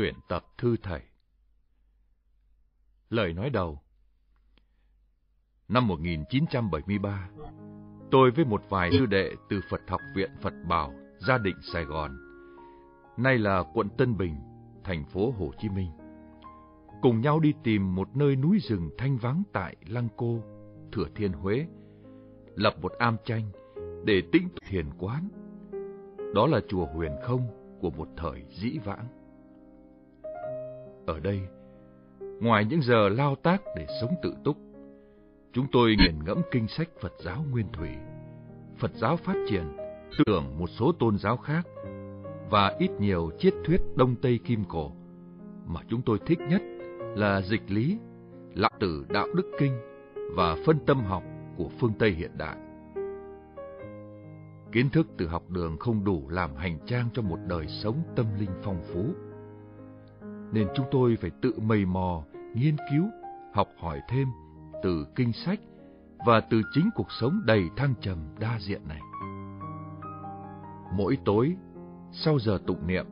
Tuyển tập thư thầy Lời nói đầu Năm 1973, tôi với một vài sư đệ từ Phật học viện Phật Bảo, gia định Sài Gòn, nay là quận Tân Bình, thành phố Hồ Chí Minh, cùng nhau đi tìm một nơi núi rừng thanh vắng tại Lăng Cô, Thừa Thiên Huế, lập một am tranh để tĩnh thiền quán. Đó là chùa Huyền Không của một thời dĩ vãng. Ở đây, ngoài những giờ lao tác để sống tự túc, chúng tôi nghiền ngẫm kinh sách Phật giáo Nguyên Thủy, Phật giáo phát triển, tưởng một số tôn giáo khác và ít nhiều triết thuyết Đông Tây Kim Cổ mà chúng tôi thích nhất là dịch lý, lạc tử đạo đức kinh và phân tâm học của phương Tây hiện đại. Kiến thức từ học đường không đủ làm hành trang cho một đời sống tâm linh phong phú. Nên chúng tôi phải tự mầy mò, nghiên cứu, học hỏi thêm từ kinh sách và từ chính cuộc sống đầy thăng trầm đa diện này. Mỗi tối, sau giờ tụng niệm,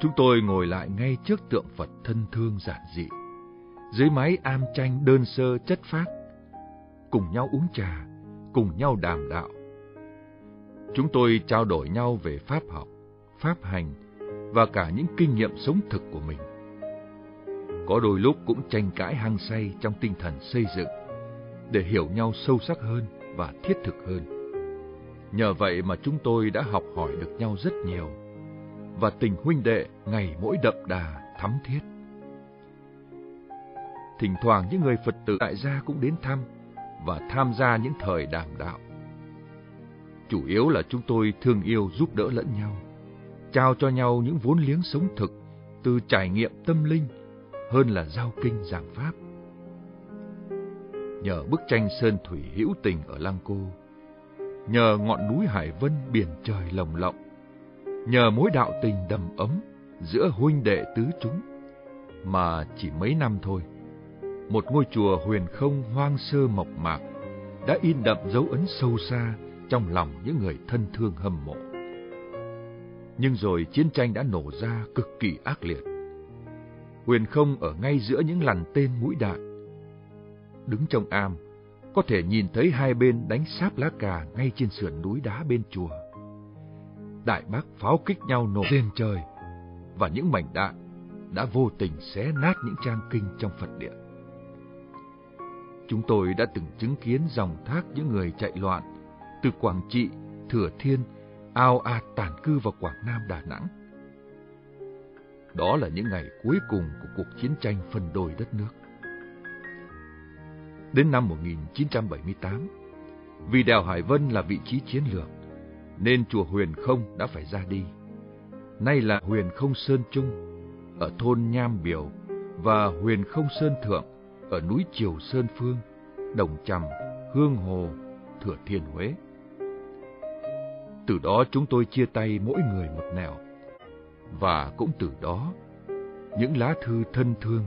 chúng tôi ngồi lại ngay trước tượng Phật thân thương giản dị, dưới mái am tranh đơn sơ chất phác, cùng nhau uống trà, cùng nhau đàm đạo. Chúng tôi trao đổi nhau về pháp học, pháp hành và cả những kinh nghiệm sống thực của mình. Có đôi lúc cũng tranh cãi hăng say trong tinh thần xây dựng để hiểu nhau sâu sắc hơn và thiết thực hơn. Nhờ vậy mà chúng tôi đã học hỏi được nhau rất nhiều và tình huynh đệ ngày mỗi đậm đà, thắm thiết. Thỉnh thoảng những người Phật tử tại gia cũng đến thăm và tham gia những thời đàm đạo. Chủ yếu là chúng tôi thương yêu giúp đỡ lẫn nhau, trao cho nhau những vốn liếng sống thực từ trải nghiệm tâm linh hơn là giao kinh giảng pháp. Nhờ bức tranh sơn thủy hữu tình ở Lăng Cô, nhờ ngọn núi Hải Vân biển trời lồng lộng, nhờ mối đạo tình đầm ấm giữa huynh đệ tứ chúng, mà chỉ mấy năm thôi, một ngôi chùa huyền không hoang sơ mộc mạc đã in đậm dấu ấn sâu xa trong lòng những người thân thương hâm mộ. Nhưng rồi chiến tranh đã nổ ra cực kỳ ác liệt. Huyền không ở ngay giữa những lằn tên mũi đạn. Đứng trong am, có thể nhìn thấy hai bên đánh sáp lá cà ngay trên sườn núi đá bên chùa. Đại bác pháo kích nhau nổ lên trời, và những mảnh đạn đã vô tình xé nát những trang kinh trong Phật điện. Chúng tôi đã từng chứng kiến dòng thác những người chạy loạn từ Quảng Trị, Thừa Thiên, ao ạt tản cư vào Quảng Nam Đà Nẵng. Đó là những ngày cuối cùng của cuộc chiến tranh phân đôi đất nước. Đến năm 1978, vì đèo Hải Vân là vị trí chiến lược, nên chùa Huyền Không đã phải ra đi. Nay là Huyền Không Sơn Trung, ở thôn Nham Biểu, và Huyền Không Sơn Thượng, ở núi Triều Sơn Phương, Đồng Trầm, Hương Hồ, Thừa Thiên Huế. Từ đó chúng tôi chia tay mỗi người một nẻo. Và cũng từ đó, những lá thư thân thương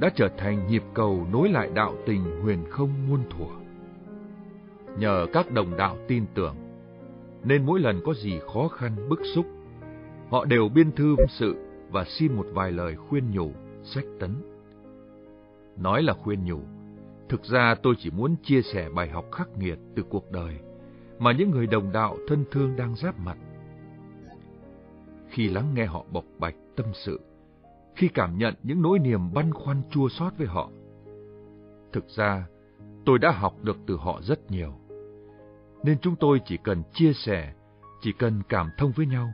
đã trở thành nhịp cầu nối lại đạo tình huyền không muôn thuở. Nhờ các đồng đạo tin tưởng, nên mỗi lần có gì khó khăn bức xúc, họ đều biên thư sự và xin một vài lời khuyên nhủ, sách tấn. Nói là khuyên nhủ, thực ra tôi chỉ muốn chia sẻ bài học khắc nghiệt từ cuộc đời mà những người đồng đạo thân thương đang giáp mặt. Khi lắng nghe họ bộc bạch tâm sự, khi cảm nhận những nỗi niềm băn khoăn chua xót với họ, thực ra tôi đã học được từ họ rất nhiều. Nên chúng tôi chỉ cần chia sẻ, chỉ cần cảm thông với nhau,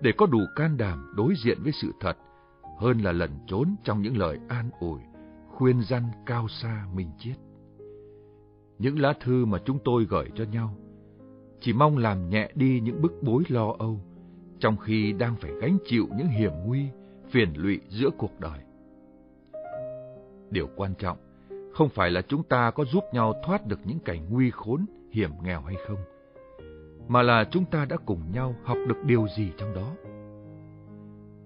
để có đủ can đảm đối diện với sự thật, hơn là lẩn trốn trong những lời an ủi, khuyên răn cao xa mình chiết. Những lá thư mà chúng tôi gửi cho nhau chỉ mong làm nhẹ đi những bức bối lo âu, trong khi đang phải gánh chịu những hiểm nguy, phiền lụy giữa cuộc đời. Điều quan trọng không phải là chúng ta có giúp nhau thoát được những cảnh nguy khốn, hiểm nghèo hay không, mà là chúng ta đã cùng nhau học được điều gì trong đó.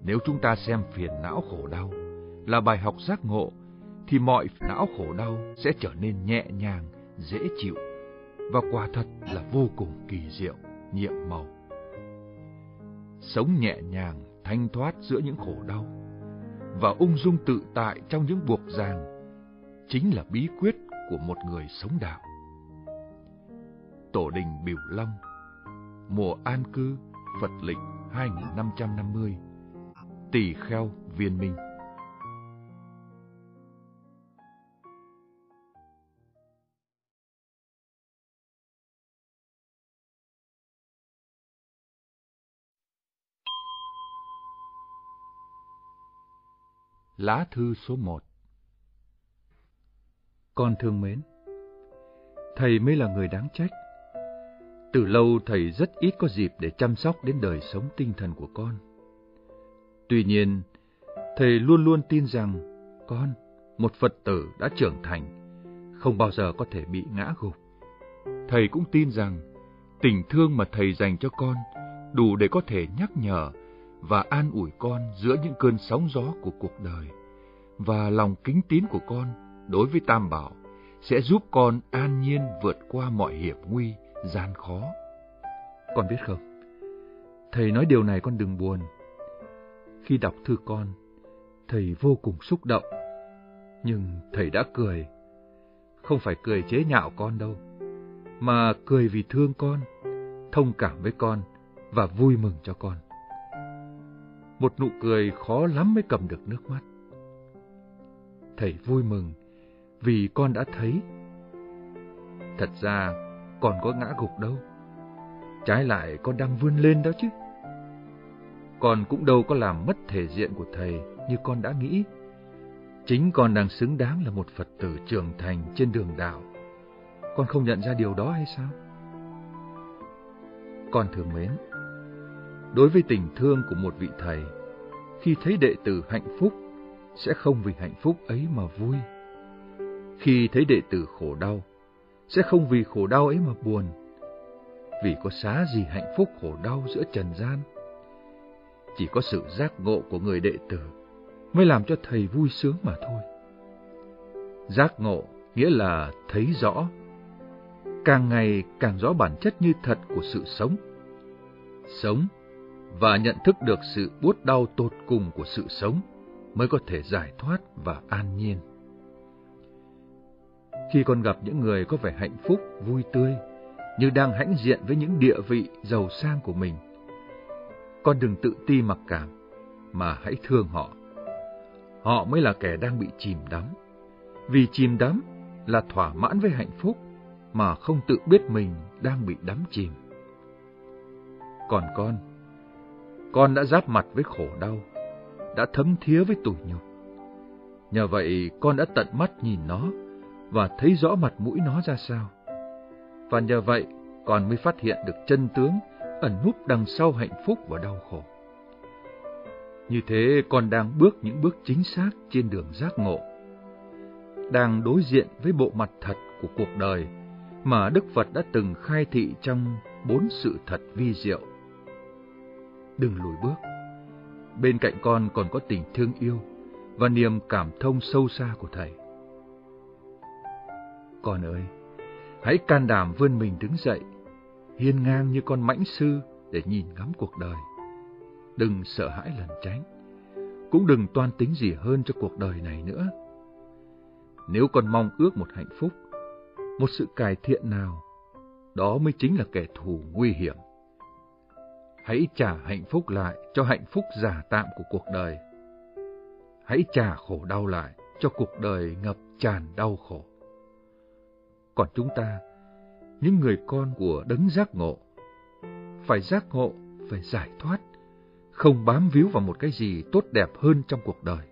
Nếu chúng ta xem phiền não khổ đau là bài học giác ngộ, thì mọi não khổ đau sẽ trở nên nhẹ nhàng, dễ chịu và quả thật là vô cùng kỳ diệu, nhiệm màu. Sống nhẹ nhàng, thanh thoát giữa những khổ đau và ung dung tự tại trong những buộc ràng chính là bí quyết của một người sống đạo. Tổ đình Biểu Long Mùa an cư Phật lịch 2550 Tỷ kheo viên minh Lá thư số 1 Con thương mến, Thầy mới là người đáng trách. Từ lâu thầy rất ít có dịp để chăm sóc đến đời sống tinh thần của con. Tuy nhiên, thầy luôn luôn tin rằng con, một Phật tử đã trưởng thành, không bao giờ có thể bị ngã gục. Thầy cũng tin rằng tình thương mà thầy dành cho con đủ để có thể nhắc nhở và an ủi con giữa những cơn sóng gió của cuộc đời, và lòng kính tín của con đối với Tam Bảo sẽ giúp con an nhiên vượt qua mọi hiểm nguy, gian khó. Con biết không, thầy nói điều này con đừng buồn. Khi đọc thư con, thầy vô cùng xúc động, nhưng thầy đã cười. Không phải cười chế nhạo con đâu, mà cười vì thương con, thông cảm với con và vui mừng cho con một nụ cười khó lắm mới cầm được nước mắt. Thầy vui mừng vì con đã thấy. Thật ra còn có ngã gục đâu. Trái lại con đang vươn lên đó chứ. Con cũng đâu có làm mất thể diện của thầy như con đã nghĩ. Chính con đang xứng đáng là một Phật tử trưởng thành trên đường đạo. Con không nhận ra điều đó hay sao? Con thường mến, đối với tình thương của một vị thầy, khi thấy đệ tử hạnh phúc, sẽ không vì hạnh phúc ấy mà vui. Khi thấy đệ tử khổ đau, sẽ không vì khổ đau ấy mà buồn. Vì có xá gì hạnh phúc khổ đau giữa trần gian. Chỉ có sự giác ngộ của người đệ tử mới làm cho thầy vui sướng mà thôi. Giác ngộ nghĩa là thấy rõ, càng ngày càng rõ bản chất như thật của sự sống. Sống và nhận thức được sự buốt đau tột cùng của sự sống mới có thể giải thoát và an nhiên. Khi con gặp những người có vẻ hạnh phúc, vui tươi, như đang hãnh diện với những địa vị giàu sang của mình, con đừng tự ti mặc cảm, mà hãy thương họ. Họ mới là kẻ đang bị chìm đắm. Vì chìm đắm là thỏa mãn với hạnh phúc, mà không tự biết mình đang bị đắm chìm. Còn con, con đã giáp mặt với khổ đau, đã thấm thía với tủi nhục. Nhờ vậy con đã tận mắt nhìn nó và thấy rõ mặt mũi nó ra sao. Và nhờ vậy con mới phát hiện được chân tướng ẩn núp đằng sau hạnh phúc và đau khổ. Như thế con đang bước những bước chính xác trên đường giác ngộ. Đang đối diện với bộ mặt thật của cuộc đời mà Đức Phật đã từng khai thị trong bốn sự thật vi diệu đừng lùi bước. Bên cạnh con còn có tình thương yêu và niềm cảm thông sâu xa của Thầy. Con ơi, hãy can đảm vươn mình đứng dậy, hiên ngang như con mãnh sư để nhìn ngắm cuộc đời. Đừng sợ hãi lẩn tránh, cũng đừng toan tính gì hơn cho cuộc đời này nữa. Nếu con mong ước một hạnh phúc, một sự cải thiện nào, đó mới chính là kẻ thù nguy hiểm Hãy trả hạnh phúc lại cho hạnh phúc giả tạm của cuộc đời. Hãy trả khổ đau lại cho cuộc đời ngập tràn đau khổ. Còn chúng ta, những người con của đấng giác ngộ, phải giác ngộ, phải giải thoát, không bám víu vào một cái gì tốt đẹp hơn trong cuộc đời.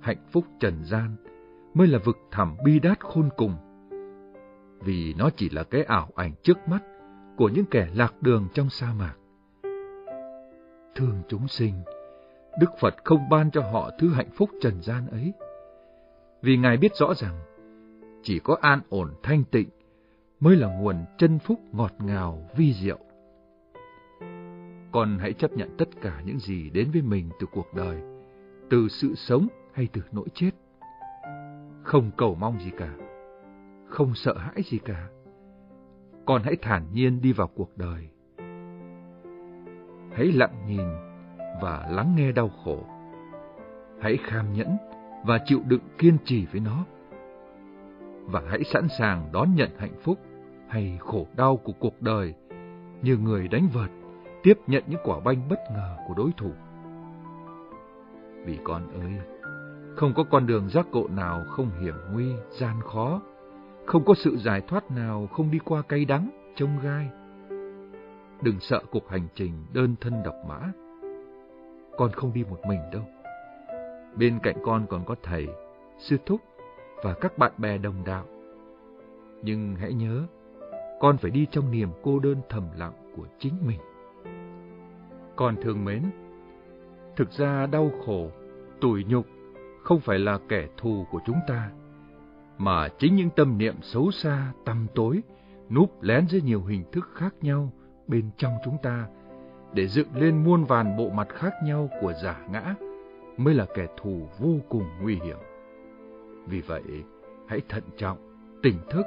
Hạnh phúc trần gian mới là vực thẳm bi đát khôn cùng, vì nó chỉ là cái ảo ảnh trước mắt của những kẻ lạc đường trong sa mạc. Thương chúng sinh, Đức Phật không ban cho họ thứ hạnh phúc trần gian ấy. Vì Ngài biết rõ rằng, chỉ có an ổn thanh tịnh mới là nguồn chân phúc ngọt ngào vi diệu. Con hãy chấp nhận tất cả những gì đến với mình từ cuộc đời, từ sự sống hay từ nỗi chết. Không cầu mong gì cả, không sợ hãi gì cả con hãy thản nhiên đi vào cuộc đời. Hãy lặng nhìn và lắng nghe đau khổ, hãy kham nhẫn và chịu đựng kiên trì với nó. Và hãy sẵn sàng đón nhận hạnh phúc hay khổ đau của cuộc đời như người đánh vợt tiếp nhận những quả banh bất ngờ của đối thủ. Vì con ơi, không có con đường giác ngộ nào không hiểm nguy, gian khó, không có sự giải thoát nào không đi qua cay đắng, trông gai. Đừng sợ cuộc hành trình đơn thân độc mã. Con không đi một mình đâu. Bên cạnh con còn có thầy, sư thúc và các bạn bè đồng đạo. Nhưng hãy nhớ, con phải đi trong niềm cô đơn thầm lặng của chính mình. Con thương mến, thực ra đau khổ, tủi nhục không phải là kẻ thù của chúng ta, mà chính những tâm niệm xấu xa, tăm tối, núp lén dưới nhiều hình thức khác nhau bên trong chúng ta, để dựng lên muôn vàn bộ mặt khác nhau của giả ngã, mới là kẻ thù vô cùng nguy hiểm. Vì vậy, hãy thận trọng, tỉnh thức,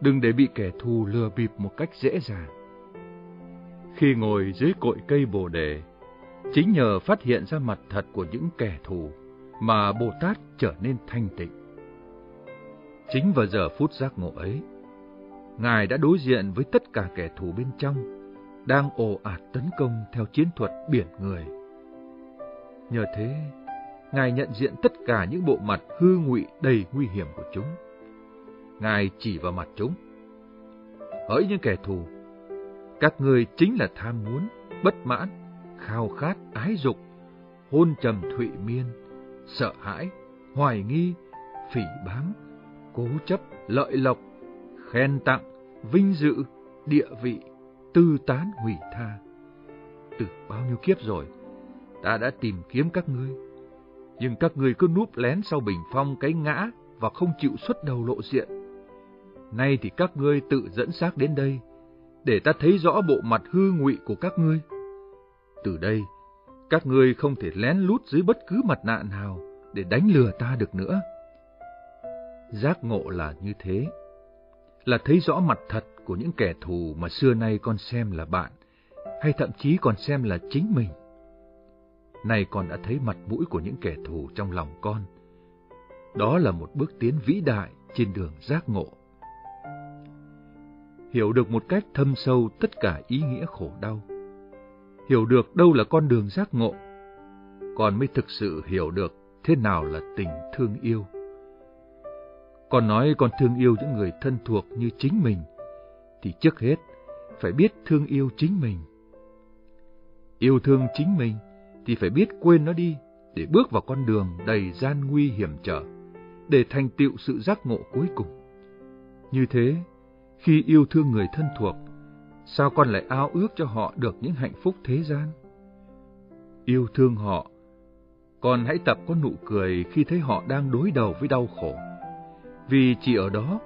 đừng để bị kẻ thù lừa bịp một cách dễ dàng. Khi ngồi dưới cội cây bồ đề, chính nhờ phát hiện ra mặt thật của những kẻ thù mà Bồ Tát trở nên thanh tịnh. Chính vào giờ phút giác ngộ ấy, Ngài đã đối diện với tất cả kẻ thù bên trong, đang ồ ạt tấn công theo chiến thuật biển người. Nhờ thế, Ngài nhận diện tất cả những bộ mặt hư ngụy đầy nguy hiểm của chúng. Ngài chỉ vào mặt chúng. Hỡi những kẻ thù, các người chính là tham muốn, bất mãn, khao khát, ái dục, hôn trầm thụy miên, sợ hãi, hoài nghi, phỉ báng, cố chấp, lợi lộc, khen tặng, vinh dự, địa vị, tư tán hủy tha. Từ bao nhiêu kiếp rồi, ta đã tìm kiếm các ngươi, nhưng các ngươi cứ núp lén sau bình phong cái ngã và không chịu xuất đầu lộ diện. Nay thì các ngươi tự dẫn xác đến đây, để ta thấy rõ bộ mặt hư ngụy của các ngươi. Từ đây, các ngươi không thể lén lút dưới bất cứ mặt nạ nào để đánh lừa ta được nữa. Giác ngộ là như thế, là thấy rõ mặt thật của những kẻ thù mà xưa nay con xem là bạn, hay thậm chí còn xem là chính mình. Nay con đã thấy mặt mũi của những kẻ thù trong lòng con. Đó là một bước tiến vĩ đại trên đường giác ngộ. Hiểu được một cách thâm sâu tất cả ý nghĩa khổ đau hiểu được đâu là con đường giác ngộ, con mới thực sự hiểu được thế nào là tình thương yêu. Con nói con thương yêu những người thân thuộc như chính mình, thì trước hết phải biết thương yêu chính mình. Yêu thương chính mình thì phải biết quên nó đi để bước vào con đường đầy gian nguy hiểm trở, để thành tựu sự giác ngộ cuối cùng. Như thế, khi yêu thương người thân thuộc, Sao con lại ao ước cho họ được những hạnh phúc thế gian? Yêu thương họ, con hãy tập có nụ cười khi thấy họ đang đối đầu với đau khổ. Vì chỉ ở đó,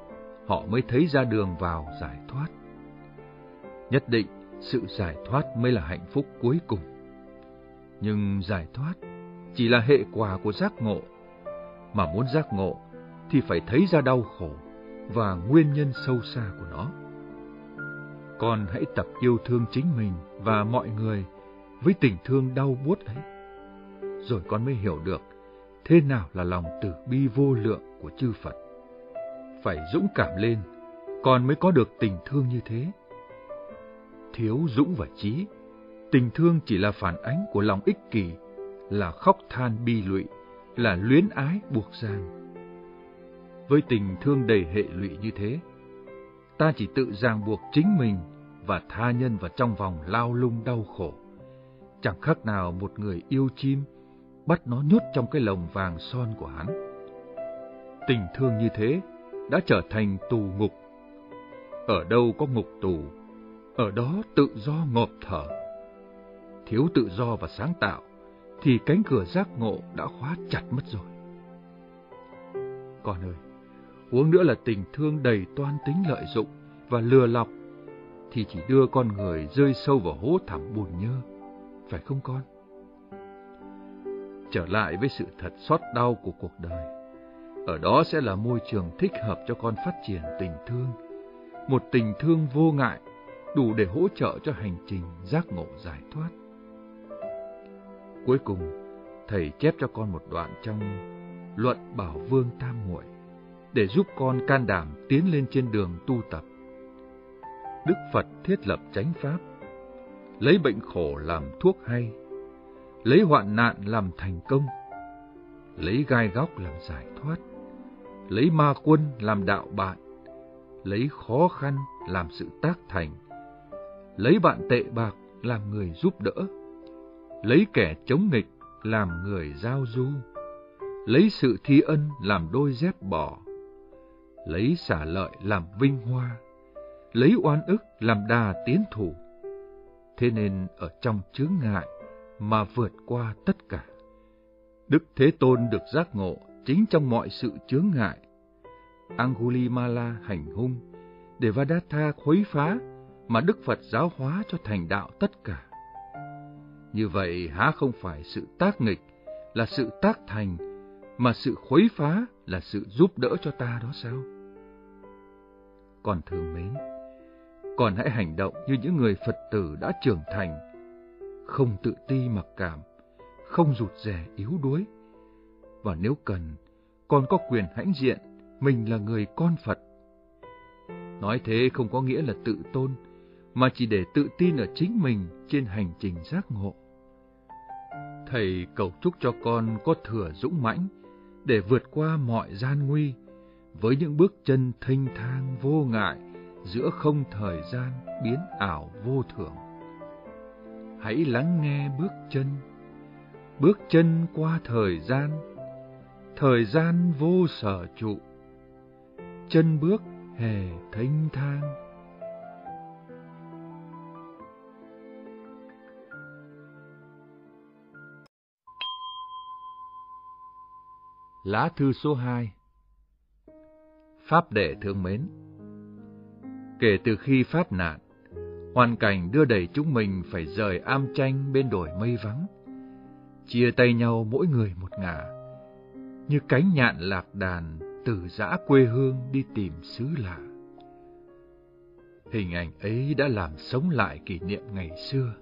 họ mới thấy ra đường vào giải thoát. Nhất định, sự giải thoát mới là hạnh phúc cuối cùng. Nhưng giải thoát chỉ là hệ quả của giác ngộ. Mà muốn giác ngộ thì phải thấy ra đau khổ và nguyên nhân sâu xa của nó. Con hãy tập yêu thương chính mình và mọi người với tình thương đau buốt ấy. Rồi con mới hiểu được thế nào là lòng từ bi vô lượng của chư Phật. Phải dũng cảm lên, con mới có được tình thương như thế. Thiếu dũng và trí, tình thương chỉ là phản ánh của lòng ích kỷ, là khóc than bi lụy, là luyến ái buộc gian. Với tình thương đầy hệ lụy như thế, ta chỉ tự ràng buộc chính mình và tha nhân vào trong vòng lao lung đau khổ. Chẳng khác nào một người yêu chim, bắt nó nhốt trong cái lồng vàng son của hắn. Tình thương như thế đã trở thành tù ngục. Ở đâu có ngục tù, ở đó tự do ngộp thở. Thiếu tự do và sáng tạo, thì cánh cửa giác ngộ đã khóa chặt mất rồi. Con ơi, uống nữa là tình thương đầy toan tính lợi dụng và lừa lọc, thì chỉ đưa con người rơi sâu vào hố thẳm buồn nhơ, phải không con? Trở lại với sự thật xót đau của cuộc đời, ở đó sẽ là môi trường thích hợp cho con phát triển tình thương, một tình thương vô ngại, đủ để hỗ trợ cho hành trình giác ngộ giải thoát. Cuối cùng, thầy chép cho con một đoạn trong Luận Bảo Vương Tam Muội để giúp con can đảm tiến lên trên đường tu tập. Đức Phật thiết lập chánh pháp, lấy bệnh khổ làm thuốc hay, lấy hoạn nạn làm thành công, lấy gai góc làm giải thoát, lấy ma quân làm đạo bạn, lấy khó khăn làm sự tác thành, lấy bạn tệ bạc làm người giúp đỡ, lấy kẻ chống nghịch làm người giao du, lấy sự thi ân làm đôi dép bỏ, lấy xả lợi làm vinh hoa, lấy oan ức làm đà tiến thủ. Thế nên ở trong chướng ngại mà vượt qua tất cả. Đức Thế Tôn được giác ngộ chính trong mọi sự chướng ngại. Angulimala hành hung, để Devadatta khuấy phá, mà Đức Phật giáo hóa cho thành đạo tất cả. Như vậy há không phải sự tác nghịch là sự tác thành, mà sự khuấy phá là sự giúp đỡ cho ta đó sao? Còn thương mến, còn hãy hành động như những người Phật tử đã trưởng thành, không tự ti mặc cảm, không rụt rè yếu đuối. Và nếu cần, con có quyền hãnh diện mình là người con Phật. Nói thế không có nghĩa là tự tôn, mà chỉ để tự tin ở chính mình trên hành trình giác ngộ. Thầy cầu chúc cho con có thừa dũng mãnh để vượt qua mọi gian nguy với những bước chân thênh thang vô ngại giữa không thời gian biến ảo vô thường. Hãy lắng nghe bước chân, bước chân qua thời gian, thời gian vô sở trụ, chân bước hề thênh thang. Lá thư số 2 Pháp đệ thương mến. Kể từ khi phát nạn, hoàn cảnh đưa đẩy chúng mình phải rời am tranh bên đồi mây vắng, chia tay nhau mỗi người một ngả, như cánh nhạn lạc đàn từ giã quê hương đi tìm xứ lạ. Hình ảnh ấy đã làm sống lại kỷ niệm ngày xưa.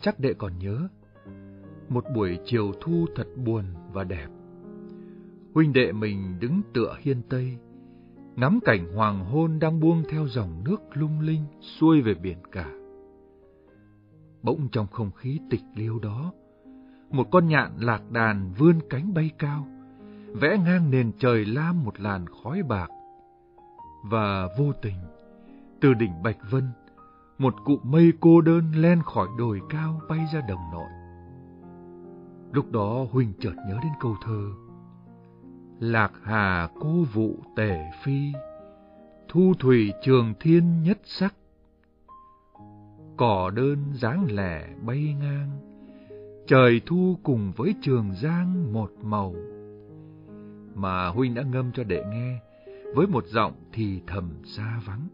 Chắc đệ còn nhớ, một buổi chiều thu thật buồn và đẹp. Huynh đệ mình đứng tựa hiên tây, ngắm cảnh hoàng hôn đang buông theo dòng nước lung linh xuôi về biển cả. Bỗng trong không khí tịch liêu đó, một con nhạn lạc đàn vươn cánh bay cao, vẽ ngang nền trời lam một làn khói bạc. Và vô tình, từ đỉnh Bạch Vân, một cụm mây cô đơn len khỏi đồi cao bay ra đồng nội. Lúc đó huỳnh chợt nhớ đến câu thơ Lạc hà cô vụ tể phi, thu thủy trường thiên nhất sắc. Cỏ đơn dáng lẻ bay ngang, trời thu cùng với trường giang một màu mà huynh đã ngâm cho đệ nghe với một giọng thì thầm xa vắng.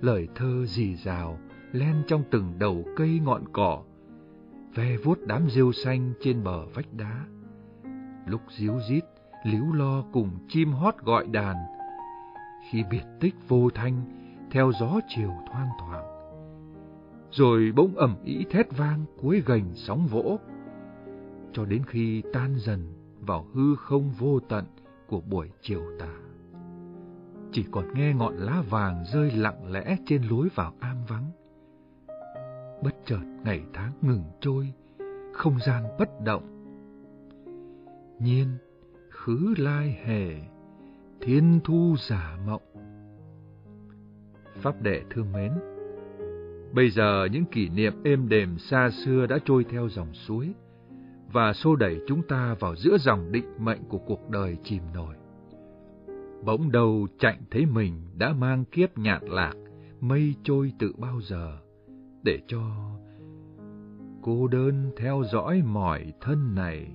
Lời thơ dì rào len trong từng đầu cây ngọn cỏ, ve vuốt đám rêu xanh trên bờ vách đá. Lúc díu dít, líu lo cùng chim hót gọi đàn, khi biệt tích vô thanh theo gió chiều thoang thoảng. Rồi bỗng ẩm ý thét vang cuối gành sóng vỗ, cho đến khi tan dần vào hư không vô tận của buổi chiều tà. Chỉ còn nghe ngọn lá vàng rơi lặng lẽ trên lối vào am vắng. Bất chợt ngày tháng ngừng trôi, không gian bất động. Nhiên, khứ lai hề, thiên thu giả mộng. Pháp đệ thương mến, bây giờ những kỷ niệm êm đềm xa xưa đã trôi theo dòng suối và xô đẩy chúng ta vào giữa dòng định mệnh của cuộc đời chìm nổi. Bỗng đầu chạy thấy mình đã mang kiếp nhạt lạc, mây trôi tự bao giờ, để cho cô đơn theo dõi mỏi thân này,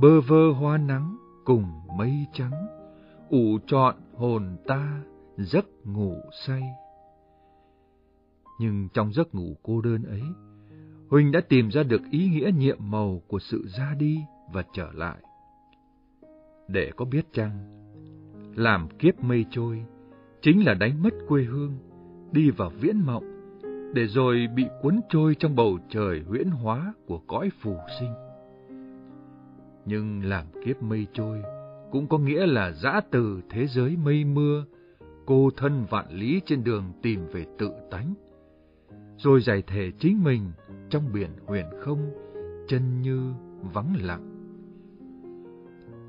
bơ vơ hoa nắng cùng mây trắng, ủ trọn hồn ta giấc ngủ say. Nhưng trong giấc ngủ cô đơn ấy, Huỳnh đã tìm ra được ý nghĩa nhiệm màu của sự ra đi và trở lại. Để có biết chăng, làm kiếp mây trôi chính là đánh mất quê hương, đi vào viễn mộng, để rồi bị cuốn trôi trong bầu trời huyễn hóa của cõi phù sinh. Nhưng làm kiếp mây trôi cũng có nghĩa là dã từ thế giới mây mưa, cô thân vạn lý trên đường tìm về tự tánh, rồi giải thể chính mình trong biển huyền không, chân như vắng lặng.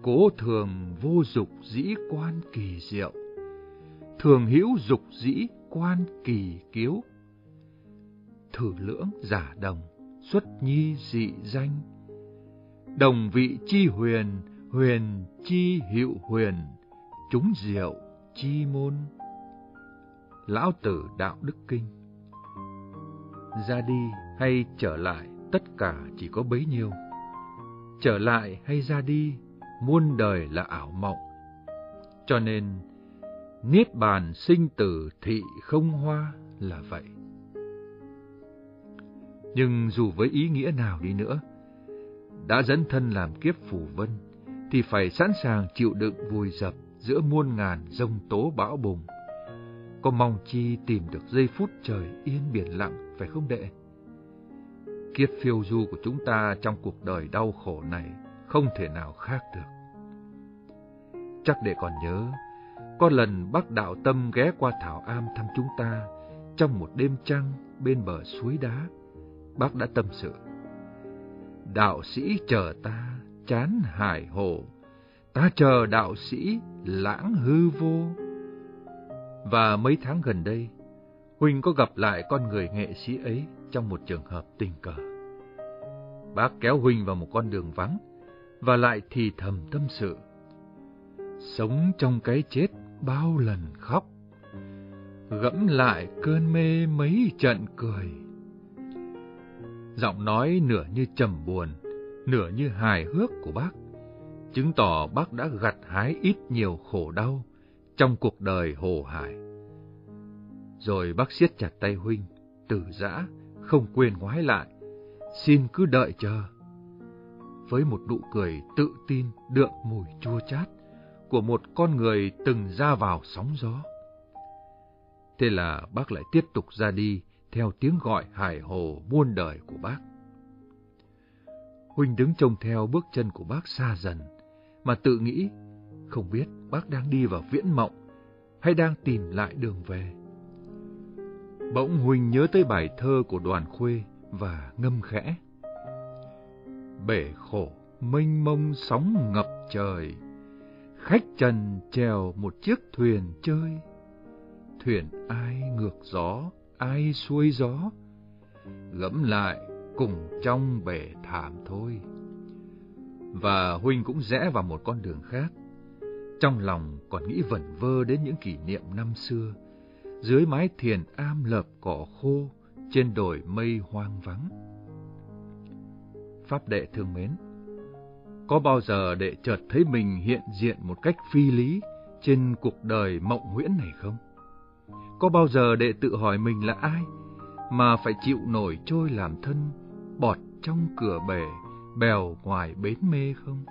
Cố thường vô dục dĩ quan kỳ diệu, thường hữu dục dĩ quan kỳ kiếu. Thử lưỡng giả đồng, xuất nhi dị danh, đồng vị chi huyền, huyền chi hiệu huyền, chúng diệu chi môn. Lão Tử Đạo Đức Kinh ra đi hay trở lại, tất cả chỉ có bấy nhiêu. Trở lại hay ra đi, muôn đời là ảo mộng. Cho nên, Niết bàn sinh tử thị không hoa là vậy. Nhưng dù với ý nghĩa nào đi nữa, đã dẫn thân làm kiếp phù vân, thì phải sẵn sàng chịu đựng vùi dập giữa muôn ngàn rông tố bão bùng. Có mong chi tìm được giây phút trời yên biển lặng, phải không đệ? Kiếp phiêu du của chúng ta trong cuộc đời đau khổ này không thể nào khác được. Chắc đệ còn nhớ, có lần bác đạo tâm ghé qua Thảo Am thăm chúng ta trong một đêm trăng bên bờ suối đá. Bác đã tâm sự. Đạo sĩ chờ ta chán hải hồ, ta chờ đạo sĩ lãng hư vô. Và mấy tháng gần đây, huynh có gặp lại con người nghệ sĩ ấy trong một trường hợp tình cờ. Bác kéo huynh vào một con đường vắng và lại thì thầm tâm sự. Sống trong cái chết bao lần khóc, gẫm lại cơn mê mấy trận cười. Giọng nói nửa như trầm buồn, nửa như hài hước của bác, chứng tỏ bác đã gặt hái ít nhiều khổ đau trong cuộc đời hồ hải. Rồi bác siết chặt tay huynh, từ giã, không quên ngoái lại, xin cứ đợi chờ. Với một nụ cười tự tin đượm mùi chua chát của một con người từng ra vào sóng gió. Thế là bác lại tiếp tục ra đi theo tiếng gọi hải hồ muôn đời của bác. Huynh đứng trông theo bước chân của bác xa dần, mà tự nghĩ, không biết bác đang đi vào viễn mộng hay đang tìm lại đường về. Bỗng huỳnh nhớ tới bài thơ của đoàn khuê và ngâm khẽ. Bể khổ, mênh mông sóng ngập trời, khách trần chèo một chiếc thuyền chơi. Thuyền ai ngược gió, ai xuôi gió, gẫm lại cùng trong bể thảm thôi. Và Huynh cũng rẽ vào một con đường khác. Trong lòng còn nghĩ vẩn vơ đến những kỷ niệm năm xưa, dưới mái thiền am lợp cỏ khô, trên đồi mây hoang vắng. Pháp đệ thương mến, có bao giờ đệ chợt thấy mình hiện diện một cách phi lý trên cuộc đời mộng huyễn này không? Có bao giờ đệ tự hỏi mình là ai mà phải chịu nổi trôi làm thân, bọt trong cửa bể, bèo ngoài bến mê không?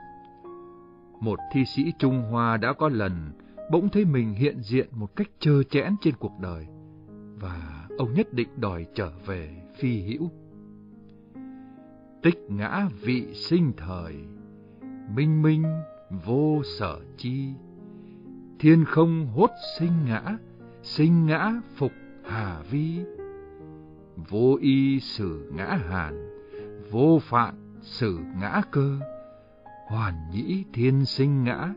Một thi sĩ Trung Hoa đã có lần bỗng thấy mình hiện diện một cách trơ trẽn trên cuộc đời, và ông nhất định đòi trở về phi hữu. Tích ngã vị sinh thời, minh minh vô sở chi, thiên không hốt sinh ngã, sinh ngã phục hà vi. Vô y sử ngã hàn vô phạn sử ngã cơ hoàn nhĩ thiên sinh ngã,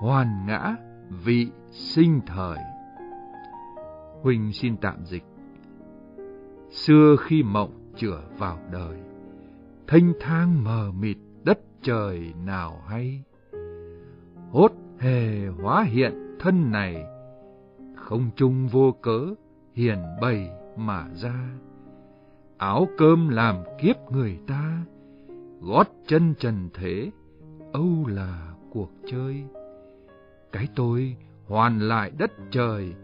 hoàn ngã vị sinh thời. Huỳnh xin tạm dịch. Xưa khi mộng chửa vào đời, thanh thang mờ mịt đất trời nào hay? Hốt hề hóa hiện thân này, không chung vô cớ hiền bày mà ra. Áo cơm làm kiếp người ta, gót chân trần thế âu là cuộc chơi. Cái tôi hoàn lại đất trời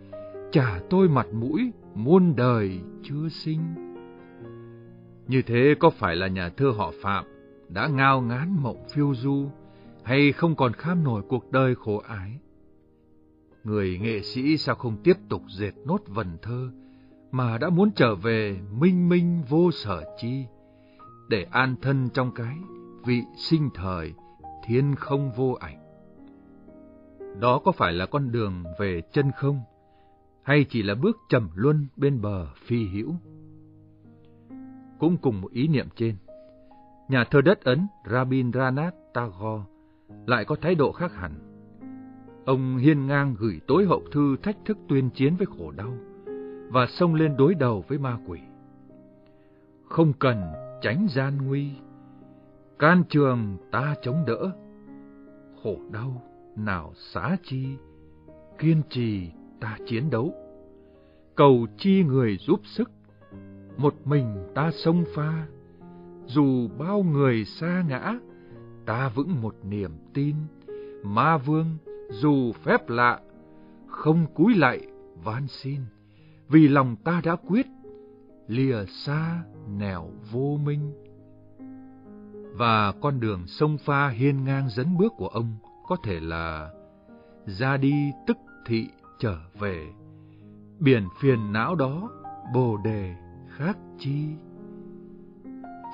trả tôi mặt mũi muôn đời chưa sinh. Như thế có phải là nhà thơ họ phạm đã ngao ngán mộng phiêu du hay không còn kham nổi cuộc đời khổ ái? Người nghệ sĩ sao không tiếp tục dệt nốt vần thơ mà đã muốn trở về minh minh vô sở chi, để an thân trong cái vị sinh thời, thiên không vô ảnh. Đó có phải là con đường về chân không, hay chỉ là bước trầm luân bên bờ phi hữu? Cũng cùng một ý niệm trên, nhà thơ đất Ấn Rabindranath Tagore lại có thái độ khác hẳn. Ông hiên ngang gửi tối hậu thư thách thức tuyên chiến với khổ đau và xông lên đối đầu với ma quỷ. Không cần tránh gian nguy, can trường ta chống đỡ, khổ đau nào xá chi, kiên trì ta chiến đấu, cầu chi người giúp sức, một mình ta sông pha, dù bao người xa ngã, ta vững một niềm tin, ma vương dù phép lạ, không cúi lại van xin, vì lòng ta đã quyết, lìa xa nẻo vô minh. Và con đường sông pha hiên ngang dẫn bước của ông có thể là ra đi tức thị trở về, biển phiền não đó bồ đề khác chi.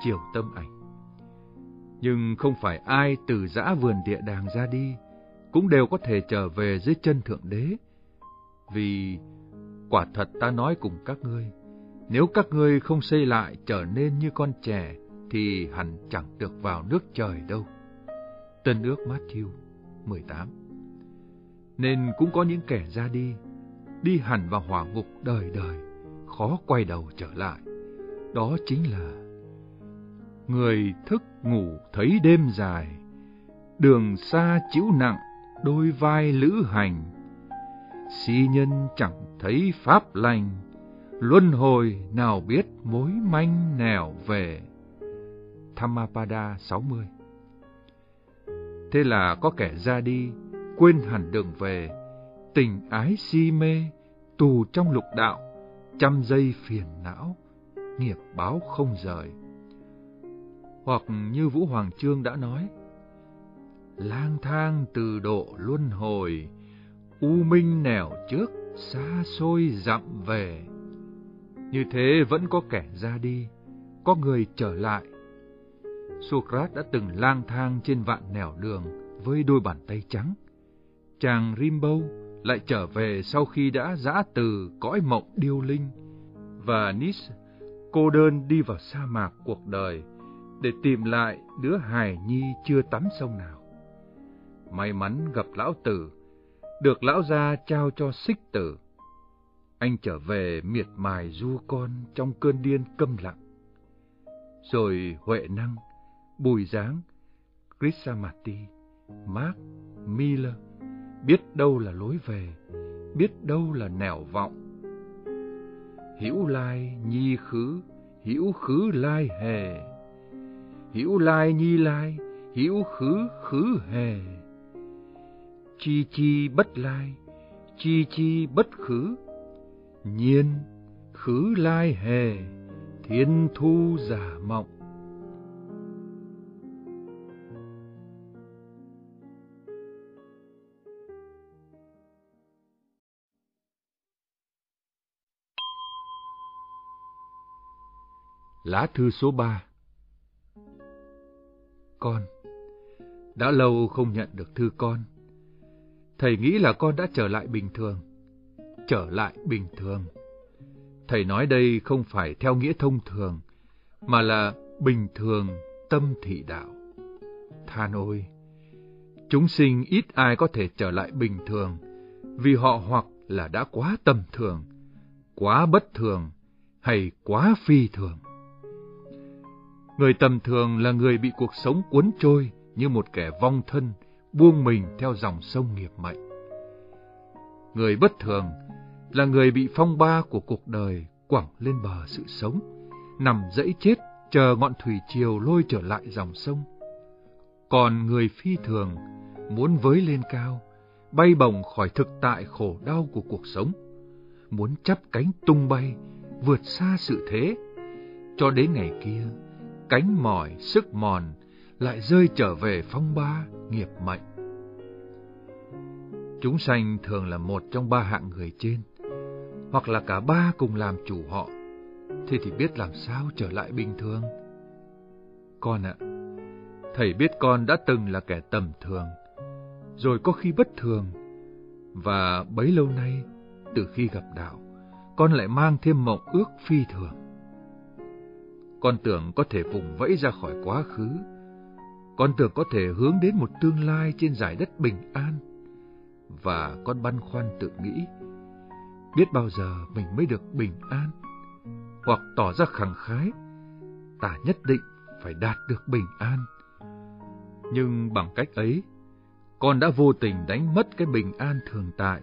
Chiều tâm ảnh Nhưng không phải ai từ dã vườn địa đàng ra đi cũng đều có thể trở về dưới chân Thượng Đế. Vì quả thật ta nói cùng các ngươi, nếu các ngươi không xây lại trở nên như con trẻ, thì hẳn chẳng được vào nước trời đâu. Tân ước Matthew 18 Nên cũng có những kẻ ra đi, đi hẳn vào hỏa ngục đời đời, khó quay đầu trở lại. Đó chính là Người thức ngủ thấy đêm dài, đường xa chịu nặng đôi vai lữ hành. Si nhân chẳng thấy pháp lành, luân hồi nào biết mối manh nẻo về. Dhammapada 60 Thế là có kẻ ra đi, quên hẳn đường về, tình ái si mê, tù trong lục đạo, trăm giây phiền não, nghiệp báo không rời. Hoặc như Vũ Hoàng Trương đã nói, lang thang từ độ luân hồi, u minh nẻo trước, xa xôi dặm về. Như thế vẫn có kẻ ra đi, có người trở lại. Socrates đã từng lang thang trên vạn nẻo đường với đôi bàn tay trắng. Chàng Rimbaud lại trở về sau khi đã giã từ cõi mộng điêu linh, và Nietzsche cô đơn đi vào sa mạc cuộc đời để tìm lại đứa hài nhi chưa tắm sông nào may mắn gặp lão tử, được lão gia trao cho xích tử. Anh trở về miệt mài du con trong cơn điên câm lặng. Rồi Huệ Năng, Bùi Giáng, Krishnamurti, Mark, Miller, biết đâu là lối về, biết đâu là nẻo vọng. Hữu lai nhi khứ, hữu khứ lai hề. Hữu lai nhi lai, hữu khứ khứ hề chi chi bất lai, chi chi bất khứ, nhiên khứ lai hề, thiên thu giả mộng. Lá thư số 3 Con Đã lâu không nhận được thư con Thầy nghĩ là con đã trở lại bình thường. Trở lại bình thường. Thầy nói đây không phải theo nghĩa thông thường, mà là bình thường tâm thị đạo. Than ôi! Chúng sinh ít ai có thể trở lại bình thường, vì họ hoặc là đã quá tầm thường, quá bất thường, hay quá phi thường. Người tầm thường là người bị cuộc sống cuốn trôi như một kẻ vong thân, buông mình theo dòng sông nghiệp mệnh. Người bất thường là người bị phong ba của cuộc đời quẳng lên bờ sự sống, nằm dẫy chết chờ ngọn thủy triều lôi trở lại dòng sông. Còn người phi thường muốn với lên cao, bay bổng khỏi thực tại khổ đau của cuộc sống, muốn chắp cánh tung bay, vượt xa sự thế, cho đến ngày kia, cánh mỏi, sức mòn lại rơi trở về phong ba nghiệp mệnh. Chúng sanh thường là một trong ba hạng người trên. hoặc là cả ba cùng làm chủ họ, thế thì biết làm sao trở lại bình thường. Con ạ, thầy biết con đã từng là kẻ tầm thường, rồi có khi bất thường, và bấy lâu nay, từ khi gặp đạo, con lại mang thêm mộng ước phi thường. Con tưởng có thể vùng vẫy ra khỏi quá khứ, con tưởng có thể hướng đến một tương lai trên giải đất bình an, và con băn khoăn tự nghĩ, biết bao giờ mình mới được bình an, hoặc tỏ ra khẳng khái, ta nhất định phải đạt được bình an. Nhưng bằng cách ấy, con đã vô tình đánh mất cái bình an thường tại,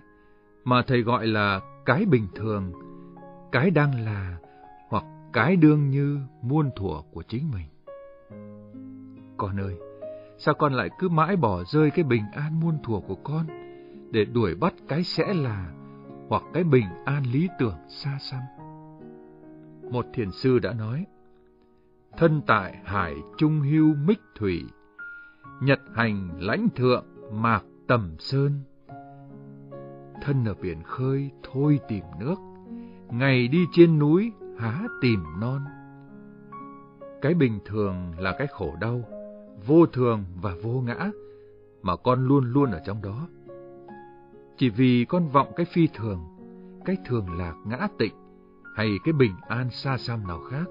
mà thầy gọi là cái bình thường, cái đang là, cái đương như muôn thuở của chính mình. Con ơi, sao con lại cứ mãi bỏ rơi cái bình an muôn thuở của con, để đuổi bắt cái sẽ là, hoặc cái bình an lý tưởng xa xăm? Một thiền sư đã nói, thân tại hải trung hưu mích thủy, nhật hành lãnh thượng mạc tầm sơn. Thân ở biển khơi thôi tìm nước, ngày đi trên núi há tìm non. Cái bình thường là cái khổ đau, vô thường và vô ngã, mà con luôn luôn ở trong đó. Chỉ vì con vọng cái phi thường, cái thường lạc ngã tịnh, hay cái bình an xa xăm nào khác,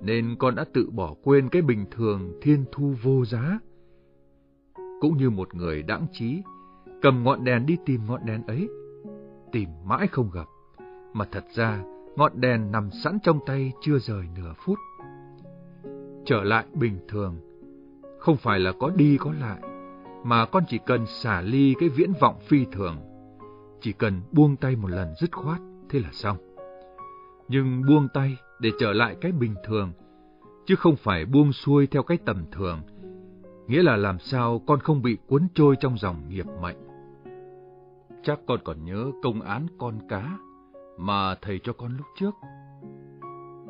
nên con đã tự bỏ quên cái bình thường thiên thu vô giá. Cũng như một người đãng trí, cầm ngọn đèn đi tìm ngọn đèn ấy, tìm mãi không gặp, mà thật ra ngọn đèn nằm sẵn trong tay chưa rời nửa phút. Trở lại bình thường, không phải là có đi có lại, mà con chỉ cần xả ly cái viễn vọng phi thường, chỉ cần buông tay một lần dứt khoát, thế là xong. Nhưng buông tay để trở lại cái bình thường, chứ không phải buông xuôi theo cái tầm thường, nghĩa là làm sao con không bị cuốn trôi trong dòng nghiệp mệnh. Chắc con còn nhớ công án con cá mà thầy cho con lúc trước.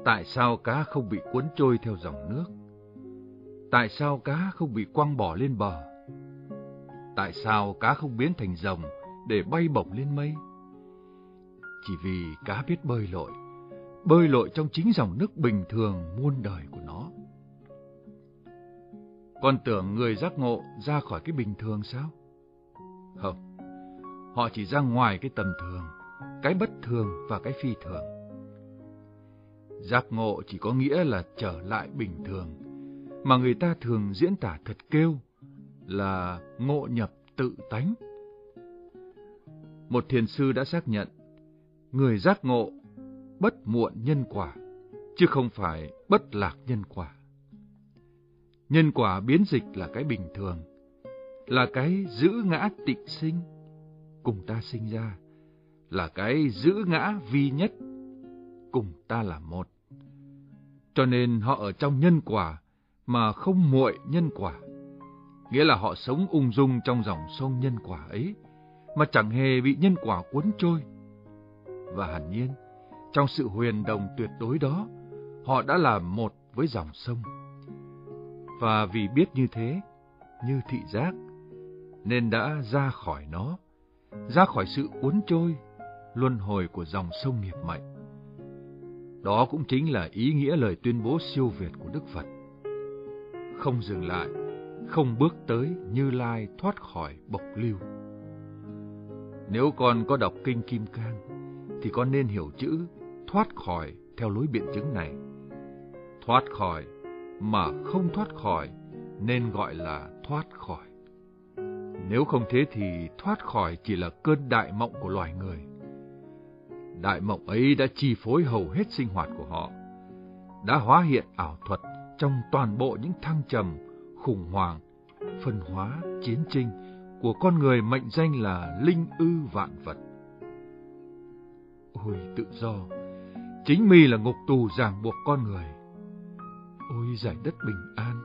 Tại sao cá không bị cuốn trôi theo dòng nước? Tại sao cá không bị quăng bỏ lên bờ? Tại sao cá không biến thành rồng để bay bổng lên mây? Chỉ vì cá biết bơi lội, bơi lội trong chính dòng nước bình thường muôn đời của nó. Con tưởng người giác ngộ ra khỏi cái bình thường sao? Không, họ chỉ ra ngoài cái tầm thường, cái bất thường và cái phi thường. Giác ngộ chỉ có nghĩa là trở lại bình thường, mà người ta thường diễn tả thật kêu là ngộ nhập tự tánh. Một thiền sư đã xác nhận, người giác ngộ bất muộn nhân quả, chứ không phải bất lạc nhân quả. Nhân quả biến dịch là cái bình thường, là cái giữ ngã tịnh sinh, cùng ta sinh ra, là cái giữ ngã vi nhất, cùng ta là một. Cho nên họ ở trong nhân quả mà không muội nhân quả, nghĩa là họ sống ung dung trong dòng sông nhân quả ấy, mà chẳng hề bị nhân quả cuốn trôi. Và hẳn nhiên, trong sự huyền đồng tuyệt đối đó, họ đã là một với dòng sông. Và vì biết như thế, như thị giác, nên đã ra khỏi nó, ra khỏi sự cuốn trôi, luân hồi của dòng sông nghiệp mệnh. Đó cũng chính là ý nghĩa lời tuyên bố siêu việt của Đức Phật. Không dừng lại, không bước tới Như Lai thoát khỏi bộc lưu. Nếu con có đọc Kinh Kim Cang, thì con nên hiểu chữ thoát khỏi theo lối biện chứng này. Thoát khỏi mà không thoát khỏi nên gọi là thoát khỏi. Nếu không thế thì thoát khỏi chỉ là cơn đại mộng của loài người. Đại mộng ấy đã chi phối hầu hết sinh hoạt của họ, đã hóa hiện ảo thuật trong toàn bộ những thăng trầm, khủng hoảng, phân hóa, chiến tranh của con người mệnh danh là linh ư vạn vật. Ôi tự do, chính mi là ngục tù ràng buộc con người. Ôi giải đất bình an,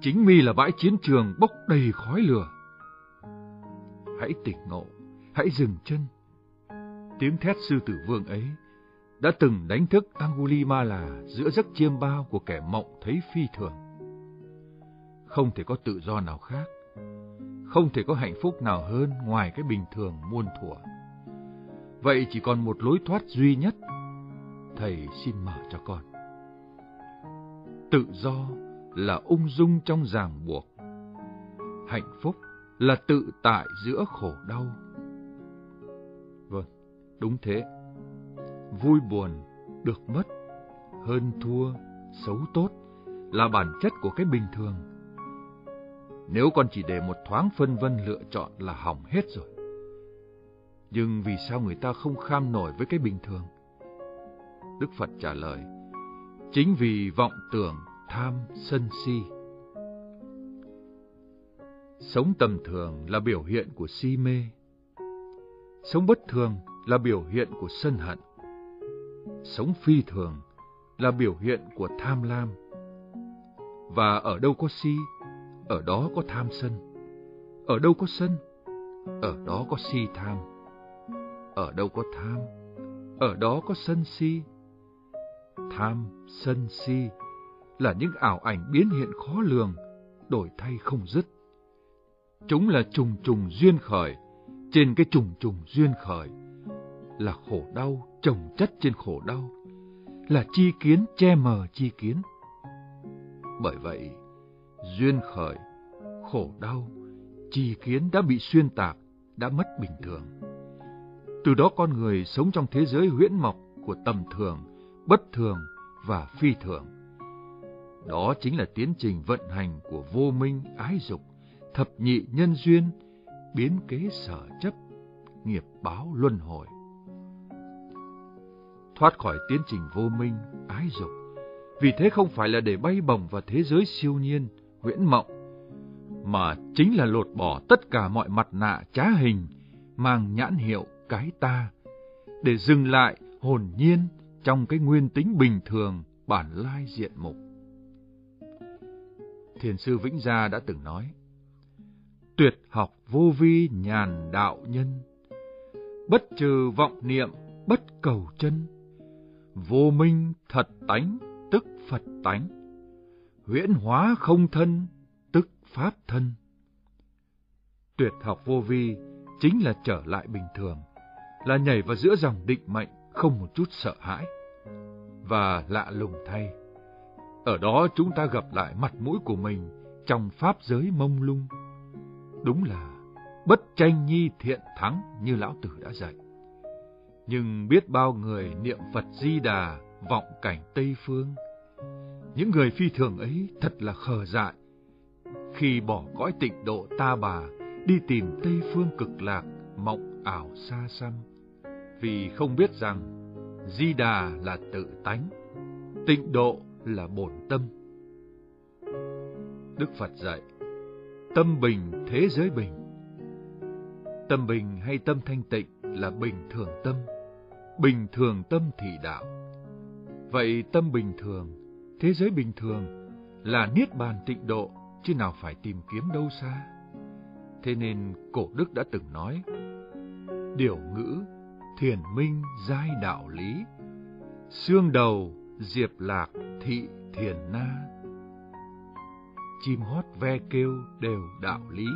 chính mi là bãi chiến trường bốc đầy khói lửa. Hãy tỉnh ngộ, hãy dừng chân. Tiếng thét sư tử vương ấy đã từng đánh thức Angulimala giữa giấc chiêm bao của kẻ mộng thấy phi thường. Không thể có tự do nào khác, không thể có hạnh phúc nào hơn ngoài cái bình thường muôn thuở. Vậy chỉ còn một lối thoát duy nhất. Thầy xin mở cho con. Tự do là ung dung trong ràng buộc. Hạnh phúc là tự tại giữa khổ đau. Đúng thế. Vui buồn, được mất, hơn thua, xấu tốt là bản chất của cái bình thường. Nếu con chỉ để một thoáng phân vân lựa chọn là hỏng hết rồi. Nhưng vì sao người ta không kham nổi với cái bình thường? Đức Phật trả lời, chính vì vọng tưởng, tham, sân si. Sống tầm thường là biểu hiện của si mê. Sống bất thường là biểu hiện của sân hận. Sống phi thường là biểu hiện của tham lam. Và ở đâu có si, ở đó có tham sân. Ở đâu có sân, ở đó có si tham. Ở đâu có tham, ở đó có sân si. Tham, sân si là những ảo ảnh biến hiện khó lường, đổi thay không dứt. Chúng là trùng trùng duyên khởi, trên cái trùng trùng duyên khởi là khổ đau chồng chất trên khổ đau, là chi kiến che mờ chi kiến. Bởi vậy, duyên khởi, khổ đau, chi kiến đã bị xuyên tạc, đã mất bình thường. Từ đó con người sống trong thế giới huyễn mộc của tầm thường, bất thường và phi thường. Đó chính là tiến trình vận hành của vô minh ái dục, thập nhị nhân duyên, biến kế sở chấp, nghiệp báo luân hồi. Thoát khỏi tiến trình vô minh, ái dục, vì thế không phải là để bay bổng vào thế giới siêu nhiên, huyễn mộng, mà chính là lột bỏ tất cả mọi mặt nạ trá hình, mang nhãn hiệu cái ta, để dừng lại hồn nhiên trong cái nguyên tính bình thường bản lai diện mục. Thiền sư Vĩnh Gia đã từng nói, tuyệt học vô vi nhàn đạo nhân, bất trừ vọng niệm, bất cầu chân, vô minh thật tánh, tức Phật tánh, huyễn hóa không thân, tức Pháp thân. Tuyệt học vô vi chính là trở lại bình thường, là nhảy vào giữa dòng định mệnh không một chút sợ hãi. Và lạ lùng thay, ở đó chúng ta gặp lại mặt mũi của mình trong pháp giới mông lung. Đúng là bất tranh nhi thiện thắng như lão tử đã dạy. Nhưng biết bao người niệm Phật Di Đà vọng cảnh Tây Phương. Những người phi thường ấy thật là khờ dại. Khi bỏ cõi tịnh độ ta bà đi tìm Tây Phương cực lạc mộng ảo xa xăm. Vì không biết rằng Di Đà là tự tánh, tịnh độ là bổn tâm. Đức Phật dạy, tâm bình thế giới bình. Tâm bình hay tâm thanh tịnh là bình thường tâm, bình thường tâm thị đạo. Vậy tâm bình thường, thế giới bình thường là niết bàn tịnh độ, chứ nào phải tìm kiếm đâu xa. Thế nên cổ đức đã từng nói, điều ngữ, thiền minh giai đạo lý, xương đầu, diệp lạc, thị thiền na. Chim hót ve kêu đều đạo lý,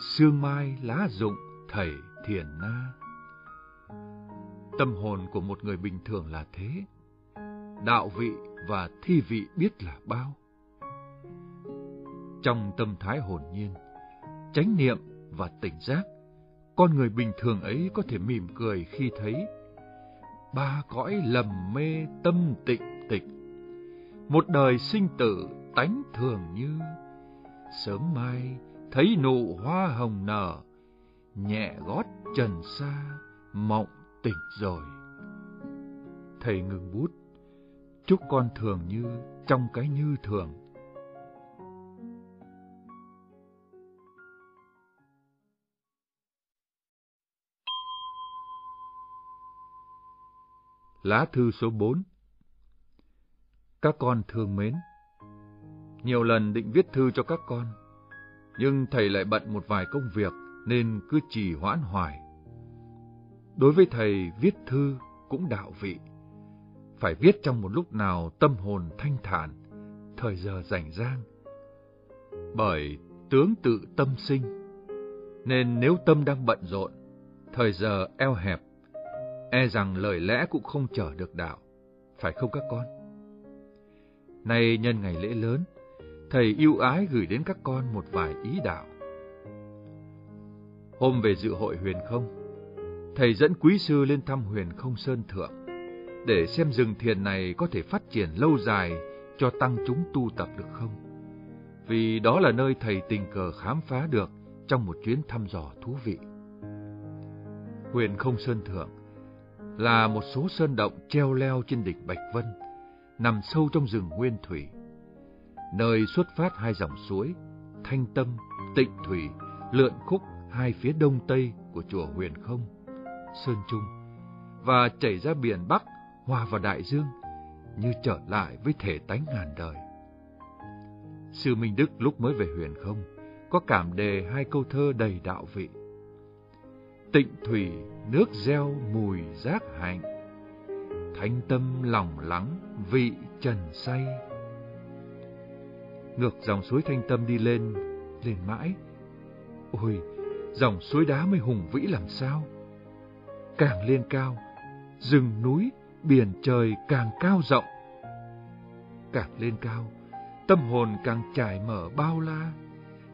xương mai lá rụng thầy thiền na. Tâm hồn của một người bình thường là thế. Đạo vị và thi vị biết là bao. Trong tâm thái hồn nhiên, chánh niệm và tỉnh giác, con người bình thường ấy có thể mỉm cười khi thấy ba cõi lầm mê tâm tịnh tịch, một đời sinh tử tánh thường như, sớm mai thấy nụ hoa hồng nở, nhẹ gót trần xa, mộng tỉnh rồi. Thầy ngừng bút, chúc con thường như trong cái như thường. Lá thư số 4 Các con thương mến Nhiều lần định viết thư cho các con, nhưng thầy lại bận một vài công việc nên cứ trì hoãn hoài. Đối với thầy, viết thư cũng đạo vị. Phải viết trong một lúc nào tâm hồn thanh thản, thời giờ rảnh rang. Bởi tướng tự tâm sinh, nên nếu tâm đang bận rộn, thời giờ eo hẹp, e rằng lời lẽ cũng không chở được đạo, phải không các con? Nay nhân ngày lễ lớn, thầy yêu ái gửi đến các con một vài ý đạo. Hôm về dự hội huyền không, thầy dẫn quý sư lên thăm huyền không sơn thượng, để xem rừng thiền này có thể phát triển lâu dài cho tăng chúng tu tập được không. Vì đó là nơi thầy tình cờ khám phá được trong một chuyến thăm dò thú vị. Huyền không sơn thượng là một số sơn động treo leo trên đỉnh Bạch Vân, nằm sâu trong rừng nguyên thủy. Nơi xuất phát hai dòng suối, Thanh Tâm, Tịnh Thủy, lượn khúc hai phía đông tây của chùa Huyền Không, Sơn Trung, và chảy ra biển Bắc hòa vào đại dương như trở lại với thể tánh ngàn đời. Sư Minh Đức lúc mới về huyền không, có cảm đề hai câu thơ đầy đạo vị. Tịnh thủy nước gieo mùi giác hạnh, thanh tâm lòng lắng vị trần say. Ngược dòng suối thanh tâm đi lên, lên mãi. Ôi, dòng suối đá mới hùng vĩ làm sao? Càng lên cao, rừng núi biển trời càng cao rộng. Càng lên cao, tâm hồn càng trải mở bao la,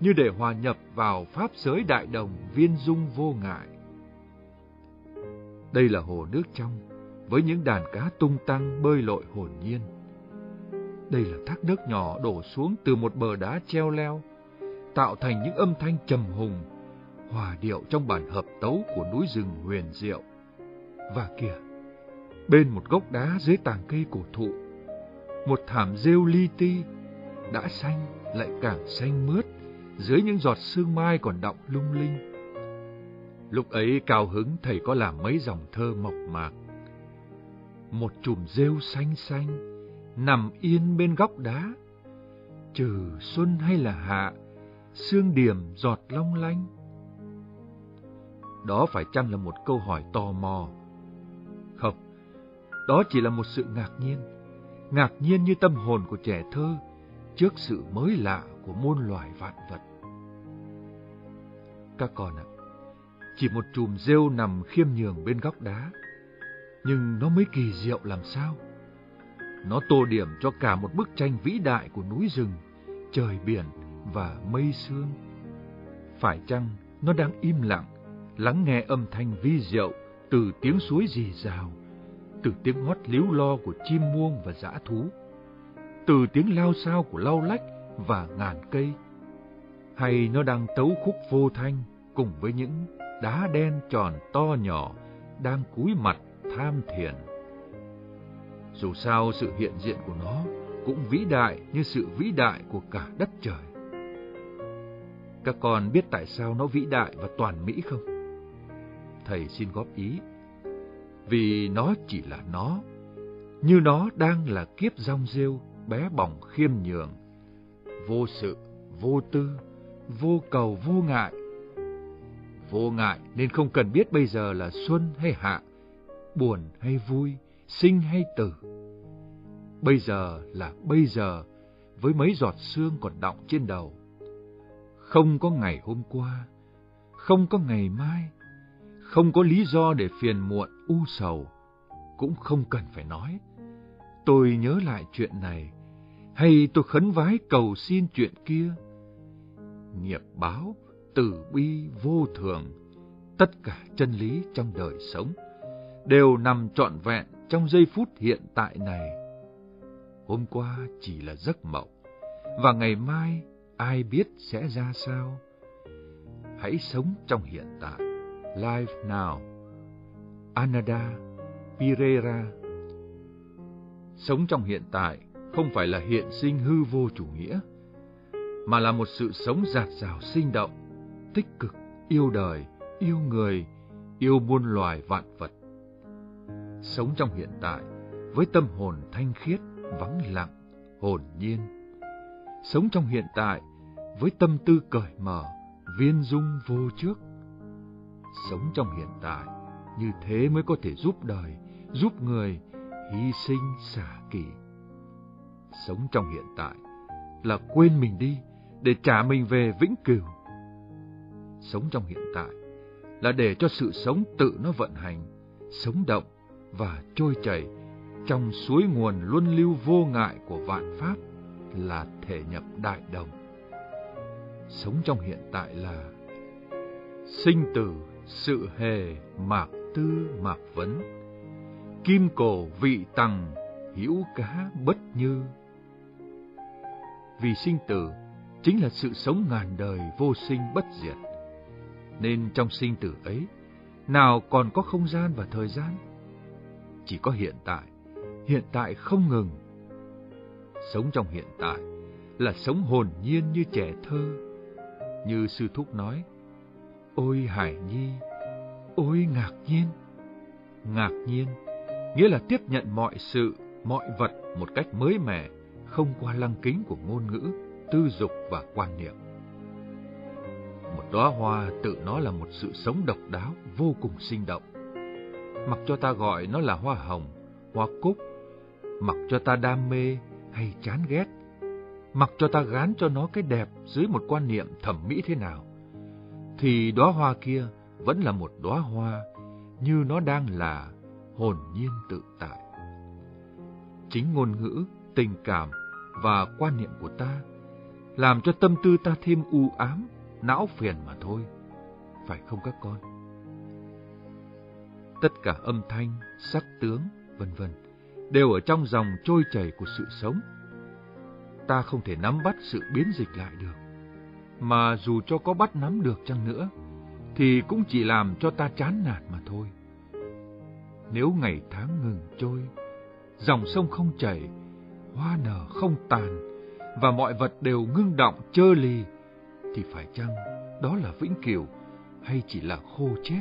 như để hòa nhập vào pháp giới đại đồng viên dung vô ngại. Đây là hồ nước trong, với những đàn cá tung tăng bơi lội hồn nhiên. Đây là thác nước nhỏ đổ xuống từ một bờ đá treo leo, tạo thành những âm thanh trầm hùng, hòa điệu trong bản hợp tấu của núi rừng huyền diệu. Và kìa, Bên một gốc đá dưới tàng cây cổ thụ, một thảm rêu li ti, đã xanh lại càng xanh mướt, dưới những giọt sương mai còn đọng lung linh. Lúc ấy cao hứng thầy có làm mấy dòng thơ mộc mạc. Một chùm rêu xanh xanh, nằm yên bên góc đá, trừ xuân hay là hạ, sương điểm giọt long lanh. Đó phải chăng là một câu hỏi tò mò? Đó chỉ là một sự ngạc nhiên, ngạc nhiên như tâm hồn của trẻ thơ trước sự mới lạ của muôn loài vạn vật. Các con ạ, chỉ một chùm rêu nằm khiêm nhường bên góc đá, nhưng nó mới kỳ diệu làm sao? Nó tô điểm cho cả một bức tranh vĩ đại của núi rừng, trời biển và mây sương. Phải chăng nó đang im lặng, lắng nghe âm thanh vi diệu từ tiếng suối rì rào, từ tiếng hót líu lo của chim muông và dã thú, từ tiếng lao sao của lau lách và ngàn cây, hay nó đang tấu khúc vô thanh cùng với những đá đen tròn to nhỏ đang cúi mặt tham thiền. Dù sao sự hiện diện của nó cũng vĩ đại như sự vĩ đại của cả đất trời. Các con biết tại sao nó vĩ đại và toàn mỹ không? Thầy xin góp ý vì nó chỉ là nó, như nó đang là kiếp rong rêu bé bỏng khiêm nhường, vô sự, vô tư, vô cầu, vô ngại. Vô ngại nên không cần biết bây giờ là xuân hay hạ, buồn hay vui, sinh hay tử. Bây giờ là bây giờ, với mấy giọt sương còn đọng trên đầu. Không có ngày hôm qua, không có ngày mai, không có lý do để phiền muộn, u sầu, cũng không cần phải nói. Tôi nhớ lại chuyện này, hay tôi khấn vái cầu xin chuyện kia. Nghiệp báo, từ bi vô thường, tất cả chân lý trong đời sống, đều nằm trọn vẹn trong giây phút hiện tại này. Hôm qua chỉ là giấc mộng, và ngày mai ai biết sẽ ra sao. Hãy sống trong hiện tại live Now Anada Pirera, Sống trong hiện tại không phải là hiện sinh hư vô chủ nghĩa, mà là một sự sống giạt rào sinh động, tích cực, yêu đời, yêu người, yêu muôn loài vạn vật. Sống trong hiện tại với tâm hồn thanh khiết, vắng lặng, hồn nhiên. Sống trong hiện tại với tâm tư cởi mở, viên dung vô trước sống trong hiện tại, như thế mới có thể giúp đời, giúp người, hy sinh xả kỷ. Sống trong hiện tại là quên mình đi để trả mình về vĩnh cửu. Sống trong hiện tại là để cho sự sống tự nó vận hành, sống động và trôi chảy trong suối nguồn luân lưu vô ngại của vạn pháp là thể nhập đại đồng. Sống trong hiện tại là sinh tử sự hề mạc tư mạc vấn, kim cổ vị tằng hữu cá bất như. Vì sinh tử chính là sự sống ngàn đời vô sinh bất diệt, nên trong sinh tử ấy, nào còn có không gian và thời gian, chỉ có hiện tại, hiện tại không ngừng. Sống trong hiện tại là sống hồn nhiên như trẻ thơ, như sư thúc nói, ôi hải nhi, ôi ngạc nhiên. Ngạc nhiên nghĩa là tiếp nhận mọi sự, mọi vật một cách mới mẻ, không qua lăng kính của ngôn ngữ, tư dục và quan niệm. Một đóa hoa tự nó là một sự sống độc đáo, vô cùng sinh động. Mặc cho ta gọi nó là hoa hồng, hoa cúc, mặc cho ta đam mê hay chán ghét, mặc cho ta gán cho nó cái đẹp dưới một quan niệm thẩm mỹ thế nào, thì đóa hoa kia vẫn là một đóa hoa như nó đang là hồn nhiên tự tại. Chính ngôn ngữ, tình cảm và quan niệm của ta làm cho tâm tư ta thêm u ám, não phiền mà thôi, phải không các con? Tất cả âm thanh, sắc tướng, vân vân đều ở trong dòng trôi chảy của sự sống. Ta không thể nắm bắt sự biến dịch lại được, mà dù cho có bắt nắm được chăng nữa, thì cũng chỉ làm cho ta chán nản mà thôi. Nếu ngày tháng ngừng trôi, dòng sông không chảy, hoa nở không tàn, và mọi vật đều ngưng động chơ lì, thì phải chăng đó là vĩnh cửu hay chỉ là khô chết?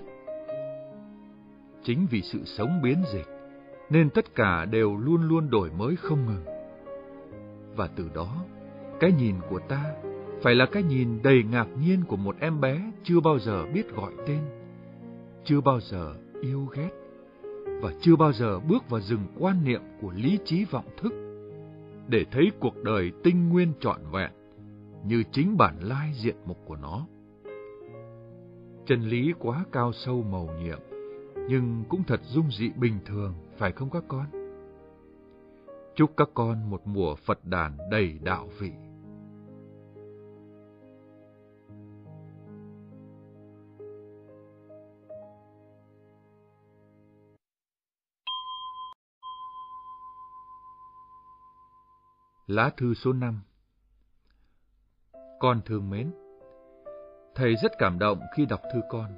Chính vì sự sống biến dịch, nên tất cả đều luôn luôn đổi mới không ngừng. Và từ đó, cái nhìn của ta phải là cái nhìn đầy ngạc nhiên của một em bé chưa bao giờ biết gọi tên, chưa bao giờ yêu ghét, và chưa bao giờ bước vào rừng quan niệm của lý trí vọng thức, để thấy cuộc đời tinh nguyên trọn vẹn, như chính bản lai diện mục của nó. Chân lý quá cao sâu màu nhiệm, nhưng cũng thật dung dị bình thường, phải không các con? Chúc các con một mùa Phật đàn đầy đạo vị. Lá thư số 5 Con thương mến Thầy rất cảm động khi đọc thư con.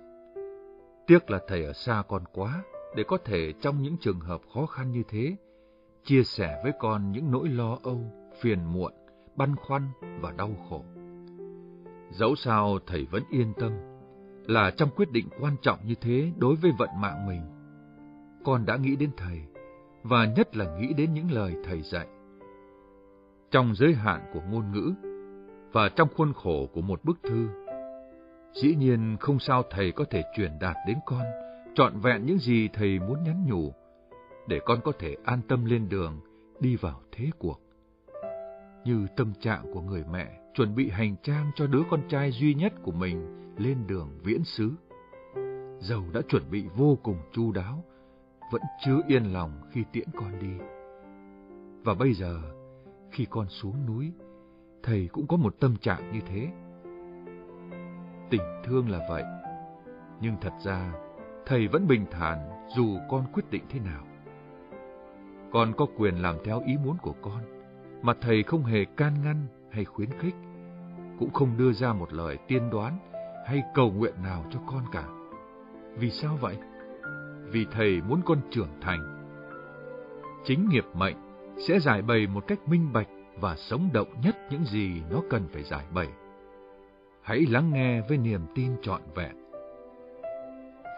Tiếc là thầy ở xa con quá, để có thể trong những trường hợp khó khăn như thế, chia sẻ với con những nỗi lo âu, phiền muộn, băn khoăn và đau khổ. Dẫu sao thầy vẫn yên tâm, là trong quyết định quan trọng như thế đối với vận mạng mình, con đã nghĩ đến thầy, và nhất là nghĩ đến những lời thầy dạy trong giới hạn của ngôn ngữ và trong khuôn khổ của một bức thư. Dĩ nhiên không sao thầy có thể truyền đạt đến con trọn vẹn những gì thầy muốn nhắn nhủ, để con có thể an tâm lên đường, đi vào thế cuộc. Như tâm trạng của người mẹ chuẩn bị hành trang cho đứa con trai duy nhất của mình lên đường viễn xứ. Dầu đã chuẩn bị vô cùng chu đáo, vẫn chưa yên lòng khi tiễn con đi. Và bây giờ, khi con xuống núi, thầy cũng có một tâm trạng như thế. Tình thương là vậy, nhưng thật ra thầy vẫn bình thản dù con quyết định thế nào. Con có quyền làm theo ý muốn của con, mà thầy không hề can ngăn hay khuyến khích, cũng không đưa ra một lời tiên đoán hay cầu nguyện nào cho con cả. Vì sao vậy? Vì thầy muốn con trưởng thành. Chính nghiệp mệnh sẽ giải bày một cách minh bạch và sống động nhất những gì nó cần phải giải bày. Hãy lắng nghe với niềm tin trọn vẹn.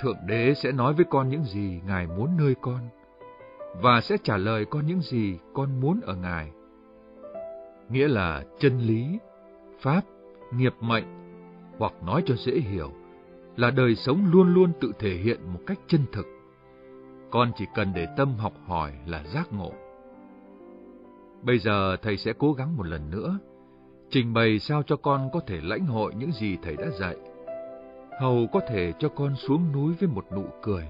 Thượng Đế sẽ nói với con những gì Ngài muốn nơi con, và sẽ trả lời con những gì con muốn ở Ngài. Nghĩa là chân lý, pháp, nghiệp mệnh, hoặc nói cho dễ hiểu, là đời sống luôn luôn tự thể hiện một cách chân thực. Con chỉ cần để tâm học hỏi là giác ngộ. Bây giờ thầy sẽ cố gắng một lần nữa, trình bày sao cho con có thể lãnh hội những gì thầy đã dạy. Hầu có thể cho con xuống núi với một nụ cười,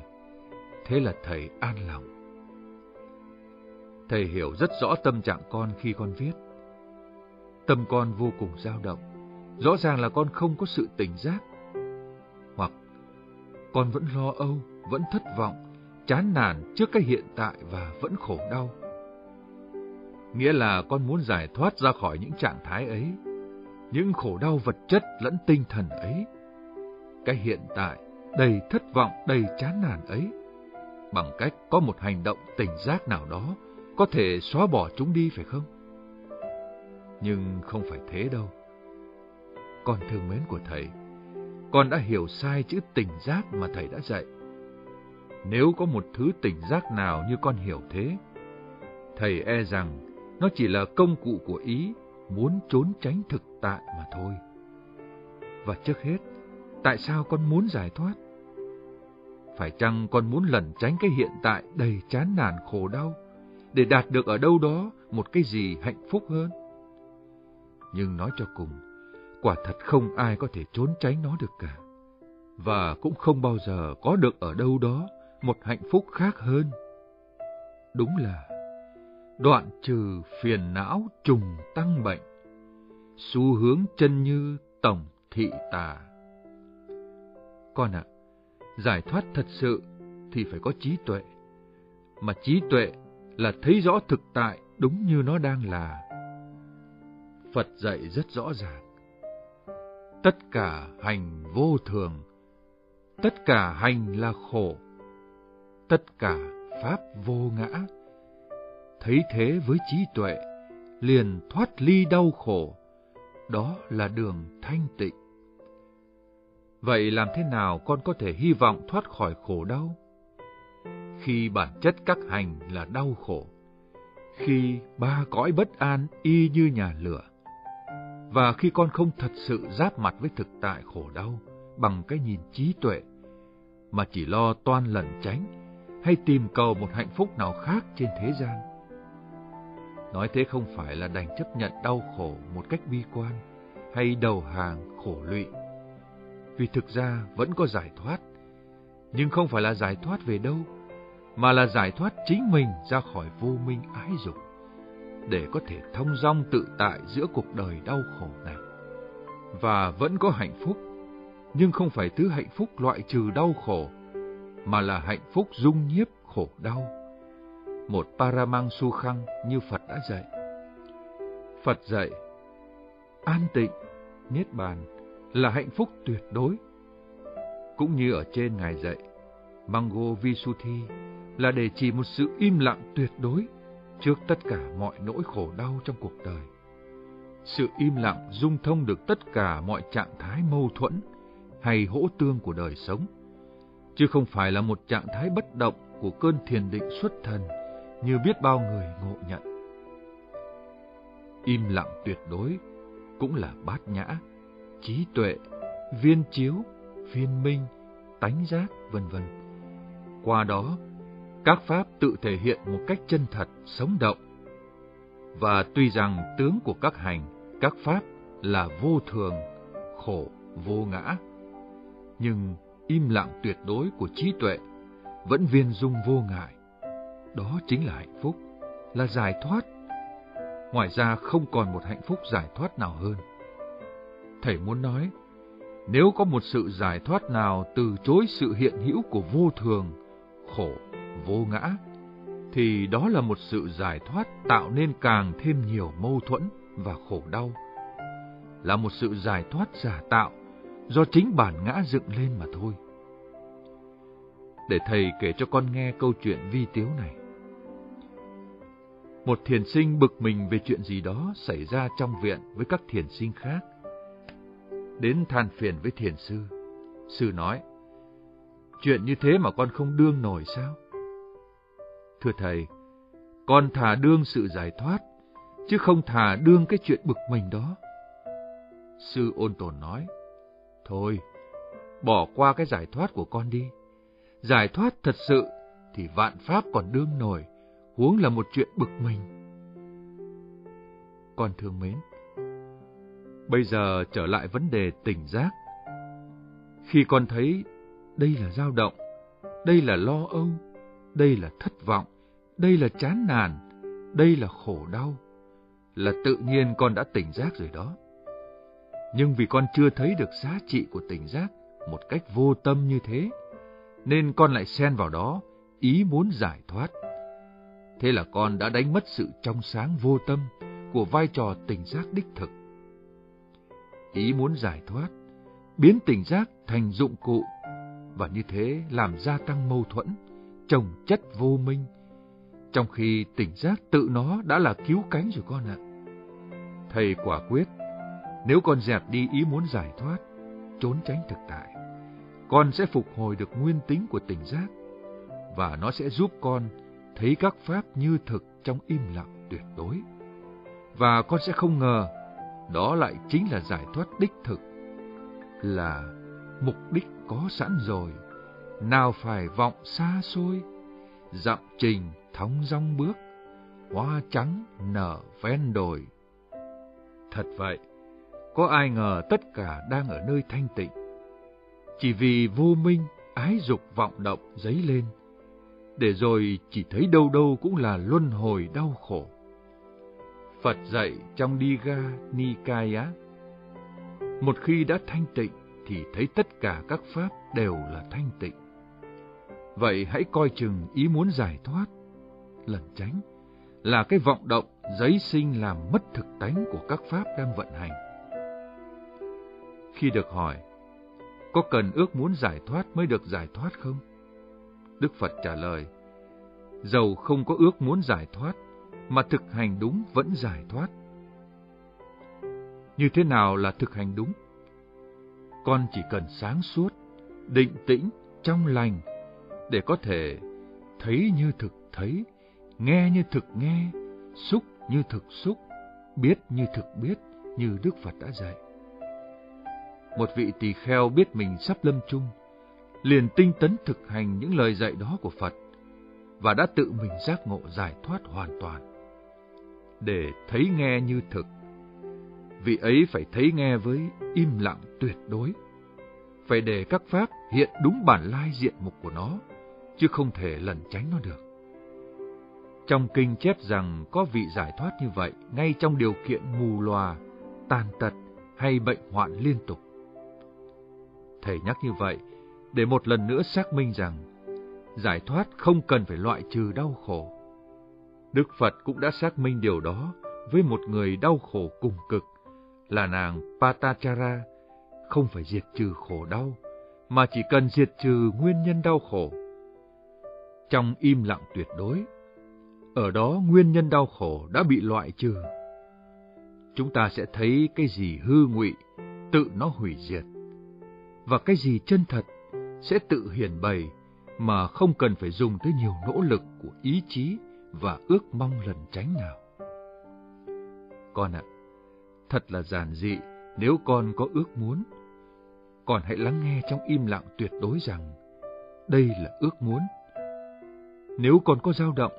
Thế là thầy an lòng. Thầy hiểu rất rõ tâm trạng con khi con viết. Tâm con vô cùng dao động. Rõ ràng là con không có sự tỉnh giác. Hoặc con vẫn lo âu, vẫn thất vọng, chán nản trước cái hiện tại và vẫn khổ đau. Nghĩa là con muốn giải thoát ra khỏi những trạng thái ấy, những khổ đau vật chất lẫn tinh thần ấy. Cái hiện tại đầy thất vọng, đầy chán nản ấy, bằng cách có một hành động tỉnh giác nào đó có thể xóa bỏ chúng đi phải không? Nhưng không phải thế đâu. Con thương mến của thầy, con đã hiểu sai chữ tỉnh giác mà thầy đã dạy. Nếu có một thứ tỉnh giác nào như con hiểu thế, thầy e rằng nó chỉ là công cụ của ý muốn trốn tránh thực tại mà thôi. Và trước hết, tại sao con muốn giải thoát? Phải chăng con muốn lẩn tránh cái hiện tại đầy chán nản khổ đau, để đạt được ở đâu đó một cái gì hạnh phúc hơn? Nhưng nói cho cùng, quả thật không ai có thể trốn tránh nó được cả. Và cũng không bao giờ có được ở đâu đó một hạnh phúc khác hơn. Đúng là đoạn trừ phiền não trùng tăng bệnh, xu hướng chân như tổng thị tà. Con ạ, giải thoát thật sự thì phải có trí tuệ, mà trí tuệ là thấy rõ thực tại đúng như nó đang là. Phật dạy rất rõ ràng. Tất cả hành vô thường, tất cả hành là khổ, tất cả pháp vô ngã. Thấy thế với trí tuệ, liền thoát ly đau khổ, đó là đường thanh tịnh. Vậy làm thế nào con có thể hy vọng thoát khỏi khổ đau? Khi bản chất các hành là đau khổ, khi ba cõi bất an y như nhà lửa, và khi con không thật sự giáp mặt với thực tại khổ đau bằng cái nhìn trí tuệ, mà chỉ lo toan lẩn tránh hay tìm cầu một hạnh phúc nào khác trên thế gian. Nói thế không phải là đành chấp nhận đau khổ một cách bi quan hay đầu hàng khổ lụy. Vì thực ra vẫn có giải thoát, nhưng không phải là giải thoát về đâu, mà là giải thoát chính mình ra khỏi vô minh ái dục để có thể thông dong tự tại giữa cuộc đời đau khổ này. Và vẫn có hạnh phúc, nhưng không phải thứ hạnh phúc loại trừ đau khổ, mà là hạnh phúc dung nhiếp khổ đau. Một paramang su khăng như Phật đã dạy. Phật dạy, an tịnh, niết bàn là hạnh phúc tuyệt đối. Cũng như ở trên Ngài dạy, Mango Visuthi là để chỉ một sự im lặng tuyệt đối trước tất cả mọi nỗi khổ đau trong cuộc đời. Sự im lặng dung thông được tất cả mọi trạng thái mâu thuẫn hay hỗ tương của đời sống, chứ không phải là một trạng thái bất động của cơn thiền định xuất thần như biết bao người ngộ nhận. Im lặng tuyệt đối cũng là bát nhã, trí tuệ, viên chiếu, viên minh, tánh giác, vân vân. Qua đó, các pháp tự thể hiện một cách chân thật, sống động. Và tuy rằng tướng của các hành, các pháp là vô thường, khổ, vô ngã, nhưng im lặng tuyệt đối của trí tuệ vẫn viên dung vô ngại. Đó chính là hạnh phúc, là giải thoát. Ngoài ra không còn một hạnh phúc giải thoát nào hơn. Thầy muốn nói, nếu có một sự giải thoát nào từ chối sự hiện hữu của vô thường, khổ, vô ngã, thì đó là một sự giải thoát tạo nên càng thêm nhiều mâu thuẫn và khổ đau. Là một sự giải thoát giả tạo do chính bản ngã dựng lên mà thôi. Để thầy kể cho con nghe câu chuyện vi tiếu này. Một thiền sinh bực mình về chuyện gì đó xảy ra trong viện với các thiền sinh khác. Đến than phiền với thiền sư. Sư nói, chuyện như thế mà con không đương nổi sao? Thưa thầy, con thà đương sự giải thoát, chứ không thà đương cái chuyện bực mình đó. Sư ôn tồn nói, Thôi, bỏ qua cái giải thoát của con đi. Giải thoát thật sự thì vạn pháp còn đương nổi, huống là một chuyện bực mình. Con thương mến, bây giờ trở lại vấn đề tỉnh giác. Khi con thấy đây là dao động, đây là lo âu, đây là thất vọng, đây là chán nản, đây là khổ đau, là tự nhiên con đã tỉnh giác rồi đó. Nhưng vì con chưa thấy được giá trị của tỉnh giác một cách vô tâm như thế, nên con lại xen vào đó, ý muốn giải thoát. Thế là con đã đánh mất sự trong sáng vô tâm của vai trò tỉnh giác đích thực. Ý muốn giải thoát, biến tỉnh giác thành dụng cụ, và như thế làm gia tăng mâu thuẫn, trồng chất vô minh, trong khi tỉnh giác tự nó đã là cứu cánh rồi con ạ. Thầy quả quyết, nếu con dẹp đi ý muốn giải thoát, trốn tránh thực tại, con sẽ phục hồi được nguyên tính của tỉnh giác, và nó sẽ giúp con thấy các pháp như thực trong im lặng tuyệt đối. Và con sẽ không ngờ, đó lại chính là giải thoát đích thực, là mục đích có sẵn rồi, nào phải vọng xa xôi, dặm trình thóng rong bước, hoa trắng nở ven đồi. Thật vậy, có ai ngờ tất cả đang ở nơi thanh tịnh. Chỉ vì vô minh, ái dục vọng động dấy lên, để rồi chỉ thấy đâu đâu cũng là luân hồi đau khổ. Phật dạy trong Diga Nikaya, một khi đã thanh tịnh thì thấy tất cả các pháp đều là thanh tịnh. Vậy hãy coi chừng ý muốn giải thoát, lẩn tránh, là cái vọng động giấy sinh làm mất thực tánh của các pháp đang vận hành. Khi được hỏi, có cần ước muốn giải thoát mới được giải thoát không? Đức Phật trả lời, dầu không có ước muốn giải thoát, mà thực hành đúng vẫn giải thoát. Như thế nào là thực hành đúng? Con chỉ cần sáng suốt, định tĩnh, trong lành, để có thể thấy như thực thấy, nghe như thực nghe, xúc như thực xúc, biết như thực biết, như Đức Phật đã dạy. Một vị tỳ kheo biết mình sắp lâm chung, liền tinh tấn thực hành những lời dạy đó của Phật, và đã tự mình giác ngộ giải thoát hoàn toàn. Để thấy nghe như thực, vị ấy phải thấy nghe với im lặng tuyệt đối, phải để các pháp hiện đúng bản lai diện mục của nó, chứ không thể lẩn tránh nó được. Trong kinh chép rằng có vị giải thoát như vậy ngay trong điều kiện mù lòa, tàn tật hay bệnh hoạn liên tục. Thầy nhắc như vậy để một lần nữa xác minh rằng giải thoát không cần phải loại trừ đau khổ. Đức Phật cũng đã xác minh điều đó với một người đau khổ cùng cực là nàng Patachara, không phải diệt trừ khổ đau, mà chỉ cần diệt trừ nguyên nhân đau khổ. Trong im lặng tuyệt đối, ở đó nguyên nhân đau khổ đã bị loại trừ. Chúng ta sẽ thấy cái gì hư ngụy, tự nó hủy diệt, và cái gì chân thật sẽ tự hiển bày mà không cần phải dùng tới nhiều nỗ lực của ý chí và ước mong lần tránh nào. Con ạ, thật là giản dị nếu con có ước muốn. Con hãy lắng nghe trong im lặng tuyệt đối rằng đây là ước muốn. Nếu con có dao động,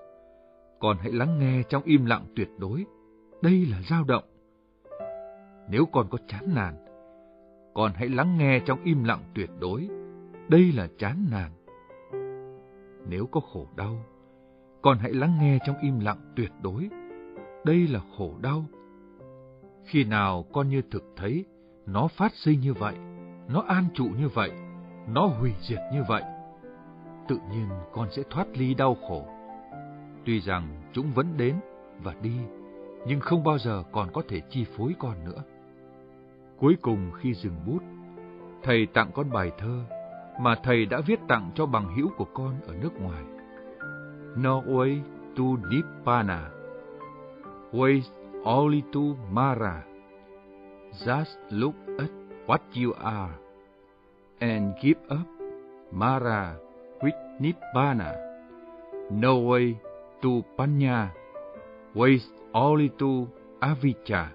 con hãy lắng nghe trong im lặng tuyệt đối. Đây là dao động. Nếu con có chán nản, con hãy lắng nghe trong im lặng tuyệt đối. Đây là chán nản. Nếu có khổ đau, con hãy lắng nghe trong im lặng tuyệt đối. Đây là khổ đau. Khi nào con như thực thấy nó phát sinh như vậy, nó an trụ như vậy, nó hủy diệt như vậy, tự nhiên con sẽ thoát ly đau khổ. Tuy rằng chúng vẫn đến và đi, nhưng không bao giờ còn có thể chi phối con nữa. Cuối cùng khi dừng bút, thầy tặng con bài thơ mà thầy đã viết tặng cho bằng hữu của con ở nước ngoài. No way to Nibbana, way only to Mara. Just look at what you are, and give up Mara with Nibbana. No way to Panya, way only to Avijja.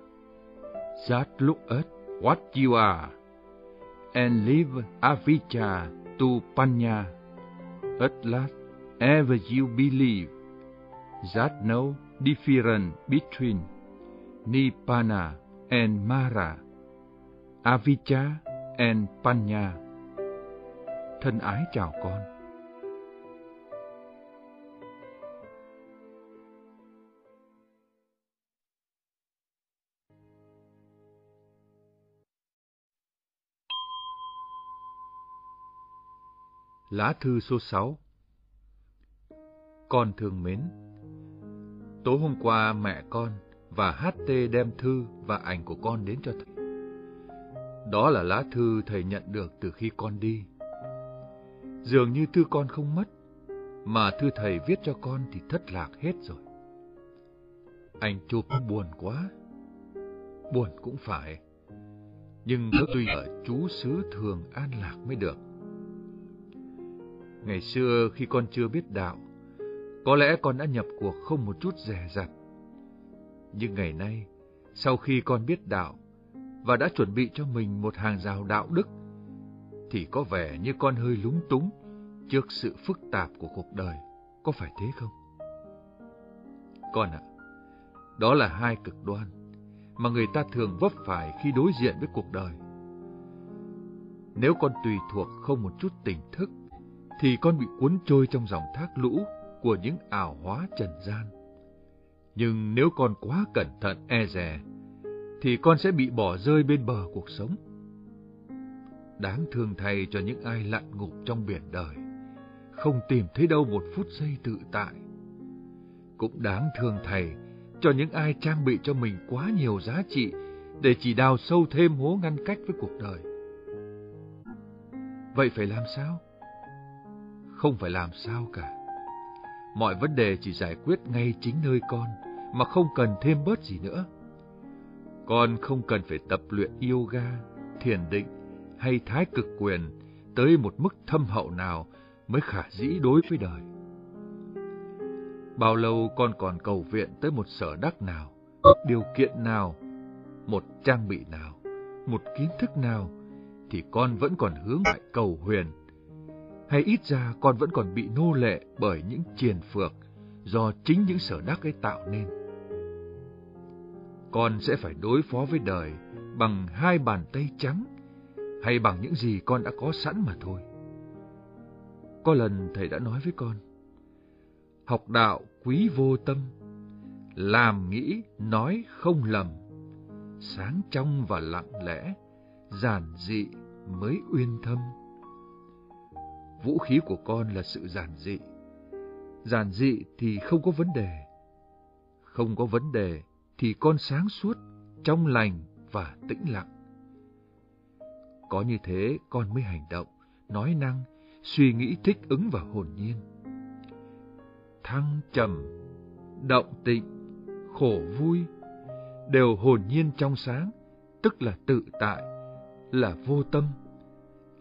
Just look at what you are and leave avijja to panya. At last, ever you believe that no difference between nibbana and mara, avijja and panya. Thân ái chào con. Lá thư số 6 Con thương mến Tối hôm qua mẹ con và HT đem thư và ảnh của con đến cho thầy. Đó là lá thư thầy nhận được từ khi con đi. Dường như thư con không mất, mà thư thầy viết cho con thì thất lạc hết rồi. Anh chụp buồn quá. Buồn cũng phải. Nhưng cứ tuy ở chú xứ thường an lạc mới được. Ngày xưa khi con chưa biết đạo, có lẽ con đã nhập cuộc không một chút rẻ rặt. Nhưng ngày nay, sau khi con biết đạo và đã chuẩn bị cho mình một hàng rào đạo đức, thì có vẻ như con hơi lúng túng trước sự phức tạp của cuộc đời, có phải thế không? Con ạ, đó là hai cực đoan mà người ta thường vấp phải khi đối diện với cuộc đời. Nếu con tùy thuộc không một chút tỉnh thức, thì con bị cuốn trôi trong dòng thác lũ của những ảo hóa trần gian. Nhưng nếu con quá cẩn thận e dè, thì con sẽ bị bỏ rơi bên bờ cuộc sống. Đáng thương thay cho những ai lặn ngục trong biển đời, không tìm thấy đâu một phút giây tự tại. Cũng đáng thương thầy cho những ai trang bị cho mình quá nhiều giá trị để chỉ đào sâu thêm hố ngăn cách với cuộc đời. Vậy phải làm sao? Không phải làm sao cả. Mọi vấn đề chỉ giải quyết ngay chính nơi con, mà không cần thêm bớt gì nữa. Con không cần phải tập luyện yoga, thiền định hay thái cực quyền tới một mức thâm hậu nào mới khả dĩ đối với đời. Bao lâu con còn cầu viện tới một sở đắc nào, một điều kiện nào, một trang bị nào, một kiến thức nào, thì con vẫn còn hướng lại cầu huyền. Hay ít ra con vẫn còn bị nô lệ bởi những triền phược do chính những sở đắc ấy tạo nên. Con sẽ phải đối phó với đời bằng hai bàn tay trắng hay bằng những gì con đã có sẵn mà thôi. Có lần thầy đã nói với con, học đạo quý vô tâm, làm nghĩ nói không lầm, sáng trong và lặng lẽ, giản dị mới uyên thâm. Vũ khí của con là sự giản dị. Giản dị thì không có vấn đề. Không có vấn đề thì con sáng suốt, trong lành và tĩnh lặng. Có như thế con mới hành động, nói năng, suy nghĩ thích ứng và hồn nhiên thăng trầm, động tịnh, khổ vui, đều hồn nhiên trong sáng, tức là tự tại, là vô tâm,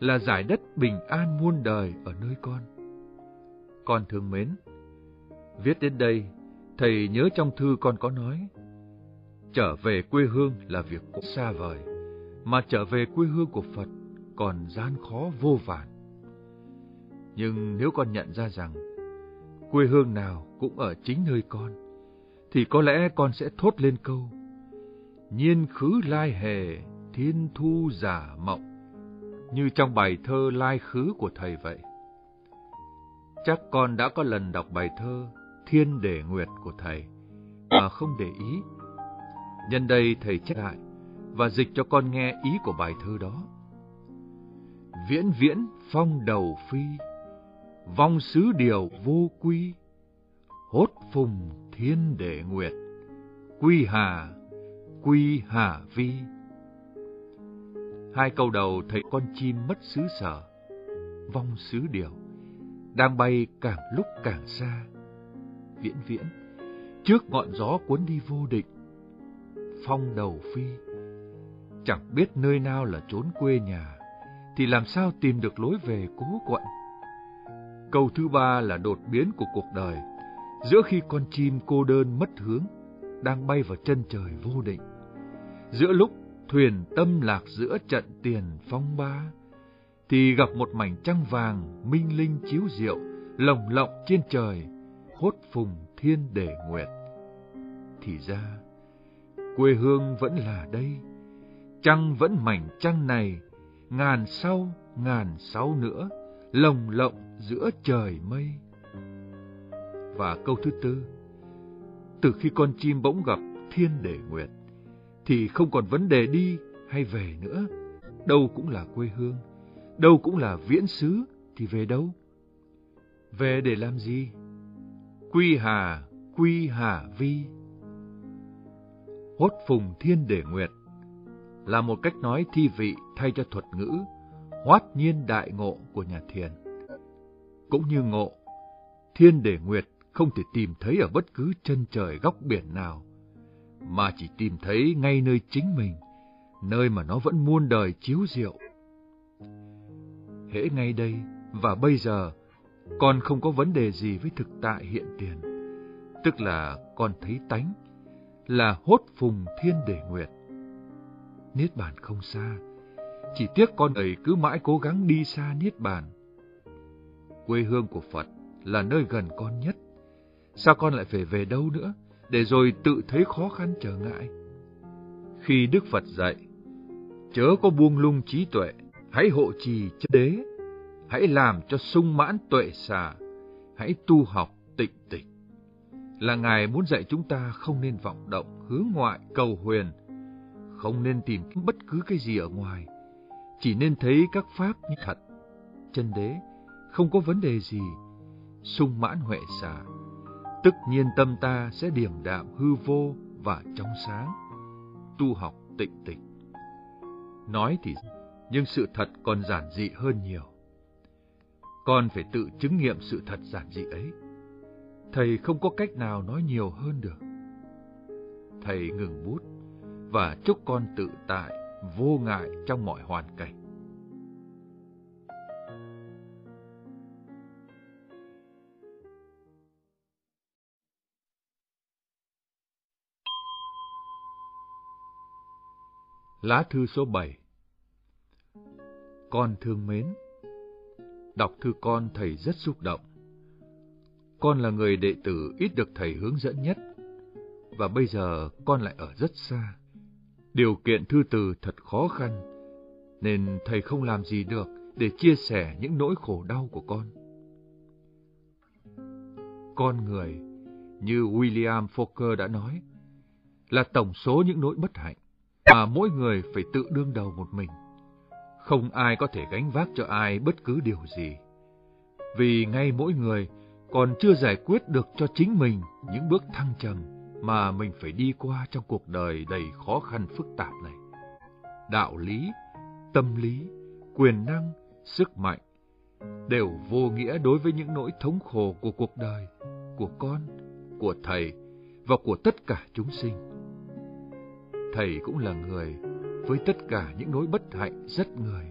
là giải đất bình an muôn đời ở nơi con. Con thương mến, viết đến đây, thầy nhớ trong thư con có nói, trở về quê hương là việc cũng xa vời, mà trở về quê hương của Phật còn gian khó vô vàn. Nhưng nếu con nhận ra rằng quê hương nào cũng ở chính nơi con, thì có lẽ con sẽ thốt lên câu Nhiên khứ lai hề, thiên thu giả mộng, như trong bài thơ lai khứ của thầy vậy. Chắc con đã có lần đọc bài thơ Thiên Đề Nguyệt của thầy, mà không để ý. Nhân đây thầy chép lại và dịch cho con nghe ý của bài thơ đó. Viễn viễn phong đầu phi, vong xứ điều vô quy, hốt phùng thiên đệ nguyệt, quy hà, quy hà vi. Hai câu đầu thấy con chim mất xứ sở, vong xứ điều, đang bay càng lúc càng xa. Viễn viễn, trước ngọn gió cuốn đi vô định, phong đầu phi, chẳng biết nơi nào là chốn quê nhà, thì làm sao tìm được lối về cố quận. Câu thứ ba là đột biến của cuộc đời, giữa khi con chim cô đơn mất hướng, đang bay vào chân trời vô định. Giữa lúc thuyền tâm lạc giữa trận tiền phong ba, thì gặp một mảnh trăng vàng minh linh chiếu diệu, lồng lộng trên trời, hốt phùng thiên đề nguyệt. Thì ra, quê hương vẫn là đây, trăng vẫn mảnh trăng này, ngàn sau, ngàn sau nữa, lồng lộng giữa trời mây. Và câu thứ tư, từ khi con chim bỗng gặp thiên đề nguyệt, thì không còn vấn đề đi hay về nữa, đâu cũng là quê hương, đâu cũng là viễn xứ thì về đâu. Về để làm gì? Quy hà, quy hà vi. Hốt phùng thiên để nguyệt là một cách nói thi vị thay cho thuật ngữ hoát nhiên đại ngộ của nhà thiền. Cũng như ngộ, thiên để nguyệt không thể tìm thấy ở bất cứ chân trời góc biển nào, mà chỉ tìm thấy ngay nơi chính mình, nơi mà nó vẫn muôn đời chiếu diệu. Hễ ngay đây và bây giờ, con không có vấn đề gì với thực tại hiện tiền, tức là con thấy tánh, là hốt phùng thiên để nguyệt. Niết bàn không xa, chỉ tiếc con ấy cứ mãi cố gắng đi xa Niết bàn. Quê hương của Phật là nơi gần con nhất, sao con lại phải về đâu nữa, để rồi tự thấy khó khăn trở ngại? Khi Đức Phật dạy, chớ có buông lung trí tuệ, hãy hộ trì chân đế, hãy làm cho sung mãn tuệ xà, hãy tu học tịnh tịch. Là Ngài muốn dạy chúng ta không nên vọng động, hướng ngoại, cầu huyền, không nên tìm bất cứ cái gì ở ngoài, chỉ nên thấy các pháp như thật. Chân đế, không có vấn đề gì, sung mãn huệ xả, tức nhiên tâm ta sẽ điềm đạm hư vô và trong sáng, tu học tịnh tịch. Nói thì, nhưng sự thật còn giản dị hơn nhiều. Con phải tự chứng nghiệm sự thật giản dị ấy. Thầy không có cách nào nói nhiều hơn được. Thầy ngừng bút và chúc con tự tại, vô ngại trong mọi hoàn cảnh. Lá thư số 7 Con thương mến Đọc thư con thầy rất xúc động. Con là người đệ tử ít được thầy hướng dẫn nhất, và bây giờ con lại ở rất xa. Điều kiện thư từ thật khó khăn, nên thầy không làm gì được để chia sẻ những nỗi khổ đau của con. Con người, như William Fokker đã nói, là tổng số những nỗi bất hạnh mà mỗi người phải tự đương đầu một mình. Không ai có thể gánh vác cho ai bất cứ điều gì. Vì ngay mỗi người còn chưa giải quyết được cho chính mình những bước thăng trầm mà mình phải đi qua trong cuộc đời đầy khó khăn phức tạp này. Đạo lý, tâm lý, quyền năng, sức mạnh đều vô nghĩa đối với những nỗi thống khổ của cuộc đời, của con, của thầy và của tất cả chúng sinh. Thầy cũng là người với tất cả những nỗi bất hạnh rất người.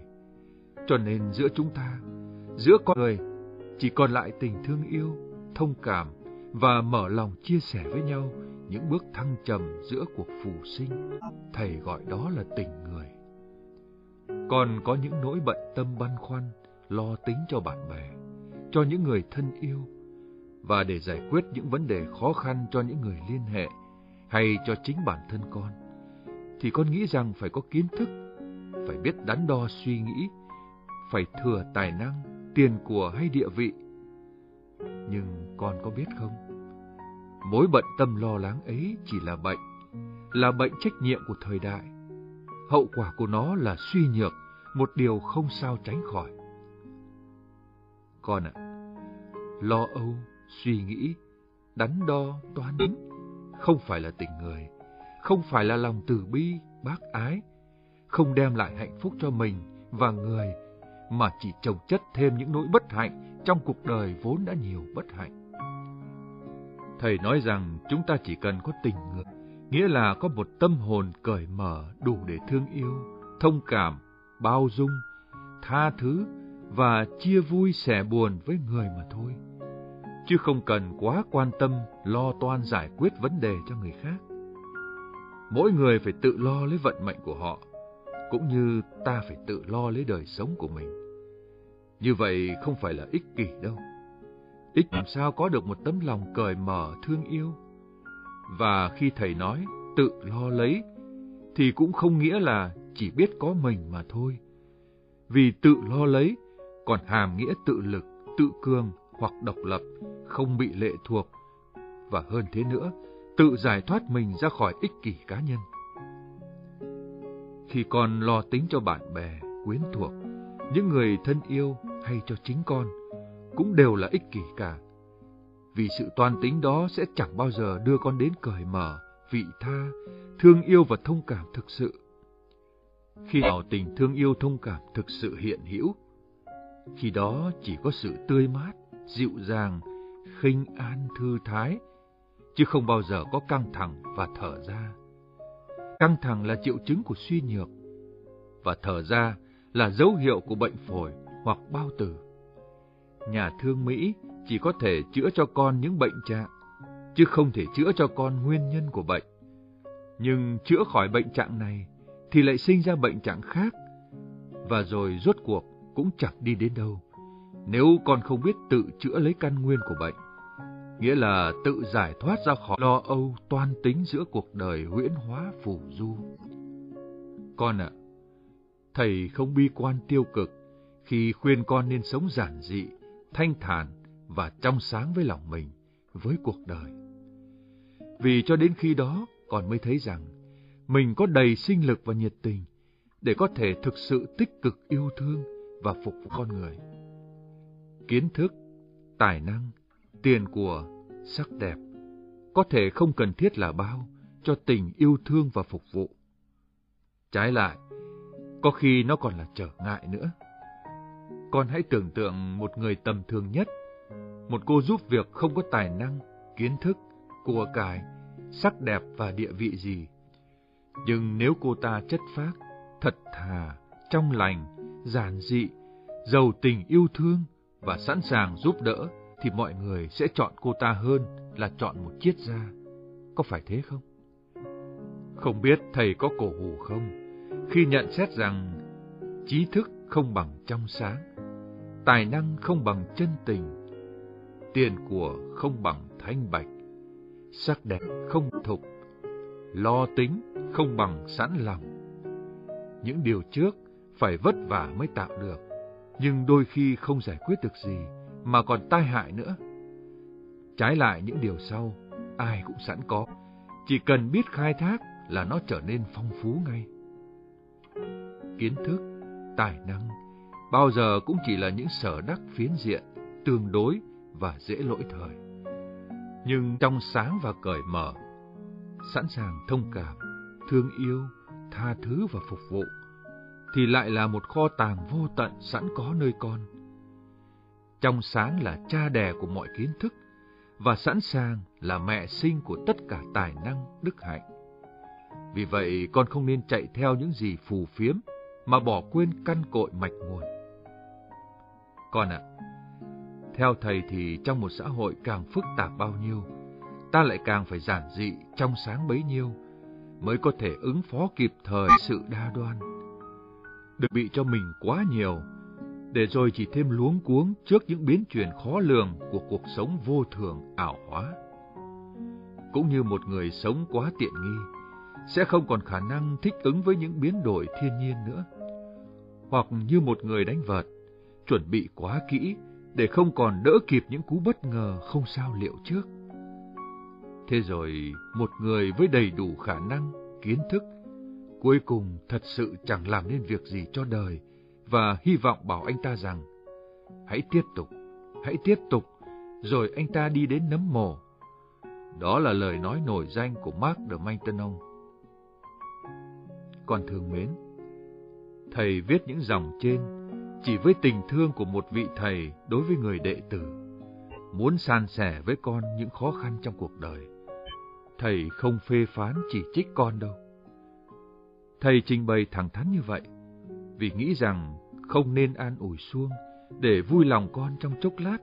Cho nên giữa chúng ta, giữa con người, chỉ còn lại tình thương yêu, thông cảm và mở lòng chia sẻ với nhau những bước thăng trầm giữa cuộc phù sinh, thầy gọi đó là tình người. Còn có những nỗi bận tâm băn khoăn, lo tính cho bạn bè, cho những người thân yêu, và để giải quyết những vấn đề khó khăn cho những người liên hệ, hay cho chính bản thân con, thì con nghĩ rằng phải có kiến thức, phải biết đắn đo suy nghĩ, phải thừa tài năng, tiền của hay địa vị. Nhưng con có biết không? Mối bận tâm lo lắng ấy chỉ là bệnh, là bệnh trách nhiệm của thời đại. Hậu quả của nó là suy nhược, một điều không sao tránh khỏi. Con ạ, lo âu, suy nghĩ, đắn đo, toán tính, không phải là tình người, không phải là lòng từ bi, bác ái, không đem lại hạnh phúc cho mình và người, mà chỉ trồng chất thêm những nỗi bất hạnh trong cuộc đời vốn đã nhiều bất hạnh. Thầy nói rằng chúng ta chỉ cần có tình người, nghĩa là có một tâm hồn cởi mở đủ để thương yêu, thông cảm, bao dung, tha thứ và chia vui sẻ buồn với người mà thôi. Chứ không cần quá quan tâm lo toan giải quyết vấn đề cho người khác. Mỗi người phải tự lo lấy vận mệnh của họ, cũng như ta phải tự lo lấy đời sống của mình. Như vậy không phải là ích kỷ đâu ích làm sao có được một tấm lòng cởi mở thương yêu. Và khi thầy nói tự lo lấy, thì cũng không nghĩa là chỉ biết có mình mà thôi. Vì tự lo lấy còn hàm nghĩa tự lực, tự cường hoặc độc lập, không bị lệ thuộc. Và hơn thế nữa, tự giải thoát mình ra khỏi ích kỷ cá nhân. Khi con lo tính cho bạn bè, quyến thuộc, những người thân yêu hay cho chính con, cũng đều là ích kỷ cả. Vì sự toan tính đó sẽ chẳng bao giờ đưa con đến cởi mở, vị tha, thương yêu và thông cảm thực sự. Khi nào tình thương yêu thông cảm thực sự hiện hữu, khi đó chỉ có sự tươi mát, dịu dàng, khinh an thư thái, chứ không bao giờ có căng thẳng và thở ra. Căng thẳng là triệu chứng của suy nhược, và thở ra là dấu hiệu của bệnh phổi hoặc bao tử. Nhà thương Mỹ chỉ có thể chữa cho con những bệnh trạng, chứ không thể chữa cho con nguyên nhân của bệnh. Nhưng chữa khỏi bệnh trạng này thì lại sinh ra bệnh trạng khác, và rồi rốt cuộc cũng chẳng đi đến đâu. Nếu con không biết tự chữa lấy căn nguyên của bệnh, nghĩa là tự giải thoát ra khỏi lo âu toan tính giữa cuộc đời huyễn hóa phù du. Con ạ, thầy không bi quan tiêu cực khi khuyên con nên sống giản dị, thanh thản và trong sáng với lòng mình, với cuộc đời. Vì cho đến khi đó, con mới thấy rằng mình có đầy sinh lực và nhiệt tình để có thể thực sự tích cực yêu thương và phục vụ con người. Kiến thức, tài năng, tiền của, sắc đẹp có thể không cần thiết là bao cho tình yêu thương và phục vụ. Trái lại, có khi nó còn là trở ngại nữa. Con hãy tưởng tượng một người tầm thường nhất, một cô giúp việc không có tài năng, kiến thức, của cải, sắc đẹp và địa vị gì. Nhưng nếu cô ta chất phác, thật thà, trong lành, giản dị, giàu tình yêu thương và sẵn sàng giúp đỡ, thì mọi người sẽ chọn cô ta hơn là chọn một triết gia. Có phải thế không? Không biết thầy có cổ hủ không, khi nhận xét rằng trí thức không bằng trong sáng, tài năng không bằng chân tình, tiền của không bằng thanh bạch, sắc đẹp không thục, lo tính không bằng sẵn lòng. Những điều trước phải vất vả mới tạo được, nhưng đôi khi không giải quyết được gì mà còn tai hại nữa. Trái lại những điều sau, ai cũng sẵn có, chỉ cần biết khai thác là nó trở nên phong phú ngay. Kiến thức, tài năng, bao giờ cũng chỉ là những sở đắc phiến diện, tương đối và dễ lỗi thời. Nhưng trong sáng và cởi mở, sẵn sàng thông cảm, thương yêu, tha thứ và phục vụ, thì lại là một kho tàng vô tận sẵn có nơi con. Trong sáng là cha đẻ của mọi kiến thức, và sẵn sàng là mẹ sinh của tất cả tài năng, đức hạnh. Vì vậy, con không nên chạy theo những gì phù phiếm, mà bỏ quên căn cội mạch nguồn. Con ạ, theo thầy thì trong một xã hội càng phức tạp bao nhiêu, ta lại càng phải giản dị, trong sáng bấy nhiêu, mới có thể ứng phó kịp thời sự đa đoan. đừng bị cho mình quá nhiều, để rồi chỉ thêm luống cuống trước những biến chuyển khó lường của cuộc sống vô thường ảo hóa. Cũng như một người sống quá tiện nghi, sẽ không còn khả năng thích ứng với những biến đổi thiên nhiên nữa. Hoặc như một người đánh vợt, chuẩn bị quá kỹ để không còn đỡ kịp những cú bất ngờ không sao liệu trước. Thế rồi, một người với đầy đủ khả năng, kiến thức, cuối cùng thật sự chẳng làm nên việc gì cho đời, và hy vọng bảo anh ta rằng, hãy tiếp tục, hãy tiếp tục, rồi anh ta đi đến nấm mồ. Đó là lời nói nổi danh của Mark de Maintenon. Con thương mến, thầy viết những dòng trên chỉ với tình thương của một vị thầy đối với người đệ tử, muốn san sẻ với con những khó khăn trong cuộc đời. Thầy không phê phán chỉ trích con đâu. Thầy trình bày thẳng thắn như vậy, vì nghĩ rằng không nên an ủi xuông để vui lòng con trong chốc lát,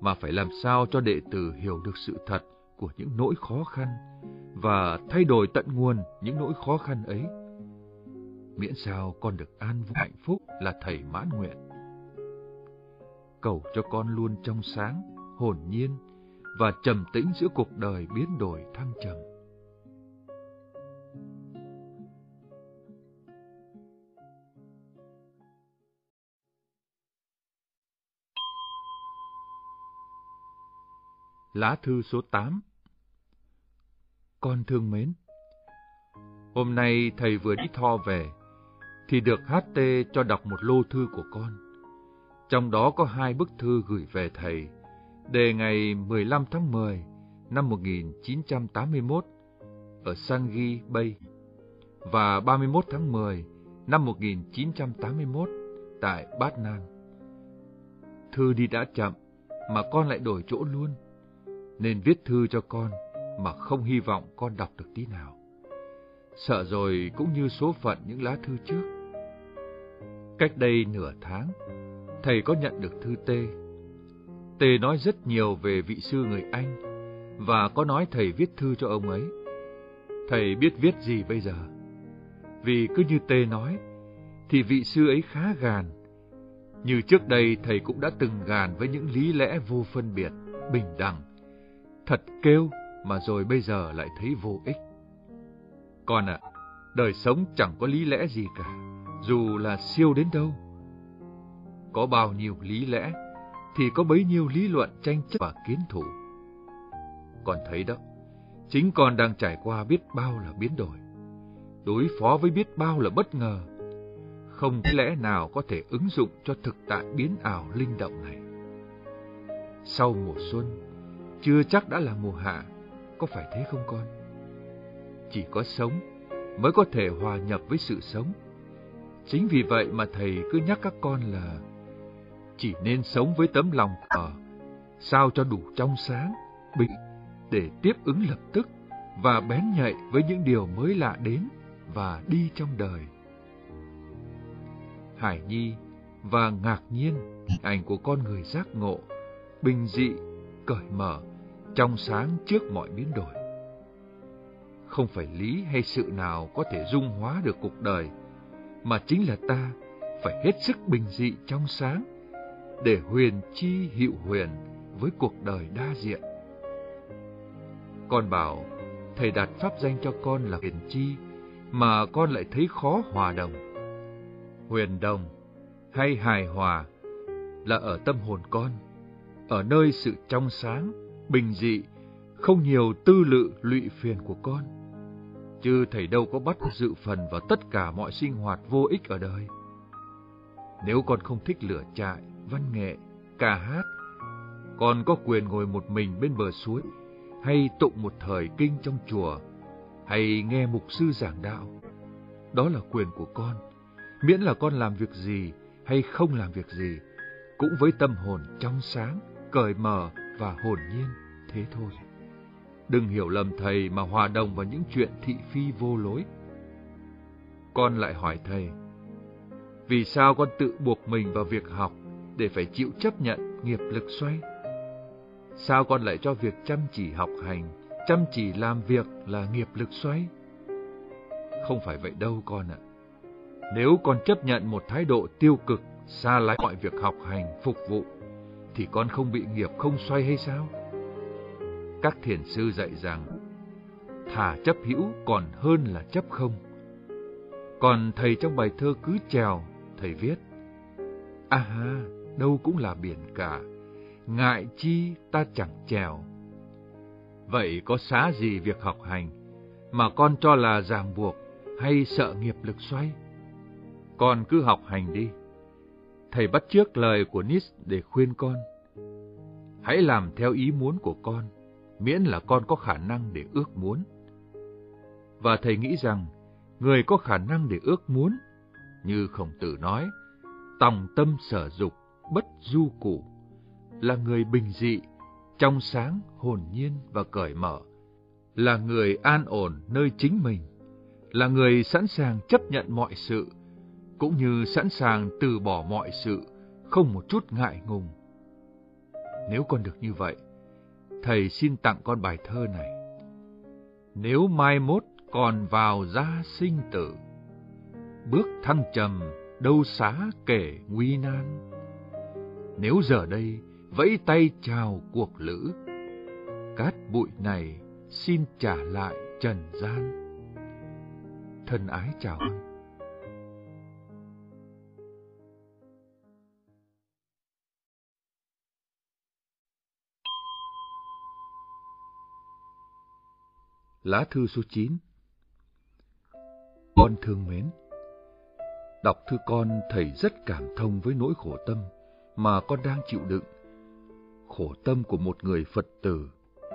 mà phải làm sao cho đệ tử hiểu được sự thật của những nỗi khó khăn và thay đổi tận nguồn những nỗi khó khăn ấy. Miễn sao con được an vui hạnh phúc là thầy mãn nguyện. Cầu cho con luôn trong sáng, hồn nhiên và trầm tĩnh giữa cuộc đời biến đổi thăng trầm. Lá thư số 8 Con thương mến Hôm nay thầy vừa đi tho về, thì được HT cho đọc một lô thư của con. Trong đó có hai bức thư gửi về thầy, đề ngày 15 tháng 10 năm 1981 ở Sangi Bay và 31 tháng 10 năm 1981 tại Bát Nan. Thư đi đã chậm mà con lại đổi chỗ luôn, nên viết thư cho con mà không hy vọng con đọc được tí nào. Sợ rồi cũng như số phận những lá thư trước. Cách đây nửa tháng, thầy có nhận được thư Tê. Tê nói rất nhiều về vị sư người Anh và có nói thầy viết thư cho ông ấy. Thầy biết viết gì bây giờ? Vì cứ như Tê nói, thì vị sư ấy khá gàn. Như trước đây thầy cũng đã từng gàn với những lý lẽ vô phân biệt, bình đẳng. Thật kêu mà rồi bây giờ lại thấy vô ích. Con ạ, đời sống chẳng có lý lẽ gì cả, dù là siêu đến đâu. Có bao nhiêu lý lẽ, thì có bấy nhiêu lý luận tranh chấp và kiến thủ. Con thấy đó, chính con đang trải qua biết bao là biến đổi, đối phó với biết bao là bất ngờ. Không lý lẽ nào có thể ứng dụng cho thực tại biến ảo linh động này. Sau mùa xuân, chưa chắc đã là mùa hạ, có phải thế không con? Chỉ có sống mới có thể hòa nhập với sự sống. Chính vì vậy mà thầy cứ nhắc các con là chỉ nên sống với tấm lòng ở, sao cho đủ trong sáng, bình để tiếp ứng lập tức và bén nhạy với những điều mới lạ đến và đi trong đời. Hải Nhi và ngạc nhiên ảnh của con người giác ngộ, bình dị, cởi mở, trong sáng trước mọi biến đổi. Không phải lý hay sự nào có thể dung hóa được cuộc đời, mà chính là ta phải hết sức bình dị trong sáng, để huyền chi hiệu huyền với cuộc đời đa diện. Con bảo, thầy đặt pháp danh cho con là huyền chi, mà con lại thấy khó hòa đồng. Huyền đồng hay hài hòa là ở tâm hồn con, ở nơi sự trong sáng, bình dị, không nhiều tư lự lụy phiền của con. Chứ thầy đâu có bắt dự phần vào tất cả mọi sinh hoạt vô ích ở đời. Nếu con không thích lửa trại, văn nghệ, ca hát, con có quyền ngồi một mình bên bờ suối, hay tụng một thời kinh trong chùa, hay nghe mục sư giảng đạo. Đó là quyền của con, miễn là con làm việc gì hay không làm việc gì, cũng với tâm hồn trong sáng, cởi mở và hồn nhiên, thế thôi. Đừng hiểu lầm thầy mà hòa đồng vào những chuyện thị phi vô lối. Con lại hỏi thầy, vì sao con tự buộc mình vào việc học để phải chịu chấp nhận nghiệp lực xoay? Sao con lại cho việc chăm chỉ học hành, chăm chỉ làm việc là nghiệp lực xoay? Không phải vậy đâu con ạ. Nếu con chấp nhận một thái độ tiêu cực, xa lánh mọi việc học hành, phục vụ, thì con không bị nghiệp không xoay hay sao? Các thiền sư dạy rằng, thả chấp hữu còn hơn là chấp không. Còn thầy trong bài thơ cứ trèo, thầy viết, À ha, đâu cũng là biển cả, ngại chi ta chẳng trèo. Vậy có xá gì việc học hành, mà con cho là ràng buộc hay sợ nghiệp lực xoay? Con cứ học hành đi. Thầy bắt trước lời của Nietzsche để khuyên con. Hãy làm theo ý muốn của con, miễn là con có khả năng để ước muốn. Và thầy nghĩ rằng, người có khả năng để ước muốn, như khổng tử nói, tòng tâm sở dục, bất du củ, là người bình dị, trong sáng, hồn nhiên và cởi mở, là người an ổn nơi chính mình, là người sẵn sàng chấp nhận mọi sự, cũng như sẵn sàng từ bỏ mọi sự, không một chút ngại ngùng. Nếu con được như vậy, thầy xin tặng con bài thơ này. Nếu mai mốt còn vào gia sinh tử, bước thăng trầm đâu xá kể nguy nan. Nếu giờ đây vẫy tay chào cuộc lữ, cát bụi này xin trả lại trần gian. Thân ái chào anh. Lá thư số 9 Con thương mến Đọc thư con, thầy rất cảm thông với nỗi khổ tâm mà con đang chịu đựng, khổ tâm của một người Phật tử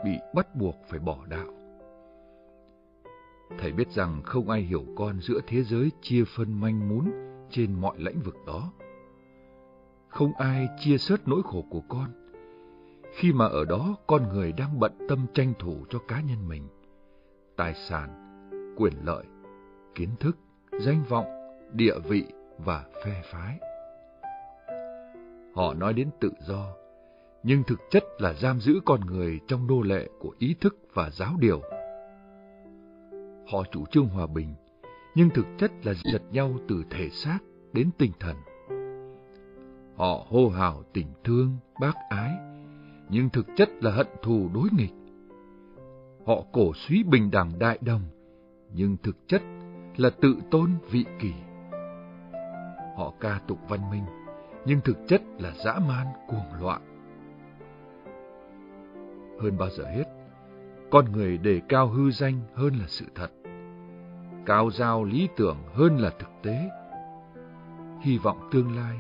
bị bắt buộc phải bỏ đạo. Thầy biết rằng không ai hiểu con giữa thế giới chia phân manh mún trên mọi lĩnh vực đó. Không ai chia sớt nỗi khổ của con, khi mà ở đó con người đang bận tâm tranh thủ cho cá nhân mình, tài sản, quyền lợi, kiến thức, danh vọng, địa vị và phe phái. Họ nói đến tự do, nhưng thực chất là giam giữ con người trong nô lệ của ý thức và giáo điều. Họ chủ trương hòa bình, nhưng thực chất là giật nhau từ thể xác đến tinh thần. Họ hô hào tình thương, bác ái, nhưng thực chất là hận thù đối nghịch. Họ cổ suý bình đẳng đại đồng, nhưng thực chất là tự tôn vị kỷ. Họ ca tụng văn minh, nhưng thực chất là dã man cuồng loạn. Hơn bao giờ hết, con người đề cao hư danh hơn là sự thật, cao giao lý tưởng hơn là thực tế, hy vọng tương lai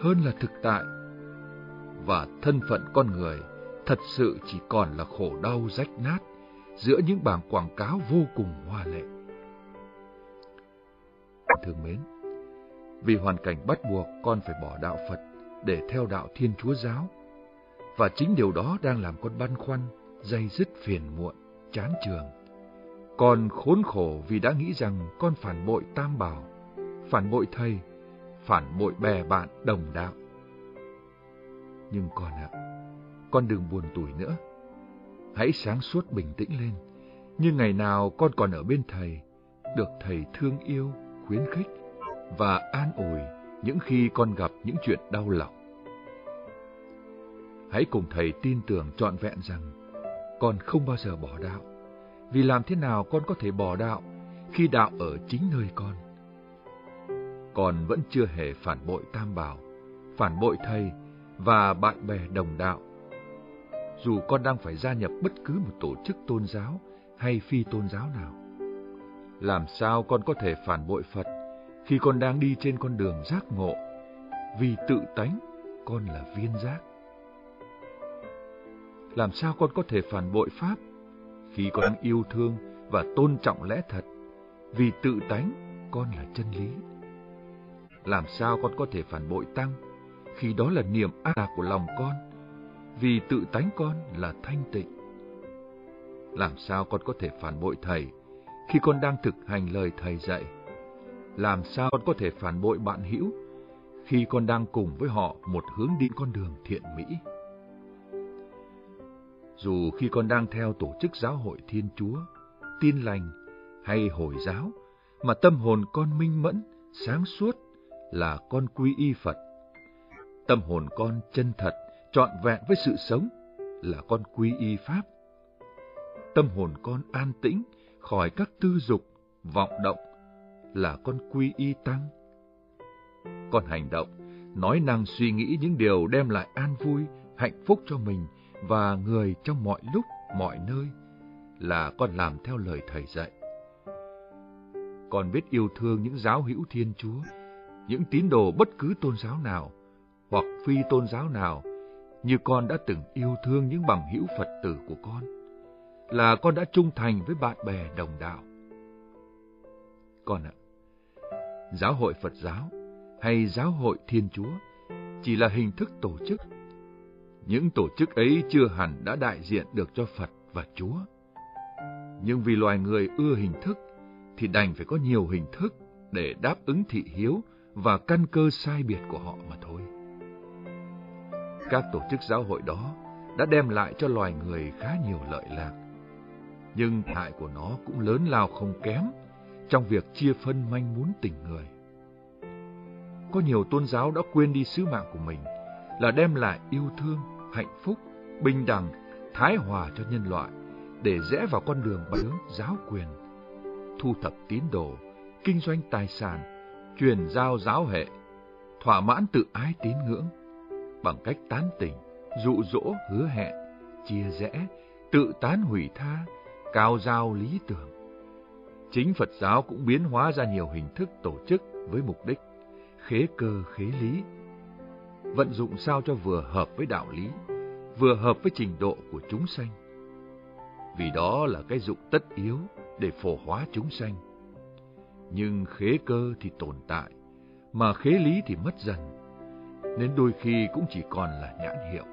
hơn là thực tại, và thân phận con người thật sự chỉ còn là khổ đau rách nát giữa những bảng quảng cáo vô cùng hoa lệ. Thương mến, vì hoàn cảnh bắt buộc con phải bỏ đạo Phật để theo đạo Thiên Chúa Giáo, và chính điều đó đang làm con băn khoăn, dây dứt phiền muộn, chán trường. Con khốn khổ vì đã nghĩ rằng con phản bội tam bảo, phản bội thầy, phản bội bè bạn đồng đạo. Nhưng con ạ, con đừng buồn tủi nữa. Hãy sáng suốt bình tĩnh lên, như ngày nào con còn ở bên thầy, được thầy thương yêu, khuyến khích và an ủi những khi con gặp những chuyện đau lòng. Hãy cùng thầy tin tưởng trọn vẹn rằng con không bao giờ bỏ đạo, vì làm thế nào con có thể bỏ đạo khi đạo ở chính nơi con? Con vẫn chưa hề phản bội tam bảo, phản bội thầy và bạn bè đồng đạo. Dù con đang phải gia nhập bất cứ một tổ chức tôn giáo hay phi tôn giáo nào. Làm sao con có thể phản bội Phật khi con đang đi trên con đường giác ngộ, vì tự tánh con là viên giác. Làm sao con có thể phản bội Pháp khi con đang yêu thương và tôn trọng lẽ thật, vì tự tánh con là chân lý. Làm sao con có thể phản bội Tăng khi đó là niềm ác lạc của lòng con, vì tự tánh con là thanh tịnh. Làm sao con có thể phản bội Thầy khi con đang thực hành lời Thầy dạy? Làm sao con có thể phản bội bạn hữu khi con đang cùng với họ một hướng đi con đường thiện mỹ? Dù khi con đang theo tổ chức giáo hội Thiên Chúa, tin lành hay Hồi giáo, mà tâm hồn con minh mẫn, sáng suốt là con quy y Phật. Tâm hồn con chân thật, trọn vẹn với sự sống là con quy y Pháp. Tâm hồn con an tĩnh, khỏi các tư dục, vọng động là con quy y tăng. Con hành động, nói năng suy nghĩ những điều đem lại an vui, hạnh phúc cho mình và người trong mọi lúc, mọi nơi là con làm theo lời thầy dạy. Con biết yêu thương những giáo hữu Thiên Chúa, những tín đồ bất cứ tôn giáo nào hoặc phi tôn giáo nào như con đã từng yêu thương những bằng hữu Phật tử của con, là con đã trung thành với bạn bè đồng đạo. Con ạ, giáo hội Phật giáo hay giáo hội Thiên Chúa chỉ là hình thức tổ chức. Những tổ chức ấy chưa hẳn đã đại diện được cho Phật và Chúa. Nhưng vì loài người ưa hình thức, thì đành phải có nhiều hình thức để đáp ứng thị hiếu và căn cơ sai biệt của họ mà thôi. Các tổ chức giáo hội đó đã đem lại cho loài người khá nhiều lợi lạc, nhưng hại của nó cũng lớn lao không kém trong việc chia phân manh muốn tình người. Có nhiều tôn giáo đã quên đi sứ mạng của mình là đem lại yêu thương, hạnh phúc, bình đẳng, thái hòa cho nhân loại để rẽ vào con đường bá giáo quyền, thu thập tín đồ, kinh doanh tài sản, truyền giao giáo hệ, thỏa mãn tự ái tín ngưỡng bằng cách tán tỉnh, dụ dỗ hứa hẹn, chia rẽ, tự tán hủy tha, cao giao lý tưởng. Chính Phật giáo cũng biến hóa ra nhiều hình thức tổ chức với mục đích khế cơ khế lý. vận dụng sao cho vừa hợp với đạo lý, vừa hợp với trình độ của chúng sanh. Vì đó là cái dụng tất yếu để phổ hóa chúng sanh. Nhưng khế cơ thì tồn tại, mà khế lý thì mất dần, nên đôi khi cũng chỉ còn là nhãn hiệu.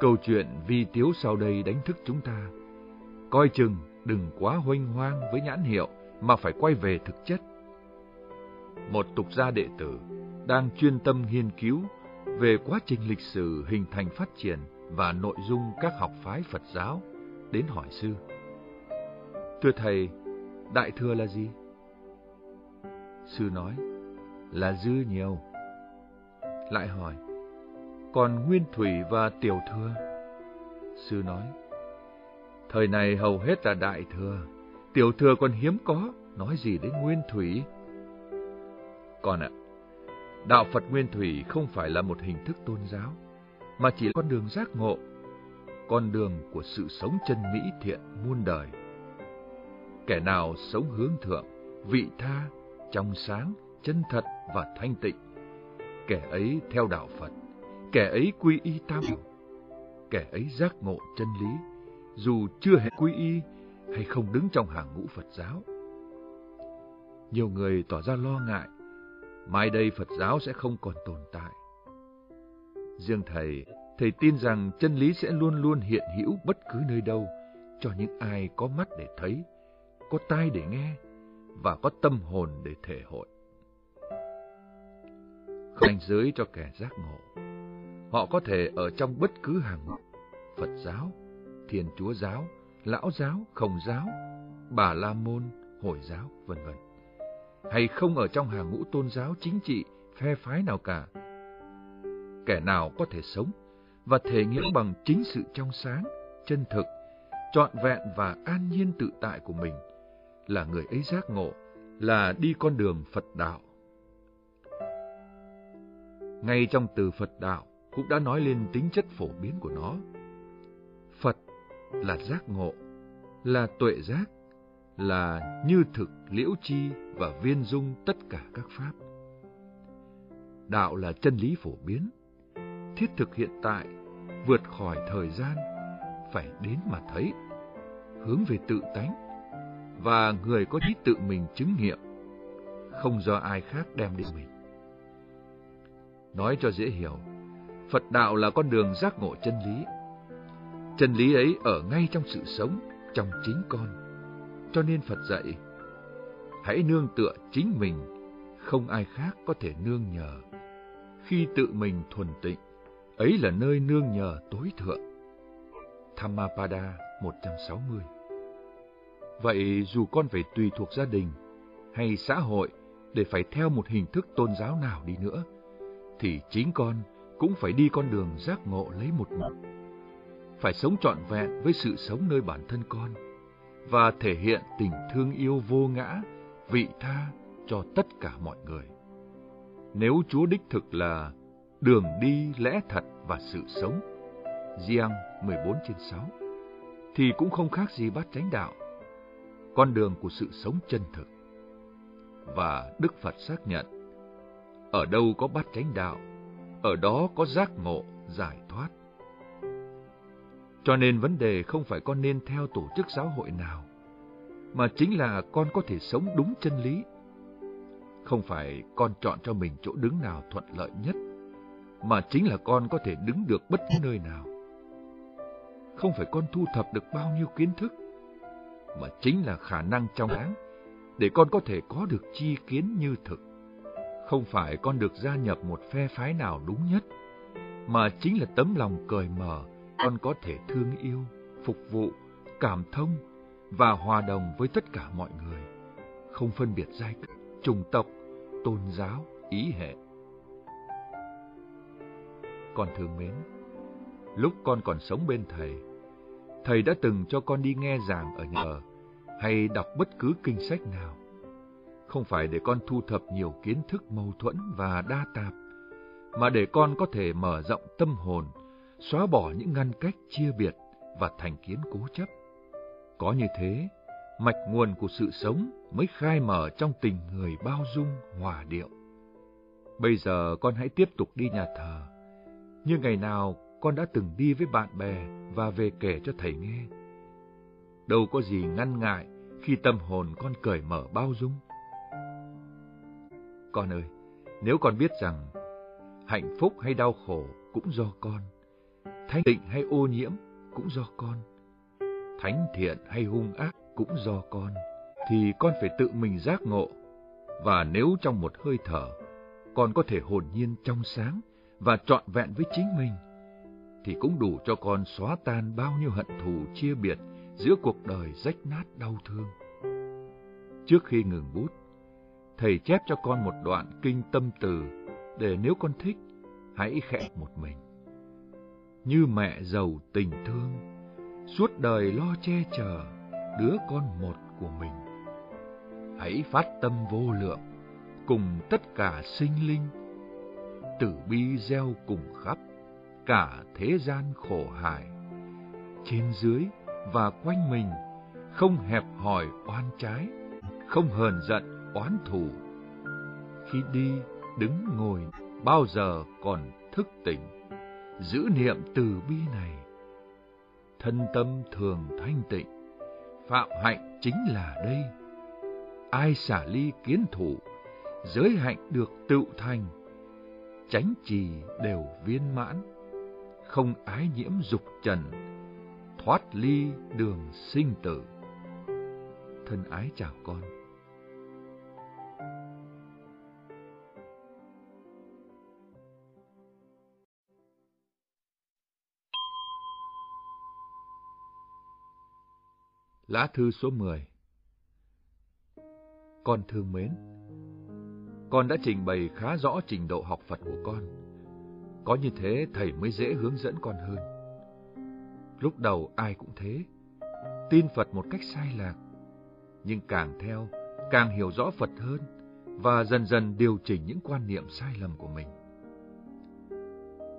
Câu chuyện vi tiếu sau đây đánh thức chúng ta. Coi chừng đừng quá hoanh hoang với nhãn hiệu mà phải quay về thực chất. Một tục gia đệ tử đang chuyên tâm nghiên cứu về quá trình lịch sử hình thành phát triển và nội dung các học phái Phật giáo đến hỏi sư. Thưa thầy, đại thừa là gì? Sư nói, là dư nhiều. Lại hỏi, còn nguyên thủy và tiểu thừa? Sư nói, thời này hầu hết là đại thừa, tiểu thừa còn hiếm có, nói gì đến nguyên thủy? Con ạ, đạo Phật nguyên thủy không phải là một hình thức tôn giáo, mà chỉ là con đường giác ngộ, con đường của sự sống chân mỹ thiện muôn đời. Kẻ nào sống hướng thượng, vị tha, trong sáng, chân thật và thanh tịnh, kẻ ấy theo đạo Phật, kẻ ấy quy y tam bảo, kẻ ấy giác ngộ chân lý, dù chưa hề quy y hay không đứng trong hàng ngũ Phật giáo. Nhiều người tỏ ra lo ngại, mai đây Phật giáo sẽ không còn tồn tại. Riêng Thầy, Thầy tin rằng chân lý sẽ luôn luôn hiện hữu bất cứ nơi đâu, cho những ai có mắt để thấy, có tai để nghe, và có tâm hồn để thể hội ranh giới cho kẻ giác ngộ. Họ có thể ở trong bất cứ hàng ngũ, Phật giáo, Thiên Chúa giáo, Lão giáo, Khổng giáo, Bà La Môn, Hồi giáo, vân vân. Hay không ở trong hàng ngũ tôn giáo chính trị, phe phái nào cả. Kẻ nào có thể sống và thể nghiệm bằng chính sự trong sáng, chân thực, trọn vẹn và an nhiên tự tại của mình là người ấy giác ngộ, là đi con đường Phật đạo. Ngay trong từ Phật đạo cũng đã nói lên tính chất phổ biến của nó. Phật là giác ngộ, là tuệ giác, là như thực liễu chi và viên dung tất cả các pháp. Đạo là chân lý phổ biến, thiết thực hiện tại, vượt khỏi thời gian, phải đến mà thấy, hướng về tự tánh, và người có trí tự mình chứng nghiệm, không do ai khác đem đến mình. Nói cho dễ hiểu, Phật đạo là con đường giác ngộ chân lý. Chân lý ấy ở ngay trong sự sống, trong chính con. Cho nên Phật dạy, hãy nương tựa chính mình, không ai khác có thể nương nhờ. Khi tự mình thuần tịnh, ấy là nơi nương nhờ tối thượng. Thammapada 160 Vậy dù con phải tùy thuộc gia đình hay xã hội để phải theo một hình thức tôn giáo nào đi nữa, thì chính con cũng phải đi con đường giác ngộ lấy một mình, Phải sống trọn vẹn với sự sống nơi bản thân con và thể hiện tình thương yêu vô ngã, vị tha cho tất cả mọi người. Nếu Chúa đích thực là đường đi lẽ thật và sự sống, Giang 14 trên 6, thì cũng không khác gì bát chánh đạo, con đường của sự sống chân thực. Và Đức Phật xác nhận, ở đâu có bát chánh đạo, ở đó có giác ngộ, giải thoát. Cho nên vấn đề không phải con nên theo tổ chức giáo hội nào, mà chính là con có thể sống đúng chân lý. Không phải con chọn cho mình chỗ đứng nào thuận lợi nhất, mà chính là con có thể đứng được bất cứ nơi nào. Không phải con thu thập được bao nhiêu kiến thức, mà chính là khả năng trong áng để con có thể có được chi kiến như thực. Không phải con được gia nhập một phe phái nào đúng nhất, mà chính là tấm lòng cởi mở, con có thể thương yêu, phục vụ, cảm thông và hòa đồng với tất cả mọi người, không phân biệt giai cấp, chủng tộc, tôn giáo, ý hệ. Con thương mến, lúc con còn sống bên thầy, thầy đã từng cho con đi nghe giảng ở nhờ hay đọc bất cứ kinh sách nào không phải để con thu thập nhiều kiến thức mâu thuẫn và đa tạp, mà để con có thể mở rộng tâm hồn, xóa bỏ những ngăn cách chia biệt và thành kiến cố chấp. Có như thế, mạch nguồn của sự sống mới khai mở trong tình người bao dung hòa điệu. Bây giờ con hãy tiếp tục đi nhà thờ, như ngày nào con đã từng đi với bạn bè và về kể cho thầy nghe. Đâu có gì ngăn ngại khi tâm hồn con cởi mở bao dung. Con ơi, nếu con biết rằng hạnh phúc hay đau khổ cũng do con, thanh tịnh hay ô nhiễm cũng do con, thánh thiện hay hung ác cũng do con, thì con phải tự mình giác ngộ. Và nếu trong một hơi thở, con có thể hồn nhiên trong sáng và trọn vẹn với chính mình, thì cũng đủ cho con xóa tan bao nhiêu hận thù chia biệt giữa cuộc đời rách nát đau thương. Trước khi ngừng bút, thầy chép cho con một đoạn kinh tâm từ để nếu con thích, hãy khẽ một mình. Như mẹ giàu tình thương, suốt đời lo che chở đứa con một của mình. Hãy phát tâm vô lượng, cùng tất cả sinh linh, tử bi gieo cùng khắp, cả thế gian khổ hải, Trên dưới và quanh mình, không hẹp hòi oan trái, không hờn giận oán thù. Khi đi, đứng ngồi, bao giờ còn thức tỉnh, giữ niệm từ bi này. Thân tâm thường thanh tịnh, phạm hạnh chính là đây. Ai xả ly kiến thủ, giới hạnh được tự thành, chánh trì đều viên mãn, không ái nhiễm dục trần, thoát ly đường sinh tử. Thân ái chào con. Lá thư số 10 Con thương mến, con đã trình bày khá rõ trình độ học Phật của con. Có như thế thầy mới dễ hướng dẫn con hơn. Lúc đầu ai cũng thế, tin Phật một cách sai lạc, nhưng càng theo, càng hiểu rõ Phật hơn và dần dần điều chỉnh những quan niệm sai lầm của mình.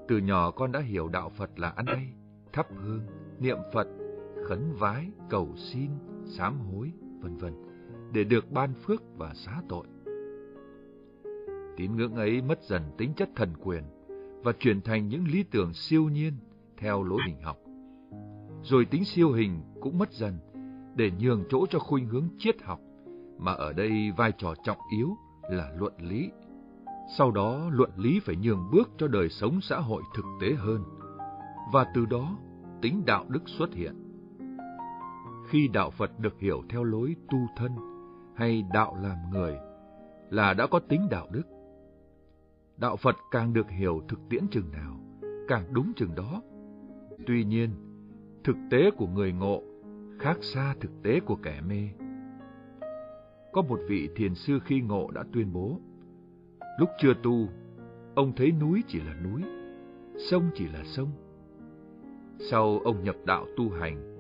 Từ nhỏ con đã hiểu đạo Phật là ăn đây, thắp hương, niệm Phật khấn vái, cầu xin, sám hối, vân vân để được ban phước và xá tội. Tín ngưỡng ấy mất dần tính chất thần quyền và chuyển thành những lý tưởng siêu nhiên theo lối hình học. Rồi tính siêu hình cũng mất dần để nhường chỗ cho khuynh hướng triết học, mà ở đây vai trò trọng yếu là luận lý. Sau đó luận lý phải nhường bước cho đời sống xã hội thực tế hơn, và từ đó tính đạo đức xuất hiện khi đạo Phật được hiểu theo lối tu thân hay đạo làm người là đã có tính đạo đức. Đạo Phật càng được hiểu thực tiễn chừng nào, càng đúng chừng đó. Tuy nhiên, thực tế của người ngộ khác xa thực tế của kẻ mê. Có một vị thiền sư khi ngộ đã tuyên bố, lúc chưa tu, ông thấy núi chỉ là núi, sông chỉ là sông. Sau ông nhập đạo tu hành,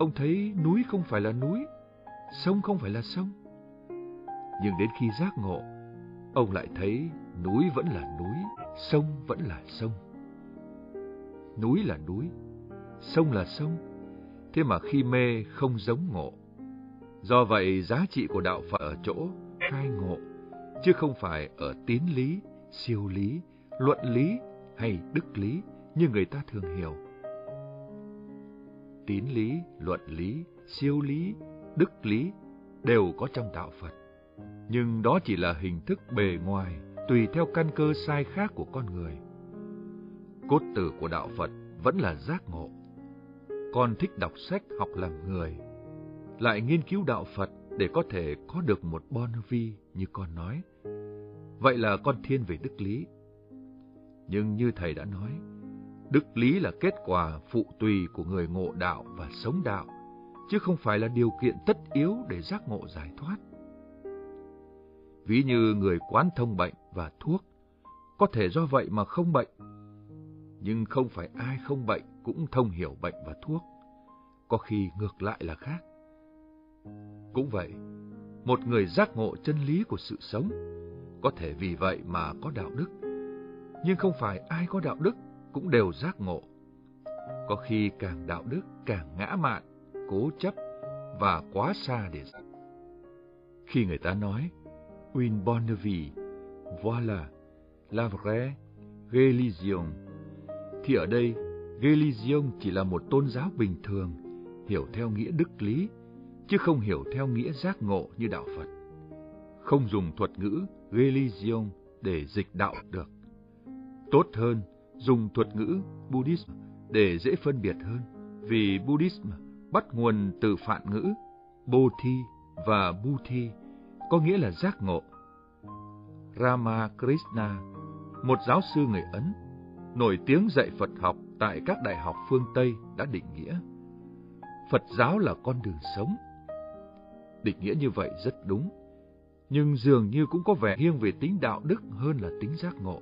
Ông thấy núi không phải là núi, sông không phải là sông. Nhưng đến khi giác ngộ, ông lại thấy núi vẫn là núi, sông vẫn là sông. Núi là núi, sông là sông, thế mà khi mê không giống ngộ. Do vậy giá trị của đạo Phật ở chỗ khai ngộ, chứ không phải ở tín lý, siêu lý, luận lý hay đức lý như người ta thường hiểu tín lý, luận lý, siêu lý, đức lý đều có trong đạo Phật. Nhưng đó chỉ là hình thức bề ngoài, tùy theo căn cơ sai khác của con người. Cốt tử của đạo Phật vẫn là giác ngộ. Con thích đọc sách học làm người, lại nghiên cứu đạo Phật để có thể có được một bon vi như con nói. Vậy là con thiên về đức lý. Nhưng như thầy đã nói, Đức lý là kết quả phụ tùy của người ngộ đạo và sống đạo, chứ không phải là điều kiện tất yếu để giác ngộ giải thoát. Ví như người quán thông bệnh và thuốc, có thể do vậy mà không bệnh. Nhưng không phải ai không bệnh cũng thông hiểu bệnh và thuốc, có khi ngược lại là khác. Cũng vậy, một người giác ngộ chân lý của sự sống, có thể vì vậy mà có đạo đức. Nhưng không phải ai có đạo đức cũng đều giác ngộ. Có khi càng đạo đức càng ngã mạn, cố chấp và quá xa để Khi người ta nói Win Bonnevi, voilà, la vraie religion, thì ở đây religion chỉ là một tôn giáo bình thường, hiểu theo nghĩa đức lý, chứ không hiểu theo nghĩa giác ngộ như đạo Phật. Không dùng thuật ngữ religion để dịch đạo được. Tốt hơn, dùng thuật ngữ Buddhism để dễ phân biệt hơn, vì Buddhism bắt nguồn từ phạn ngữ Bodhi và Buddhi, có nghĩa là giác ngộ. Ramakrishna, một giáo sư người Ấn, nổi tiếng dạy Phật học tại các đại học phương Tây đã định nghĩa. Phật giáo là con đường sống. Định nghĩa như vậy rất đúng, nhưng dường như cũng có vẻ nghiêng về tính đạo đức hơn là tính giác ngộ.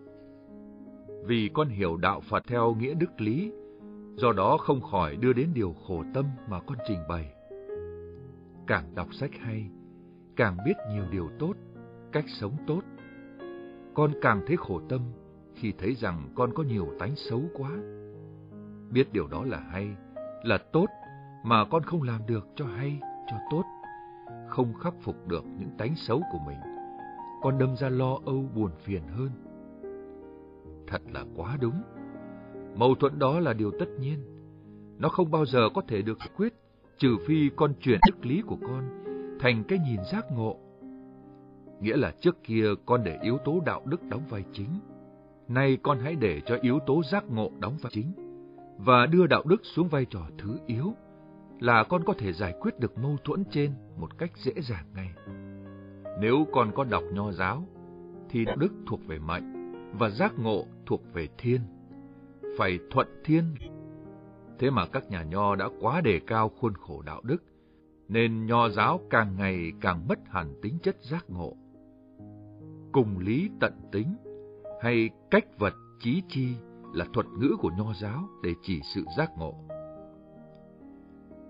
Vì con hiểu đạo Phật theo nghĩa đức lý, do đó không khỏi đưa đến điều khổ tâm mà con trình bày. Càng đọc sách hay, càng biết nhiều điều tốt, cách sống tốt. Con càng thấy khổ tâm khi thấy rằng con có nhiều tánh xấu quá. Biết điều đó là hay, là tốt, mà con không làm được cho hay, cho tốt, không khắc phục được những tánh xấu của mình, con đâm ra lo âu buồn phiền hơn. Thật là quá đúng. Mâu thuẫn đó là điều tất nhiên. Nó không bao giờ có thể được quyết, trừ phi con chuyển đức lý của con thành cái nhìn giác ngộ. Nghĩa là trước kia con để yếu tố đạo đức đóng vai chính, nay con hãy để cho yếu tố giác ngộ đóng vai chính, và đưa đạo đức xuống vai trò thứ yếu, là con có thể giải quyết được mâu thuẫn trên một cách dễ dàng ngay. Nếu con có đọc nho giáo, thì đạo đức thuộc về mệnh, và giác ngộ thuộc về thiên. Phải thuận thiên. Thế mà các nhà nho đã quá đề cao khuôn khổ đạo đức, nên nho giáo càng ngày càng mất hẳn tính chất giác ngộ. Cùng lý tận tính, hay cách vật chí chi là thuật ngữ của nho giáo để chỉ sự giác ngộ.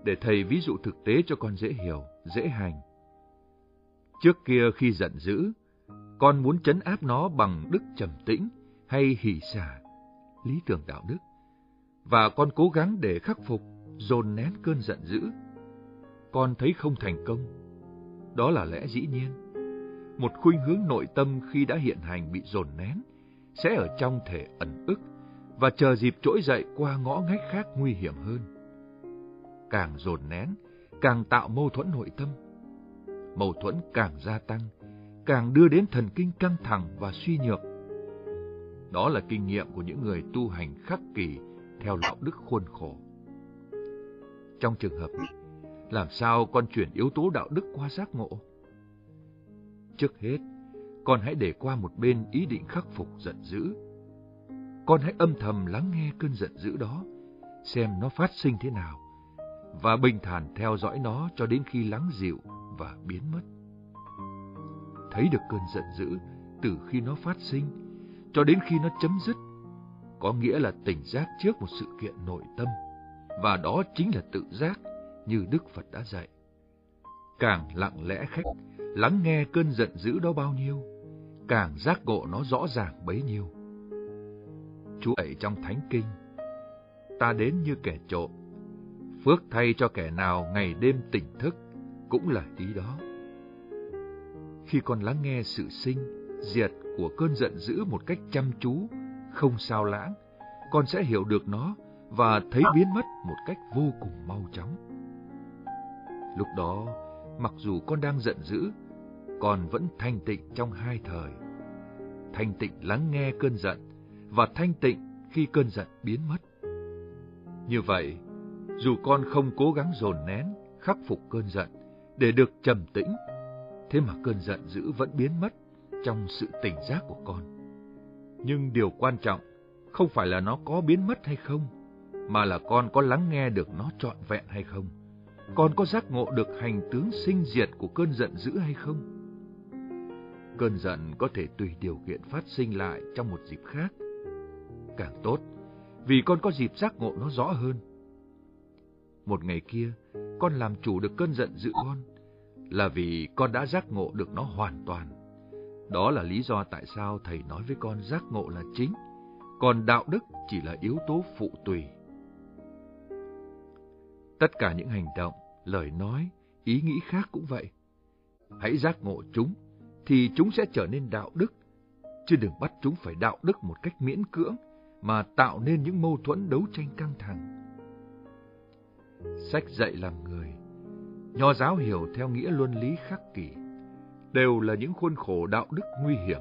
Để thầy ví dụ thực tế cho con dễ hiểu, dễ hành. Trước kia khi giận dữ, con muốn chấn áp nó bằng đức trầm tĩnh hay hỷ xả, lý tưởng đạo đức. Và con cố gắng để khắc phục, dồn nén cơn giận dữ. Con thấy không thành công. Đó là lẽ dĩ nhiên. Một khuynh hướng nội tâm khi đã hiện hành bị dồn nén, sẽ ở trong thể ẩn ức và chờ dịp trỗi dậy qua ngõ ngách khác nguy hiểm hơn. Càng dồn nén, càng tạo mâu thuẫn nội tâm. Mâu thuẫn càng gia tăng, càng đưa đến thần kinh căng thẳng và suy nhược. Đó là kinh nghiệm của những người tu hành khắc kỷ theo đạo đức khuôn khổ. Trong trường hợp này, làm sao con chuyển yếu tố đạo đức qua giác ngộ? Trước hết, con hãy để qua một bên ý định khắc phục giận dữ. Con hãy âm thầm lắng nghe cơn giận dữ đó, xem nó phát sinh thế nào, và bình thản theo dõi nó cho đến khi lắng dịu và biến mất thấy được cơn giận dữ từ khi nó phát sinh cho đến khi nó chấm dứt, có nghĩa là tỉnh giác trước một sự kiện nội tâm, và đó chính là tự giác như Đức Phật đã dạy. Càng lặng lẽ khách, lắng nghe cơn giận dữ đó bao nhiêu, càng giác ngộ nó rõ ràng bấy nhiêu. chú ấy trong Thánh Kinh, ta đến như kẻ trộm, phước thay cho kẻ nào ngày đêm tỉnh thức, cũng là ý đó. Khi con lắng nghe sự sinh, diệt của cơn giận dữ một cách chăm chú, không sao lãng, con sẽ hiểu được nó và thấy biến mất một cách vô cùng mau chóng. Lúc đó, mặc dù con đang giận dữ, con vẫn thanh tịnh trong hai thời. Thanh tịnh lắng nghe cơn giận và thanh tịnh khi cơn giận biến mất. Như vậy, dù con không cố gắng dồn nén, khắc phục cơn giận để được trầm tĩnh Thế mà cơn giận dữ vẫn biến mất trong sự tỉnh giác của con. Nhưng điều quan trọng không phải là nó có biến mất hay không, mà là con có lắng nghe được nó trọn vẹn hay không. Con có giác ngộ được hành tướng sinh diệt của cơn giận dữ hay không? Cơn giận có thể tùy điều kiện phát sinh lại trong một dịp khác. Càng tốt, vì con có dịp giác ngộ nó rõ hơn. Một ngày kia, con làm chủ được cơn giận dữ con, là vì con đã giác ngộ được nó hoàn toàn. Đó là lý do tại sao thầy nói với con giác ngộ là chính, còn đạo đức chỉ là yếu tố phụ tùy. Tất cả những hành động, lời nói, ý nghĩ khác cũng vậy. Hãy giác ngộ chúng, thì chúng sẽ trở nên đạo đức, chứ đừng bắt chúng phải đạo đức một cách miễn cưỡng mà tạo nên những mâu thuẫn đấu tranh căng thẳng. Sách dạy làm người, nho giáo hiểu theo nghĩa luân lý khắc kỷ, đều là những khuôn khổ đạo đức nguy hiểm,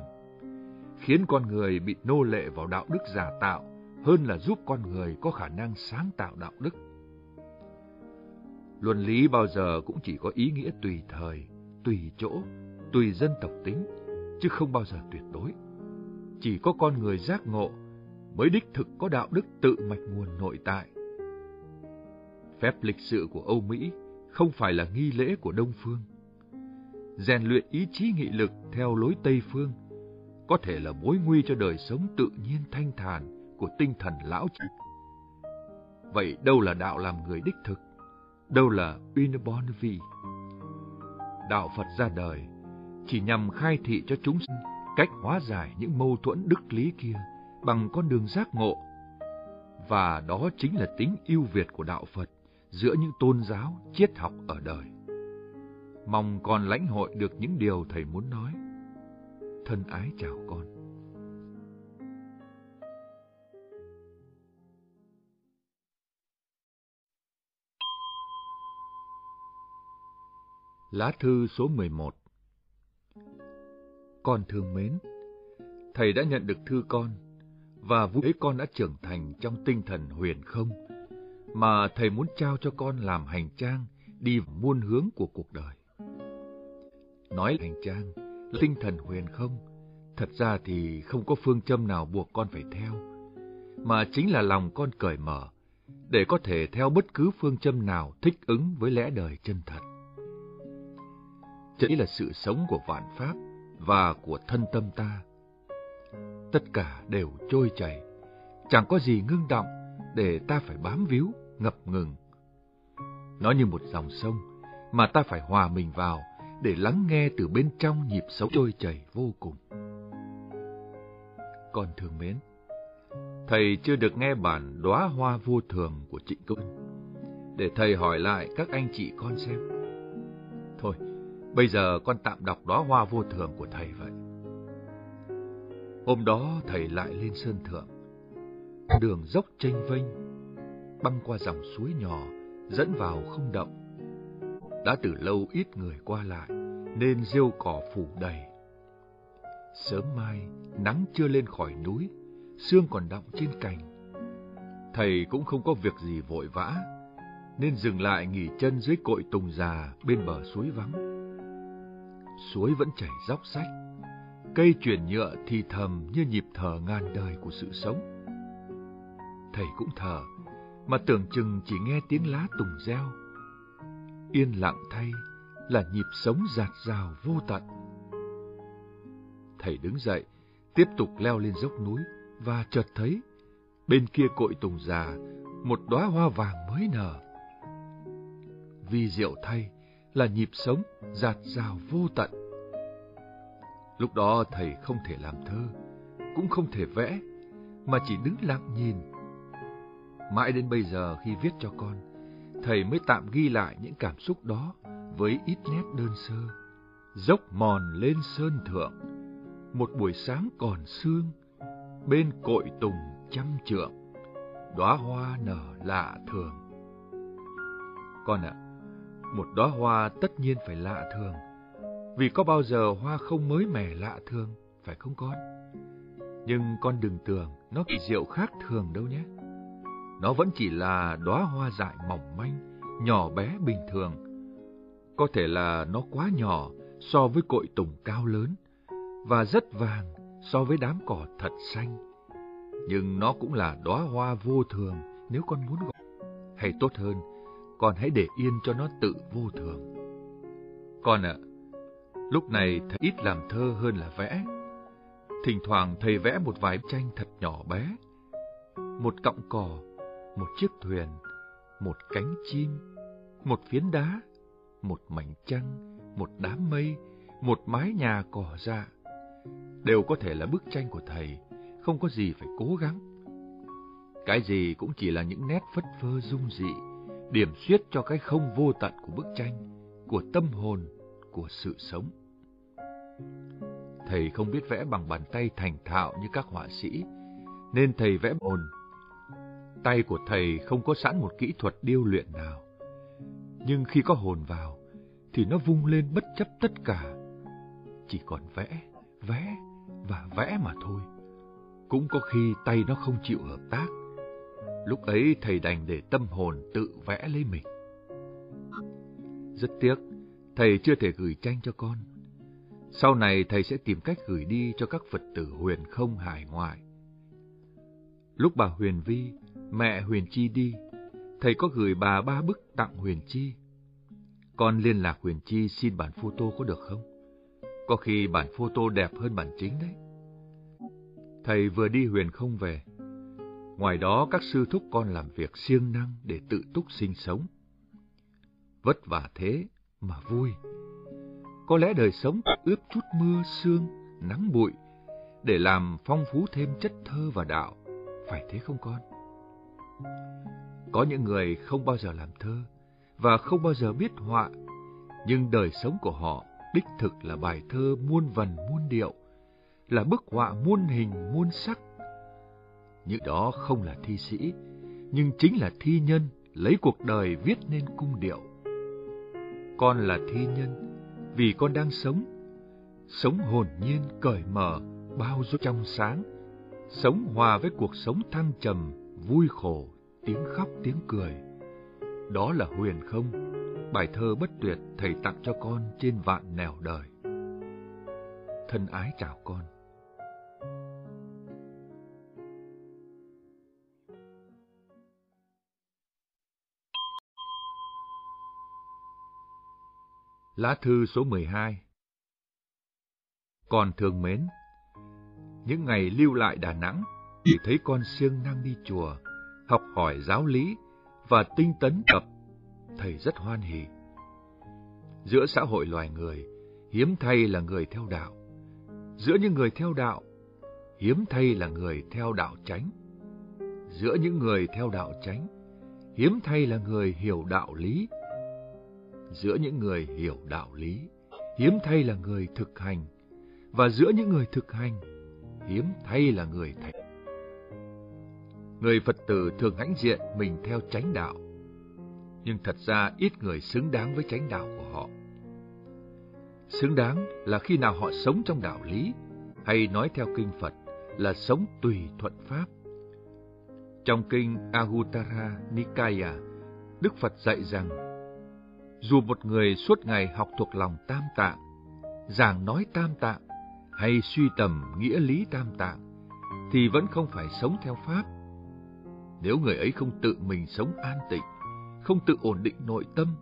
khiến con người bị nô lệ vào đạo đức giả tạo hơn là giúp con người có khả năng sáng tạo đạo đức. Luân lý bao giờ cũng chỉ có ý nghĩa tùy thời, tùy chỗ, tùy dân tộc tính, chứ không bao giờ tuyệt đối. Chỉ có con người giác ngộ mới đích thực có đạo đức tự mạch nguồn nội tại. Phép lịch sự của Âu Mỹ không phải là nghi lễ của Đông Phương. Rèn luyện ý chí nghị lực theo lối Tây Phương có thể là mối nguy cho đời sống tự nhiên thanh thản của tinh thần lão trị. Vậy đâu là đạo làm người đích thực? Đâu là Unabonvi? Đạo Phật ra đời chỉ nhằm khai thị cho chúng sinh cách hóa giải những mâu thuẫn đức lý kia bằng con đường giác ngộ. Và đó chính là tính ưu việt của đạo Phật giữa những tôn giáo, triết học ở đời. Mong con lãnh hội được những điều thầy muốn nói. Thân ái chào con. Lá thư số 11 Con thương mến, thầy đã nhận được thư con và vui con đã trưởng thành trong tinh thần huyền không mà thầy muốn trao cho con làm hành trang đi muôn hướng của cuộc đời. Nói hành trang là tinh thần huyền không, thật ra thì không có phương châm nào buộc con phải theo, mà chính là lòng con cởi mở để có thể theo bất cứ phương châm nào thích ứng với lẽ đời chân thật. Chỉ là sự sống của vạn pháp và của thân tâm ta. Tất cả đều trôi chảy, chẳng có gì ngưng động để ta phải bám víu, ngập ngừng. Nó như một dòng sông mà ta phải hòa mình vào để lắng nghe từ bên trong nhịp sống trôi chảy vô cùng. Con thương mến, thầy chưa được nghe bản đóa hoa vô thường của Trịnh Công. Để thầy hỏi lại các anh chị con xem. Thôi, bây giờ con tạm đọc đóa hoa vô thường của thầy vậy. Hôm đó thầy lại lên sơn thượng. Đường dốc tranh vênh, băng qua dòng suối nhỏ, dẫn vào không động. Đã từ lâu ít người qua lại, nên rêu cỏ phủ đầy. Sớm mai, nắng chưa lên khỏi núi, sương còn đọng trên cành. Thầy cũng không có việc gì vội vã, nên dừng lại nghỉ chân dưới cội tùng già bên bờ suối vắng. Suối vẫn chảy róc rách, cây chuyển nhựa thì thầm như nhịp thở ngàn đời của sự sống. Thầy cũng thở, mà tưởng chừng chỉ nghe tiếng lá tùng reo. Yên lặng thay là nhịp sống giạt rào vô tận. Thầy đứng dậy, tiếp tục leo lên dốc núi và chợt thấy bên kia cội tùng già một đóa hoa vàng mới nở. Vì diệu thay là nhịp sống giạt rào vô tận. Lúc đó thầy không thể làm thơ, cũng không thể vẽ, mà chỉ đứng lặng nhìn Mãi đến bây giờ khi viết cho con, thầy mới tạm ghi lại những cảm xúc đó với ít nét đơn sơ. Dốc mòn lên sơn thượng, một buổi sáng còn sương, bên cội tùng trăm trượng, đóa hoa nở lạ thường. Con ạ, một đóa hoa tất nhiên phải lạ thường, vì có bao giờ hoa không mới mẻ lạ thường, phải không con? Nhưng con đừng tưởng nó kỳ diệu khác thường đâu nhé. Nó vẫn chỉ là đóa hoa dại mỏng manh, nhỏ bé bình thường. Có thể là nó quá nhỏ so với cội tùng cao lớn, và rất vàng so với đám cỏ thật xanh. Nhưng nó cũng là đóa hoa vô thường nếu con muốn gọi. Hay tốt hơn, con hãy để yên cho nó tự vô thường. Con ạ, lúc này thầy ít làm thơ hơn là vẽ. Thỉnh thoảng thầy vẽ một vài tranh thật nhỏ bé. Một cọng cỏ một chiếc thuyền, một cánh chim, một phiến đá, một mảnh trăng, một đám mây, một mái nhà cỏ dạ. Đều có thể là bức tranh của thầy, không có gì phải cố gắng. Cái gì cũng chỉ là những nét phất phơ dung dị, điểm xuyết cho cái không vô tận của bức tranh, của tâm hồn, của sự sống. thầy không biết vẽ bằng bàn tay thành thạo như các họa sĩ, nên thầy vẽ hồn Tay của thầy không có sẵn một kỹ thuật điêu luyện nào. Nhưng khi có hồn vào, thì nó vung lên bất chấp tất cả. Chỉ còn vẽ, vẽ và vẽ mà thôi. Cũng có khi tay nó không chịu hợp tác. Lúc ấy thầy đành để tâm hồn tự vẽ lấy mình. Rất tiếc, thầy chưa thể gửi tranh cho con. Sau này thầy sẽ tìm cách gửi đi cho các Phật tử huyền không hải ngoại. Lúc bà Huyền Vi, mẹ Huyền Chi đi, thầy có gửi bà ba bức tặng Huyền Chi. Con liên lạc Huyền Chi xin bản photo có được không? Có khi bản photo đẹp hơn bản chính đấy. Thầy vừa đi huyền không về. Ngoài đó các sư thúc con làm việc siêng năng để tự túc sinh sống. Vất vả thế mà vui. Có lẽ đời sống ướp chút mưa sương, nắng bụi để làm phong phú thêm chất thơ và đạo, phải thế không con? Có những người không bao giờ làm thơ và không bao giờ biết họa, nhưng đời sống của họ đích thực là bài thơ muôn vần muôn điệu, là bức họa muôn hình muôn sắc. Những đó không là thi sĩ, nhưng chính là thi nhân lấy cuộc đời viết nên cung điệu. Con là thi nhân vì con đang sống, sống hồn nhiên cởi mở, bao dung trong sáng, sống hòa với cuộc sống thăng trầm, vui khổ, tiếng khóc tiếng cười. Đó là huyền không, bài thơ bất tuyệt thầy tặng cho con trên vạn nẻo đời. Thân ái chào con. Lá thư số 12 Con thương mến, những ngày lưu lại Đà Nẵng, thì thấy con siêng năng đi chùa, học hỏi giáo lý và tinh tấn tập, thầy rất hoan hỉ. Giữa xã hội loài người, hiếm thay là người theo đạo. Giữa những người theo đạo, hiếm thay là người theo đạo chánh. Giữa những người theo đạo chánh, hiếm thay là người hiểu đạo lý giữa những người hiểu đạo lý, hiếm thay là người thực hành, và giữa những người thực hành, hiếm thay là người thành. Người Phật tử thường hãnh diện mình theo chánh đạo, nhưng thật ra ít người xứng đáng với chánh đạo của họ. Xứng đáng là khi nào họ sống trong đạo lý, hay nói theo kinh Phật là sống tùy thuận Pháp. Trong kinh Ahutara Nikaya, Đức Phật dạy rằng dù một người suốt ngày học thuộc lòng tam tạng, giảng nói tam tạng hay suy tầm nghĩa lý tam tạng, thì vẫn không phải sống theo Pháp. Nếu người ấy không tự mình sống an tịnh, không tự ổn định nội tâm,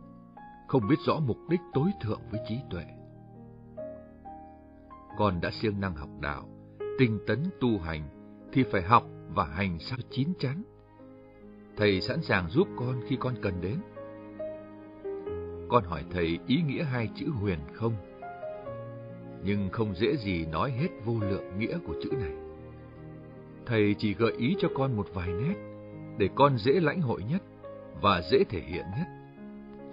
không biết rõ mục đích tối thượng với trí tuệ. Con đã siêng năng học đạo, tinh tấn tu hành, thì phải học và hành sao chín chắn. Thầy sẵn sàng giúp con khi con cần đến. Con hỏi thầy ý nghĩa hai chữ huyền không? Nhưng không dễ gì nói hết vô lượng nghĩa của chữ này. Thầy chỉ gợi ý cho con một vài nét để con dễ lãnh hội nhất và dễ thể hiện nhất.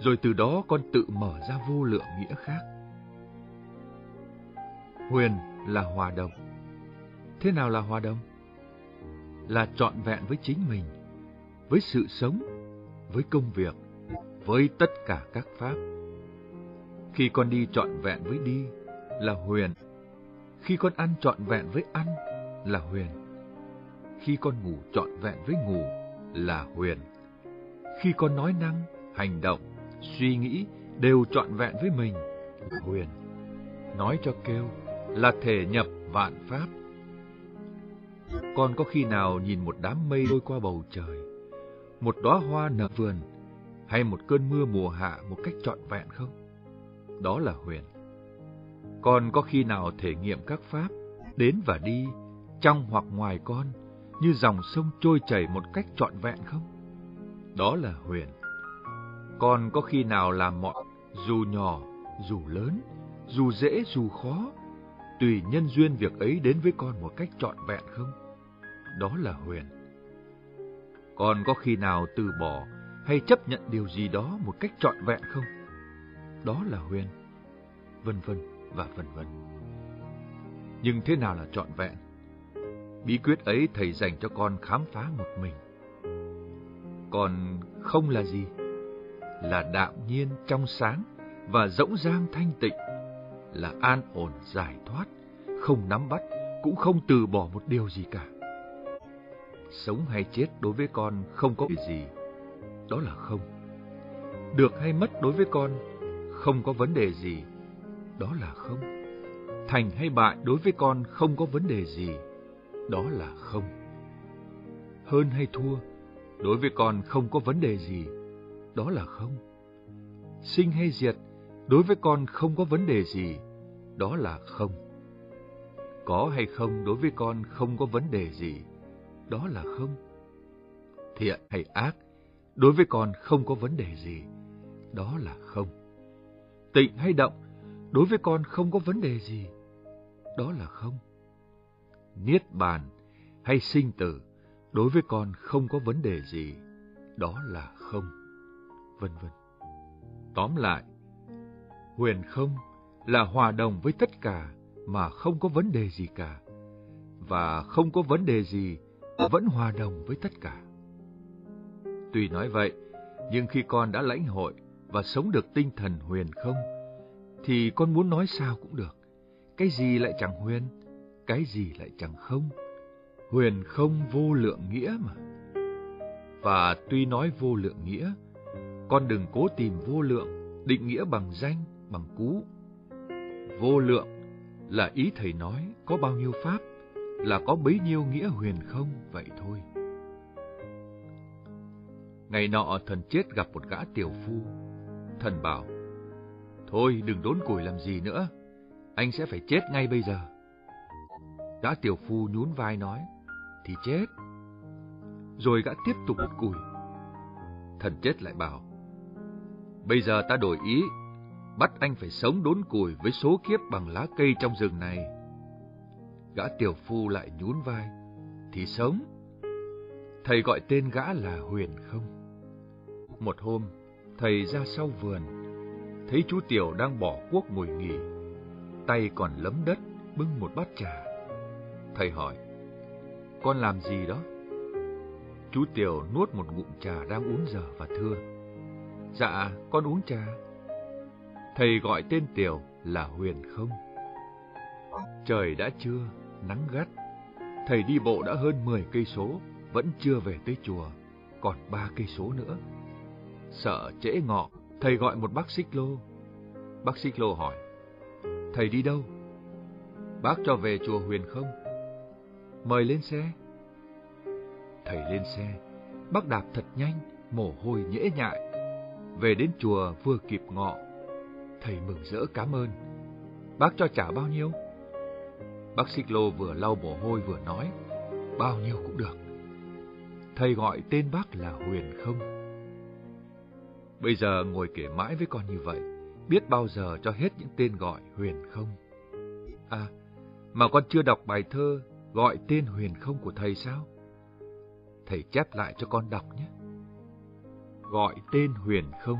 Rồi từ đó con tự mở ra vô lượng nghĩa khác. Huyền là hòa đồng. Thế nào là hòa đồng? Là trọn vẹn với chính mình, với sự sống, với công việc, với tất cả các pháp. Khi con đi trọn vẹn với đi là huyền. Khi con ăn trọn vẹn với ăn là huyền. Khi con ngủ trọn vẹn với ngủ là huyền. Khi con nói năng, hành động, suy nghĩ đều trọn vẹn với mình là huyền. Nói cho kêu là thể nhập vạn pháp. Con có khi nào nhìn một đám mây trôi qua bầu trời, một đóa hoa nở vườn hay một cơn mưa mùa hạ một cách trọn vẹn không? Đó là huyền. Con có khi nào thể nghiệm các pháp đến và đi trong hoặc ngoài con như dòng sông trôi chảy một cách trọn vẹn không? Đó là huyền. Con có khi nào làm mọi dù nhỏ, dù lớn, dù dễ dù khó, tùy nhân duyên việc ấy đến với con một cách trọn vẹn không? Đó là huyền. Con có khi nào từ bỏ hay chấp nhận điều gì đó một cách trọn vẹn không? Đó là huyền, vân vân và vân vân. Nhưng thế nào là trọn vẹn? Bí quyết ấy thầy dành cho con khám phá một mình. Còn không là gì? Là đạm nhiên trong sáng và rỗng rang thanh tịnh, là an ổn giải thoát, không nắm bắt, cũng không từ bỏ một điều gì cả. Sống hay chết đối với con không có gì, đó là không. Được hay mất đối với con không có vấn đề gì, đó là không. Thành hay bại đối với con không có vấn đề gì, đó là không. Hơn hay thua, đối với con không có vấn đề gì, đó là không. Sinh hay diệt, đối với con không có vấn đề gì, đó là không. Có hay không đối với con không có vấn đề gì, đó là không. Thiện hay ác, đối với con không có vấn đề gì, đó là không. Tịnh hay động, đối với con không có vấn đề gì, đó là không. Niết bàn hay sinh tử, đối với con không có vấn đề gì, đó là không, vân vân. Tóm lại, huyền không là hòa đồng với tất cả mà không có vấn đề gì cả, và không có vấn đề gì vẫn hòa đồng với tất cả. Tuy nói vậy, nhưng khi con đã lãnh hội và sống được tinh thần huyền không, thì con muốn nói sao cũng được. Cái gì lại chẳng huyền, cái gì lại chẳng không. Huyền không vô lượng nghĩa mà. Và tuy nói vô lượng nghĩa, con đừng cố tìm vô lượng, định nghĩa bằng danh, bằng cú. Vô lượng là ý thầy nói có bao nhiêu pháp, là có bấy nhiêu nghĩa huyền không vậy thôi. Ngày nọ thần chết gặp một gã tiểu phu. Thần bảo, Thôi đừng đốn củi làm gì nữa, anh sẽ phải chết ngay bây giờ. Gã tiểu phu nhún vai nói, thì chết. Rồi gã tiếp tục đốn cùi. Thần chết lại bảo, bây giờ ta đổi ý, bắt anh phải sống đốn củi với số kiếp bằng lá cây trong rừng này. Gã tiểu phu lại nhún vai, thì sống. Thầy gọi tên gã là Huyền không. Một hôm, thầy ra sau vườn, thấy chú Tiểu đang bỏ cuốc ngồi nghỉ, tay còn lấm đất bưng một bát trà. Thầy hỏi, con làm gì đó? Chú Tiểu nuốt một ngụm trà đang uống dở và thưa, dạ, con uống trà. Thầy gọi tên Tiểu là Huyền không. Trời đã trưa, nắng gắt. Thầy đi bộ đã hơn 10 cây số, vẫn chưa về tới chùa, còn ba cây số nữa. Sợ trễ ngọ, thầy gọi một bác xích lô. Bác xích lô hỏi, thầy đi đâu? Bác cho về chùa huyền không? Mời lên xe. Thầy lên xe, bác đạp thật nhanh, mồ hôi nhễ nhại. Về đến chùa vừa kịp ngọ, thầy mừng rỡ cảm ơn. Bác cho trả bao nhiêu? Bác xích lô vừa lau mồ hôi vừa nói, bao nhiêu cũng được. Thầy gọi tên bác là Huyền không? Bây giờ ngồi kể mãi với con như vậy, biết bao giờ cho hết những tên gọi Huyền không? À, mà con chưa đọc bài thơ gọi tên Huyền không của thầy sao? Thầy chép lại cho con đọc nhé. Gọi tên Huyền không.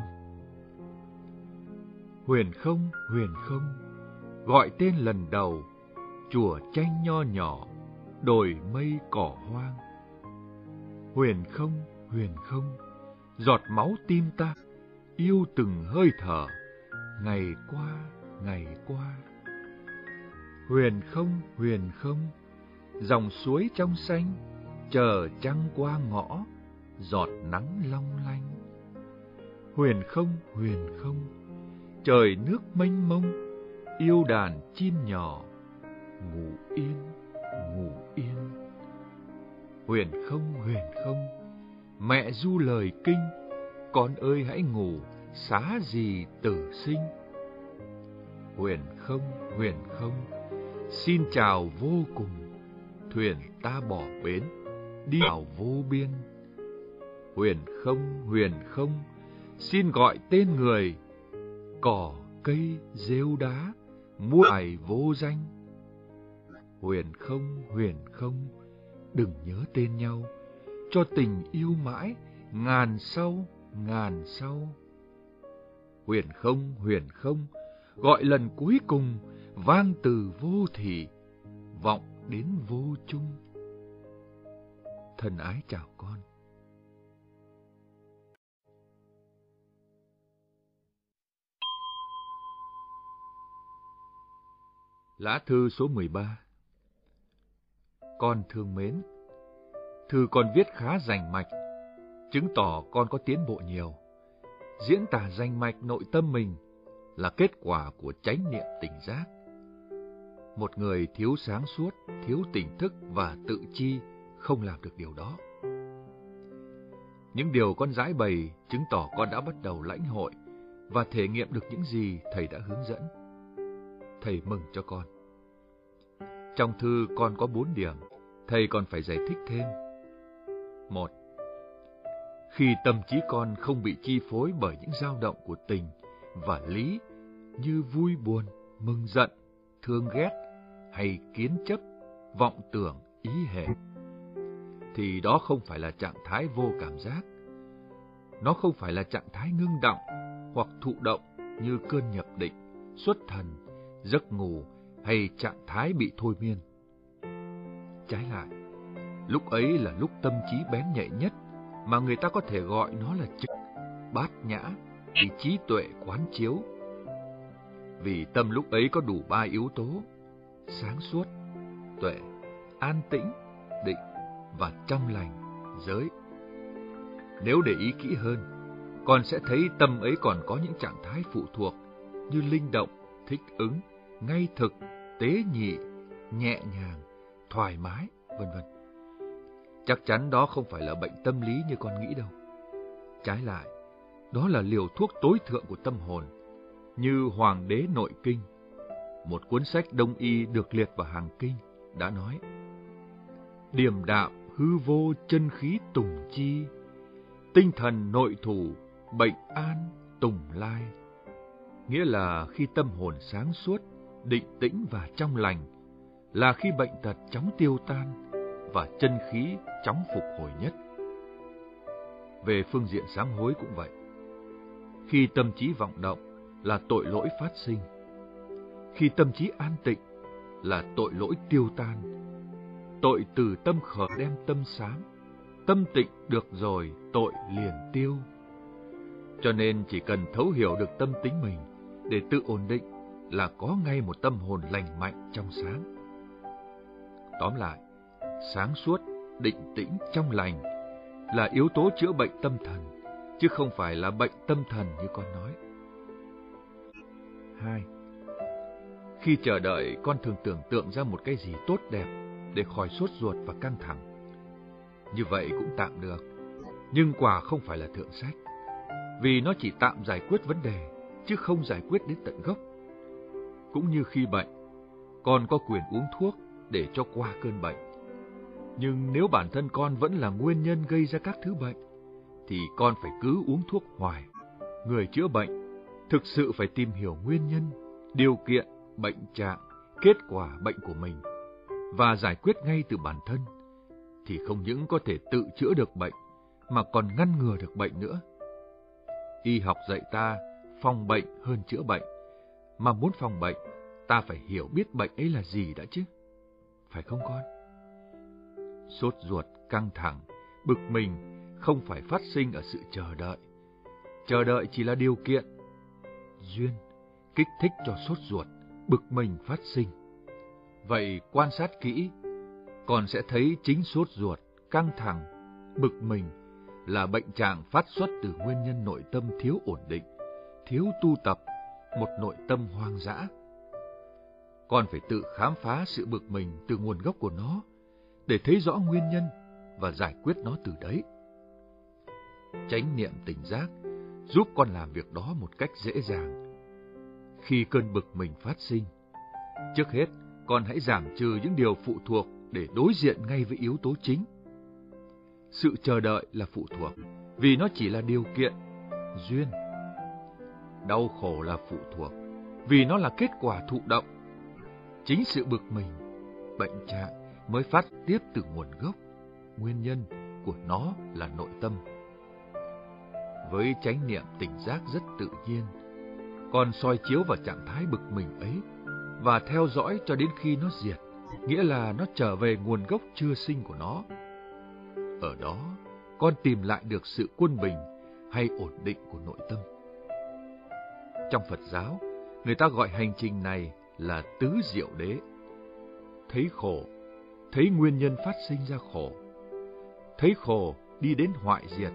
Huyền không, huyền không, gọi tên lần đầu, chùa tranh nho nhỏ, đồi mây cỏ hoang. Huyền không, huyền không, giọt máu tim ta, yêu từng hơi thở, ngày qua, ngày qua. Huyền không, huyền không, dòng suối trong xanh, chờ trăng qua ngõ, giọt nắng long lanh. Huyền không, huyền không, trời nước mênh mông, yêu đàn chim nhỏ, ngủ yên, ngủ yên. Huyền không, huyền không, mẹ du lời kinh, con ơi hãy ngủ, xá gì tử sinh. Huyền không, huyền không, xin chào vô cùng, thuyền ta bỏ bến, đi vào vô biên. Huyền không, huyền không, xin gọi tên người, cỏ, cây, rêu đá, muôn ải vô danh. Huyền không, huyền không, đừng nhớ tên nhau, cho tình yêu mãi, ngàn sau, ngàn sau. Huyền không, huyền không, gọi lần cuối cùng, vang từ vô thị, vọng đến vô chung. Thân ái chào con. Lá thư số 13 Con thương mến, thư con viết khá rành mạch, chứng tỏ con có tiến bộ nhiều. Diễn tả rành mạch nội tâm mình là kết quả của chánh niệm tỉnh giác. Một người thiếu sáng suốt, thiếu tỉnh thức và tự chi không làm được điều đó. Những điều con giải bày chứng tỏ con đã bắt đầu lãnh hội và thể nghiệm được những gì thầy đã hướng dẫn. Thầy mừng cho con. Trong thư con có bốn điểm, thầy còn phải giải thích thêm. Một, khi tâm trí con không bị chi phối bởi những dao động của tình và lý như vui buồn, mừng giận, thương ghét hay kiến chấp, vọng tưởng, ý hệ, thì đó không phải là trạng thái vô cảm giác. Nó không phải là trạng thái ngưng động hoặc thụ động như cơn nhập định, xuất thần, giấc ngủ hay trạng thái bị thôi miên. Trái lại, lúc ấy là lúc tâm trí bén nhạy nhất mà người ta có thể gọi nó là trực, bát nhã, thì trí tuệ quán chiếu. Vì tâm lúc ấy có đủ ba yếu tố, sáng suốt, tuệ, an tĩnh, định và trong lành, giới. Nếu để ý kỹ hơn, con sẽ thấy tâm ấy còn có những trạng thái phụ thuộc như linh động, thích ứng, ngay thực, tế nhị, nhẹ nhàng, thoải mái, vân vân. Chắc chắn đó không phải là bệnh tâm lý như con nghĩ đâu. Trái lại, đó là liều thuốc tối thượng của tâm hồn, như Hoàng đế Nội Kinh, một cuốn sách đông y được liệt vào hàng kinh, đã nói. Điểm đạm hư vô chân khí tùng chi, tinh thần nội thủ, bệnh an tùng lai. Nghĩa là khi tâm hồn sáng suốt, định tĩnh và trong lành, là khi bệnh tật chóng tiêu tan và chân khí chóng phục hồi nhất. Về phương diện sám hối cũng vậy. Khi tâm trí vọng động là tội lỗi phát sinh. Khi tâm trí an tịnh là tội lỗi tiêu tan. Tội từ tâm khởi đem tâm sám. Tâm tịnh được rồi, tội liền tiêu. Cho nên chỉ cần thấu hiểu được tâm tính mình để tự ổn định là có ngay một tâm hồn lành mạnh trong sáng. Tóm lại, sáng suốt, định tĩnh trong lành là yếu tố chữa bệnh tâm thần, chứ không phải là bệnh tâm thần như con nói. 2. Khi chờ đợi, con thường tưởng tượng ra một cái gì tốt đẹp để khỏi sốt ruột và căng thẳng. Như vậy cũng tạm được, nhưng quả không phải là thượng sách, vì nó chỉ tạm giải quyết vấn đề, chứ không giải quyết đến tận gốc. Cũng như khi bệnh, con có quyền uống thuốc để cho qua cơn bệnh. Nhưng nếu bản thân con vẫn là nguyên nhân gây ra các thứ bệnh, thì con phải cứ uống thuốc hoài. Người chữa bệnh thực sự phải tìm hiểu nguyên nhân, điều kiện, bệnh trạng, kết quả bệnh của mình và giải quyết ngay từ bản thân, thì không những có thể tự chữa được bệnh, mà còn ngăn ngừa được bệnh nữa. Y học dạy ta phòng bệnh hơn chữa bệnh, mà muốn phòng bệnh, ta phải hiểu biết bệnh ấy là gì đã chứ. Phải không con? Sốt ruột, căng thẳng, bực mình không phải phát sinh ở sự chờ đợi. Chờ đợi chỉ là điều kiện. Duyên, kích thích cho sốt ruột, bực mình phát sinh. Vậy quan sát kỹ, con sẽ thấy chính sốt ruột, căng thẳng, bực mình là bệnh trạng phát xuất từ nguyên nhân nội tâm thiếu ổn định, thiếu tu tập, một nội tâm hoang dã. Con phải tự khám phá sự bực mình từ nguồn gốc của nó, để thấy rõ nguyên nhân và giải quyết nó từ đấy. Chánh niệm tỉnh giác giúp con làm việc đó một cách dễ dàng. Khi cơn bực mình phát sinh, trước hết con hãy giảm trừ những điều phụ thuộc để đối diện ngay với yếu tố chính. Sự chờ đợi là phụ thuộc, vì nó chỉ là điều kiện, duyên. Đau khổ là phụ thuộc, vì nó là kết quả thụ động. Chính sự bực mình, bệnh trạng mới phát tiếp từ nguồn gốc, nguyên nhân của nó là nội tâm. Với chánh niệm tỉnh giác rất tự nhiên, con soi chiếu vào trạng thái bực mình ấy và theo dõi cho đến khi nó diệt, nghĩa là nó trở về nguồn gốc chưa sinh của nó. Ở đó, con tìm lại được sự quân bình hay ổn định của nội tâm. Trong Phật giáo, người ta gọi hành trình này là tứ diệu đế. Thấy khổ, thấy nguyên nhân phát sinh ra khổ. Thấy khổ đi đến hoại diệt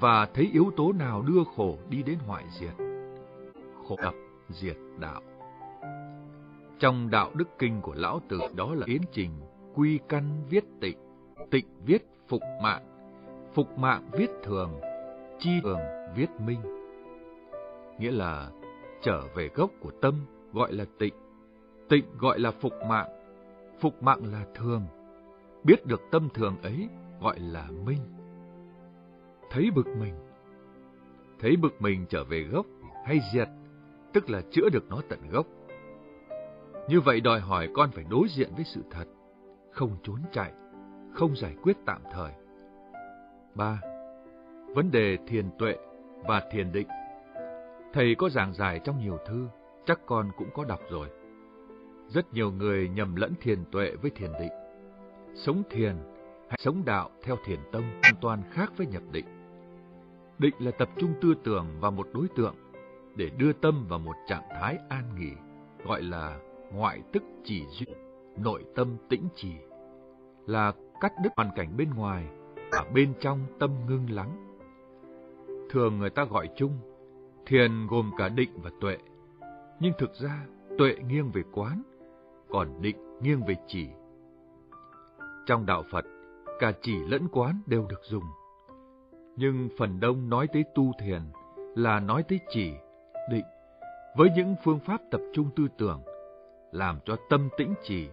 và thấy yếu tố nào đưa khổ đi đến hoại diệt. Khổ tập diệt đạo. Trong đạo đức kinh của Lão Tử đó là yến trình, quy căn viết tịnh, tịnh viết phục mạng, phục mạng viết thường, chi thường viết minh. Nghĩa là trở về gốc của tâm gọi là tịnh, tịnh gọi là phục mạng, phục mạng là thường, biết được tâm thường ấy gọi là minh. Thấy bực mình, thấy bực mình trở về gốc hay diệt, tức là chữa được nó tận gốc. Như vậy đòi hỏi con phải đối diện với sự thật, không trốn chạy, không giải quyết tạm thời. 3. Vấn đề thiền tuệ và thiền định Thầy có giảng giải trong nhiều thư, chắc con cũng có đọc rồi. Rất nhiều người nhầm lẫn thiền tuệ với thiền định. Sống thiền hay sống đạo theo thiền tông hoàn toàn khác với nhập định. Định là tập trung tư tưởng vào một đối tượng để đưa tâm vào một trạng thái an nghỉ, gọi là ngoại tức chỉ duyên, nội tâm tĩnh trì, là cắt đứt hoàn cảnh bên ngoài và bên trong tâm ngưng lắng. Thường người ta gọi chung, thiền gồm cả định và tuệ, nhưng thực ra tuệ nghiêng về quán, còn định nghiêng về chỉ. Trong đạo Phật, cả chỉ lẫn quán đều được dùng. Nhưng phần đông nói tới tu thiền là nói tới chỉ, với những phương pháp tập trung tư tưởng, làm cho tâm tĩnh trì,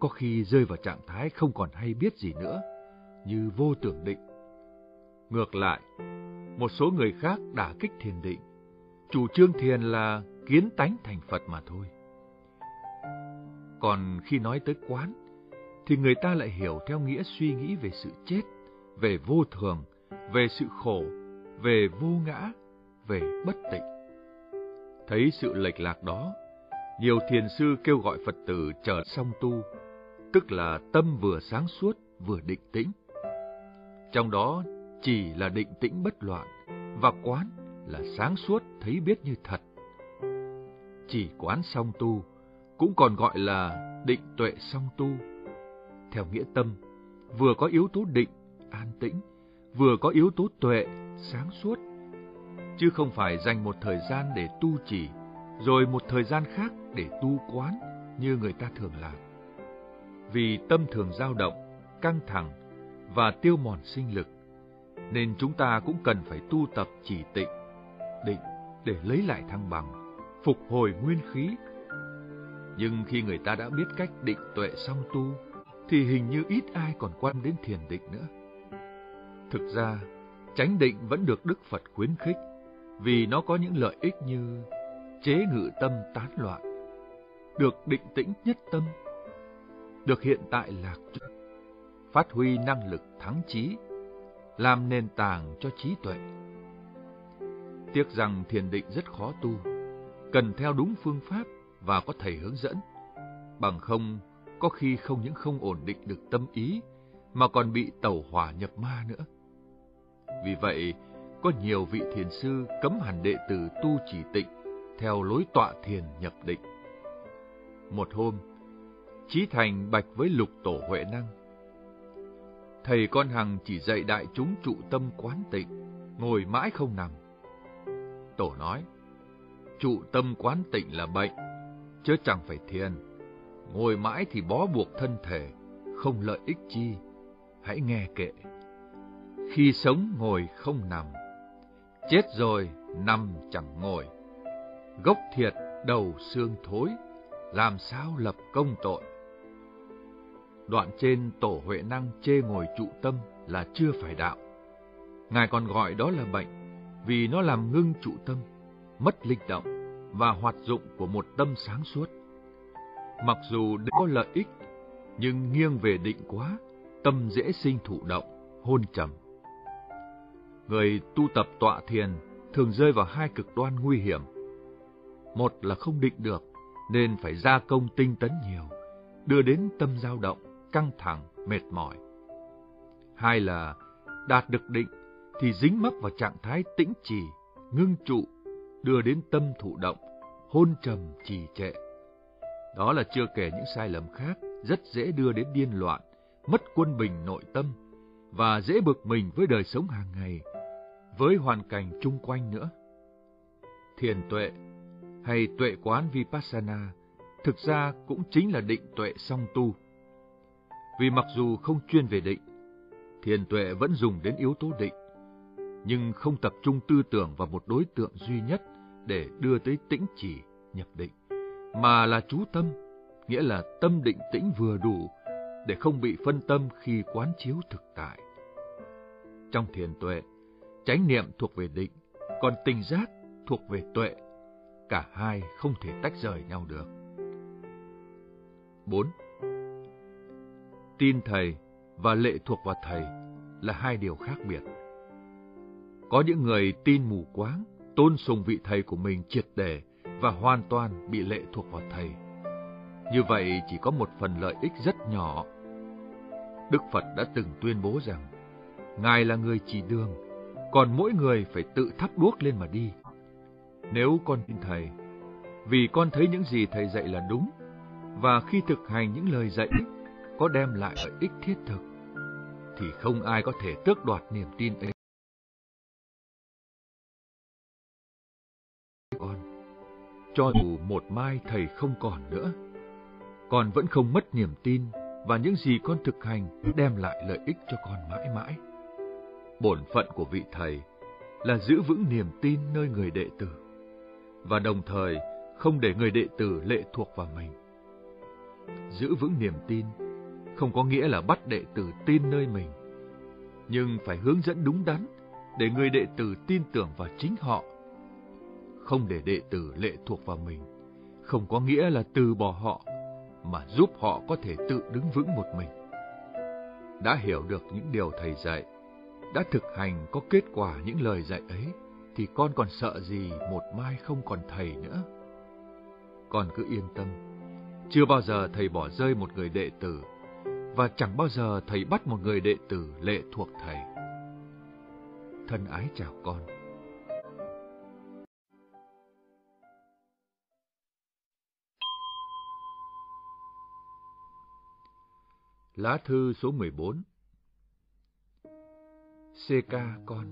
có khi rơi vào trạng thái không còn hay biết gì nữa, như vô tưởng định. Ngược lại, một số người khác đả kích thiền định, chủ trương thiền là kiến tánh thành Phật mà thôi. Còn khi nói tới quán, thì người ta lại hiểu theo nghĩa suy nghĩ về sự chết, về vô thường, về sự khổ, về vô ngã, về bất tịnh. Thấy sự lệch lạc đó, nhiều thiền sư kêu gọi Phật tử trở song tu, tức là tâm vừa sáng suốt vừa định tĩnh. Trong đó chỉ là định tĩnh bất loạn, và quán là sáng suốt thấy biết như thật. Chỉ quán song tu cũng còn gọi là định tuệ song tu. Theo nghĩa tâm, vừa có yếu tố định, an tĩnh, vừa có yếu tố tuệ, sáng suốt, chứ không phải dành một thời gian để tu chỉ, rồi một thời gian khác để tu quán như người ta thường làm. Vì tâm thường dao động, căng thẳng và tiêu mòn sinh lực, nên chúng ta cũng cần phải tu tập chỉ tịnh, định để lấy lại thăng bằng, phục hồi nguyên khí. Nhưng khi người ta đã biết cách định tuệ xong tu, thì hình như ít ai còn quan đến thiền định nữa. Thực ra, chánh định vẫn được Đức Phật khuyến khích, vì nó có những lợi ích như chế ngự tâm tán loạn, được định tĩnh nhất tâm, được hiện tại lạc phát huy năng lực thắng trí, làm nền tảng cho trí tuệ. Tiếc rằng thiền định rất khó tu, cần theo đúng phương pháp và có thầy hướng dẫn, bằng không có khi không những không ổn định được tâm ý, mà còn bị tẩu hỏa nhập ma nữa. Vì vậy, có nhiều vị thiền sư cấm hẳn đệ tử tu chỉ tịnh theo lối tọa thiền nhập định. Một hôm, Chí Thành bạch với lục tổ Huệ Năng. Thầy con Hằng chỉ dạy đại chúng trụ tâm quán tịnh, ngồi mãi không nằm. Tổ nói, trụ tâm quán tịnh là bệnh, chứ chẳng phải thiền. Ngồi mãi thì bó buộc thân thể, không lợi ích chi. Hãy nghe kệ. Khi sống ngồi không nằm, chết rồi nằm chẳng ngồi. Gốc thiệt đầu xương thối, làm sao lập công tội. Đoạn trên tổ Huệ Năng chê ngồi trụ tâm là chưa phải đạo. Ngài còn gọi đó là bệnh, vì nó làm ngưng trụ tâm, mất linh động và hoạt dụng của một tâm sáng suốt. Mặc dù có lợi ích, nhưng nghiêng về định quá, tâm dễ sinh thụ động, hôn trầm. Người tu tập tọa thiền thường rơi vào hai cực đoan nguy hiểm. Một là không định được, nên phải gia công tinh tấn nhiều, đưa đến tâm dao động, căng thẳng, mệt mỏi. Hai là đạt được định thì dính mắc vào trạng thái tĩnh trì, ngưng trụ, đưa đến tâm thụ động, hôn trầm trì trệ. Đó là chưa kể những sai lầm khác rất dễ đưa đến điên loạn, mất quân bình nội tâm và dễ bực mình với đời sống hàng ngày, với hoàn cảnh chung quanh nữa. Thiền tuệ hay tuệ quán Vipassana thực ra cũng chính là định tuệ song tu. Vì mặc dù không chuyên về định, thiền tuệ vẫn dùng đến yếu tố định, nhưng không tập trung tư tưởng vào một đối tượng duy nhất để đưa tới tĩnh chỉ, nhập định, mà là chú tâm, nghĩa là tâm định tĩnh vừa đủ để không bị phân tâm khi quán chiếu thực tại. Trong thiền tuệ, chánh niệm thuộc về định, còn tình giác thuộc về tuệ. Cả hai không thể tách rời nhau được. 4. Tin thầy và lệ thuộc vào thầy là hai điều khác biệt. Có những người tin mù quáng, tôn sùng vị thầy của mình triệt để và hoàn toàn bị lệ thuộc vào thầy. Như vậy chỉ có một phần lợi ích rất nhỏ. Đức Phật đã từng tuyên bố rằng, Ngài là người chỉ đường, còn mỗi người phải tự thắp đuốc lên mà đi. Nếu con tin Thầy, vì con thấy những gì Thầy dạy là đúng, và khi thực hành những lời dạy có đem lại lợi ích thiết thực, thì không ai có thể tước đoạt niềm tin ấy. Con, cho dù một mai Thầy không còn nữa, con vẫn không mất niềm tin và những gì con thực hành đem lại lợi ích cho con mãi mãi. Bổn phận của vị thầy là giữ vững niềm tin nơi người đệ tử và đồng thời không để người đệ tử lệ thuộc vào mình. Giữ vững niềm tin không có nghĩa là bắt đệ tử tin nơi mình, nhưng phải hướng dẫn đúng đắn để người đệ tử tin tưởng vào chính họ. Không để đệ tử lệ thuộc vào mình, không có nghĩa là từ bỏ họ, mà giúp họ có thể tự đứng vững một mình. Đã hiểu được những điều thầy dạy, đã thực hành có kết quả những lời dạy ấy, thì con còn sợ gì một mai không còn thầy nữa. Con cứ yên tâm, chưa bao giờ thầy bỏ rơi một người đệ tử, và chẳng bao giờ thầy bắt một người đệ tử lệ thuộc thầy. Thân ái chào con. Lá thư số 14 CK con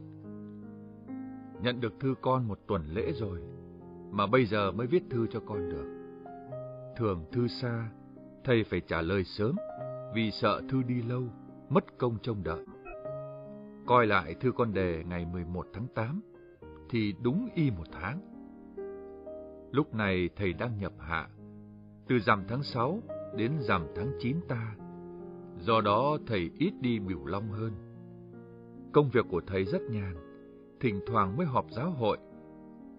Nhận được thư con một tuần lễ rồi, mà bây giờ mới viết thư cho con được. Thường thư xa, thầy phải trả lời sớm, vì sợ thư đi lâu, mất công trông đợi. Coi lại thư con đề ngày 11 tháng 8, thì đúng y một tháng. Lúc này thầy đang nhập hạ, từ rằm tháng 6 đến rằm tháng 9 ta. Do đó thầy ít đi biểu long hơn. Công việc của thầy rất nhàn, thỉnh thoảng mới họp giáo hội,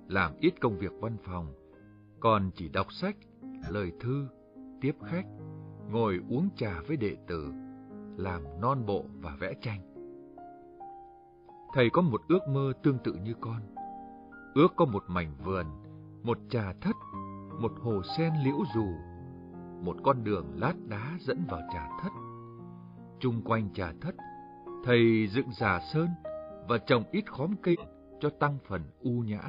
làm ít công việc văn phòng, còn chỉ đọc sách, lời thư, tiếp khách, ngồi uống trà với đệ tử, làm non bộ và vẽ tranh. Thầy có một ước mơ tương tự như con. Ước có một mảnh vườn, một trà thất, một hồ sen liễu rù, một con đường lát đá dẫn vào trà thất. Trung quanh trà thất, thầy dựng giả sơn, và trồng ít khóm cây cho tăng phần u nhã.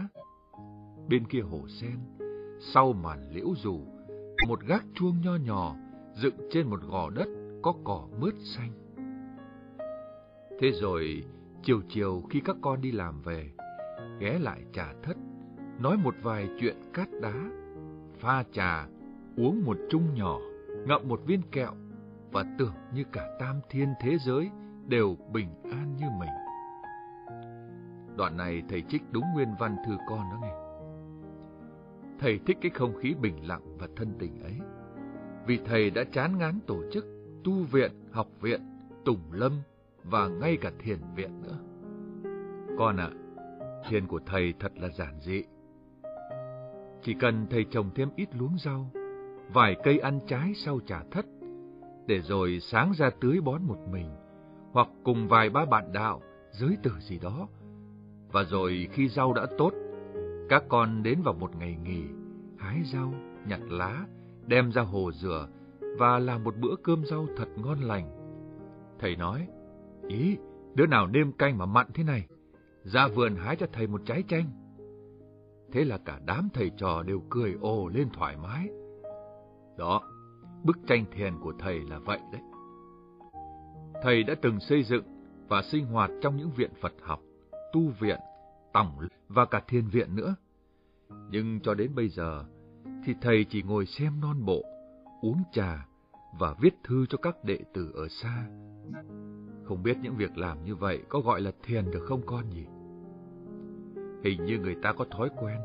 Bên kia hồ sen, sau màn liễu rủ, một gác chuông nho nhỏ dựng trên một gò đất có cỏ mướt xanh. Thế rồi, chiều chiều khi các con đi làm về, ghé lại trà thất, nói một vài chuyện cát đá, pha trà, uống một chung nhỏ, ngậm một viên kẹo và tưởng như cả tam thiên thế giới đều bình an như mình. Đoạn này thầy trích đúng nguyên văn thư con đó nghe. Thầy thích cái không khí bình lặng và thân tình ấy. Vì thầy đã chán ngán tổ chức tu viện, học viện, tùng lâm và ngay cả thiền viện nữa. Con ạ, thiền của thầy thật là giản dị. Chỉ cần thầy trồng thêm ít luống rau, vài cây ăn trái sau trà thất, để rồi sáng ra tưới bón một mình, hoặc cùng vài ba bạn đạo, giới tử gì đó, và rồi khi rau đã tốt, các con đến vào một ngày nghỉ, hái rau, nhặt lá, đem ra hồ rửa, và làm một bữa cơm rau thật ngon lành. Thầy nói, ý, đứa nào nêm canh mà mặn thế này, ra vườn hái cho thầy một trái chanh. Thế là cả đám thầy trò đều cười ồ lên thoải mái. Đó, bức tranh thiền của thầy là vậy đấy. Thầy đã từng xây dựng và sinh hoạt trong những viện Phật học, tu viện, tổng và cả thiên viện nữa. Nhưng cho đến bây giờ, thì thầy chỉ ngồi xem non bộ, uống trà và viết thư cho các đệ tử ở xa. Không biết những việc làm như vậy có gọi là thiền được không con nhỉ? Hình như người ta có thói quen,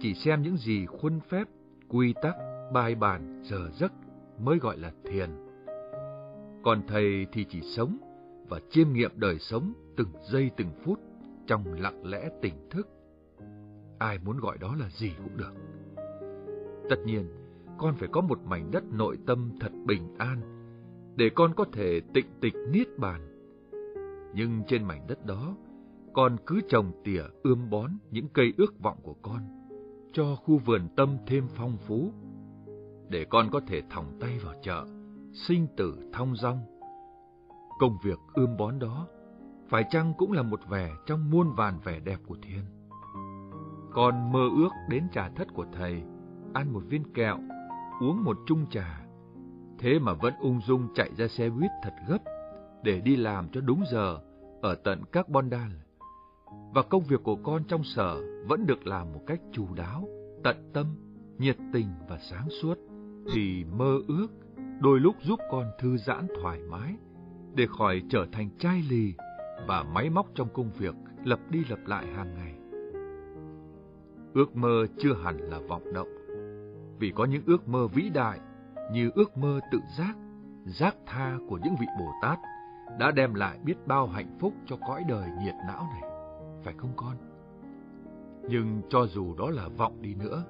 chỉ xem những gì khuôn phép, quy tắc, bài bản, giờ giấc mới gọi là thiền. Còn thầy thì chỉ sống và chiêm nghiệm đời sống từng giây từng phút trong lặng lẽ tỉnh thức. Ai muốn gọi đó là gì cũng được. Tất nhiên, con phải có một mảnh đất nội tâm thật bình an, để con có thể tịnh tịch niết bàn. Nhưng trên mảnh đất đó, con cứ trồng tỉa ươm bón những cây ước vọng của con, cho khu vườn tâm thêm phong phú, để con có thể thòng tay vào chợ, sinh tử thong dong. Công việc ươm bón đó, phải chăng cũng là một vẻ trong muôn vàn vẻ đẹp của thiên? Con mơ ước đến trà thất của thầy, ăn một viên kẹo, uống một chung trà. Thế mà vẫn ung dung chạy ra xe buýt thật gấp để đi làm cho đúng giờ ở tận các Bondal. Và công việc của con trong sở vẫn được làm một cách chu đáo, tận tâm, nhiệt tình và sáng suốt. Thì mơ ước đôi lúc giúp con thư giãn thoải mái để khỏi trở thành chai lì và máy móc trong công việc lặp đi lặp lại hàng ngày. Ước mơ chưa hẳn là vọng động, vì có những ước mơ vĩ đại như ước mơ tự giác, giác tha của những vị Bồ Tát đã đem lại biết bao hạnh phúc cho cõi đời nhiệt não này, phải không con? Nhưng cho dù đó là vọng đi nữa,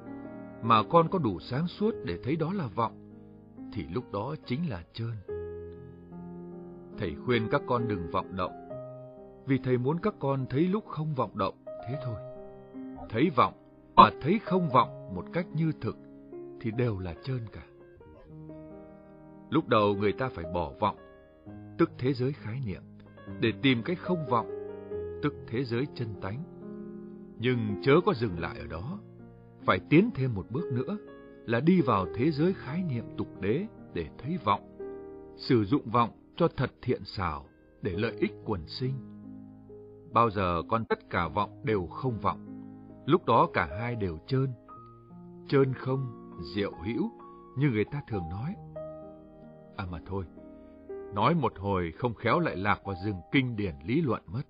mà con có đủ sáng suốt để thấy đó là vọng, thì lúc đó chính là trơn. Thầy khuyên các con đừng vọng động, vì thầy muốn các con thấy lúc không vọng động, thế thôi. Thấy vọng và thấy không vọng một cách như thực thì đều là trơn cả. Lúc đầu người ta phải bỏ vọng, tức thế giới khái niệm, để tìm cái không vọng, tức thế giới chân tánh. Nhưng chớ có dừng lại ở đó, phải tiến thêm một bước nữa là đi vào thế giới khái niệm tục đế để thấy vọng, sử dụng vọng cho thật thiện xảo để lợi ích quần sinh. Bao giờ con tất cả vọng đều không vọng, lúc đó cả hai đều trơn. Trơn không, diệu hữu, như người ta thường nói. À mà thôi, nói một hồi không khéo lại lạc vào rừng kinh điển lý luận mất.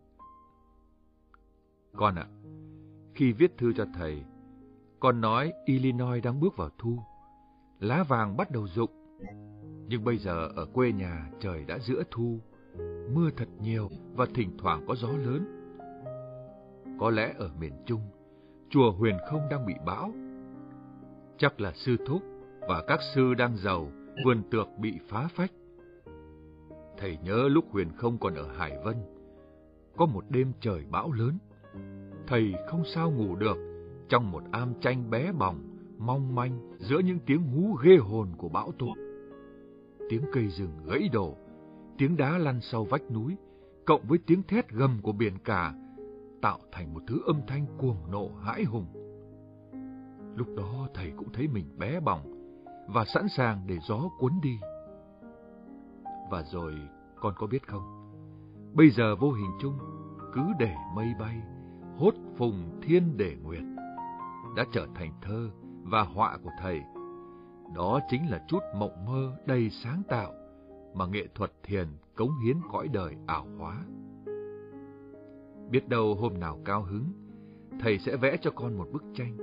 Con ạ, khi viết thư cho thầy, con nói Illinois đang bước vào thu, lá vàng bắt đầu rụng. Nhưng bây giờ ở quê nhà trời đã giữa thu, mưa thật nhiều và thỉnh thoảng có gió lớn. Có lẽ ở miền Trung, chùa Huyền Không đang bị bão. Chắc là sư thúc và các sư đang giàu, vườn tược bị phá phách. Thầy nhớ lúc Huyền Không còn ở Hải Vân, có một đêm trời bão lớn. Thầy không sao ngủ được trong một am tranh bé bỏng, mong manh giữa những tiếng hú ghê hồn của bão tố. Tiếng cây rừng gãy đổ, tiếng đá lăn sau vách núi, cộng với tiếng thét gầm của biển cả, tạo thành một thứ âm thanh cuồng nộ hãi hùng. Lúc đó thầy cũng thấy mình bé bỏng và sẵn sàng để gió cuốn đi. Và rồi con có biết không, bây giờ vô hình chung cứ để mây bay, hốt phùng thiên để nguyệt đã trở thành thơ và họa của thầy. Đó chính là chút mộng mơ đầy sáng tạo mà nghệ thuật thiền cống hiến cõi đời ảo hóa. Biết đâu hôm nào cao hứng, thầy sẽ vẽ cho con một bức tranh,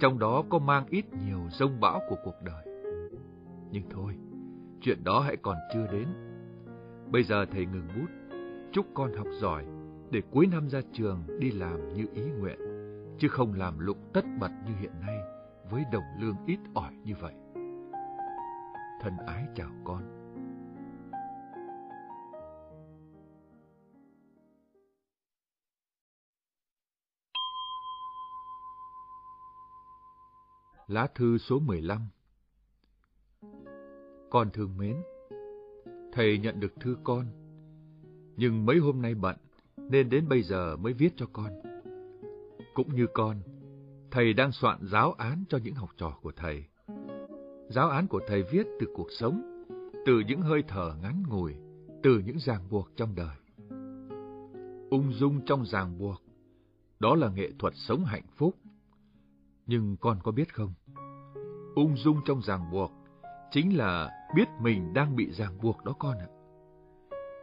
trong đó có mang ít nhiều rông bão của cuộc đời. Nhưng thôi, chuyện đó hãy còn chưa đến. Bây giờ thầy ngừng bút, chúc con học giỏi để cuối năm ra trường đi làm như ý nguyện, chứ không làm lụng tất bật như hiện nay với đồng lương ít ỏi như vậy. Thân ái chào con. Lá thư số 15 Con thương mến, thầy nhận được thư con, nhưng mấy hôm nay bận nên đến bây giờ mới viết cho con. Cũng như con, thầy đang soạn giáo án cho những học trò của thầy. Giáo án của thầy viết từ cuộc sống, từ những hơi thở ngắn ngủi, từ những ràng buộc trong đời. Ung dung trong ràng buộc, đó là nghệ thuật sống hạnh phúc. Nhưng con có biết không? Ung dung trong ràng buộc chính là biết mình đang bị ràng buộc đó con ạ.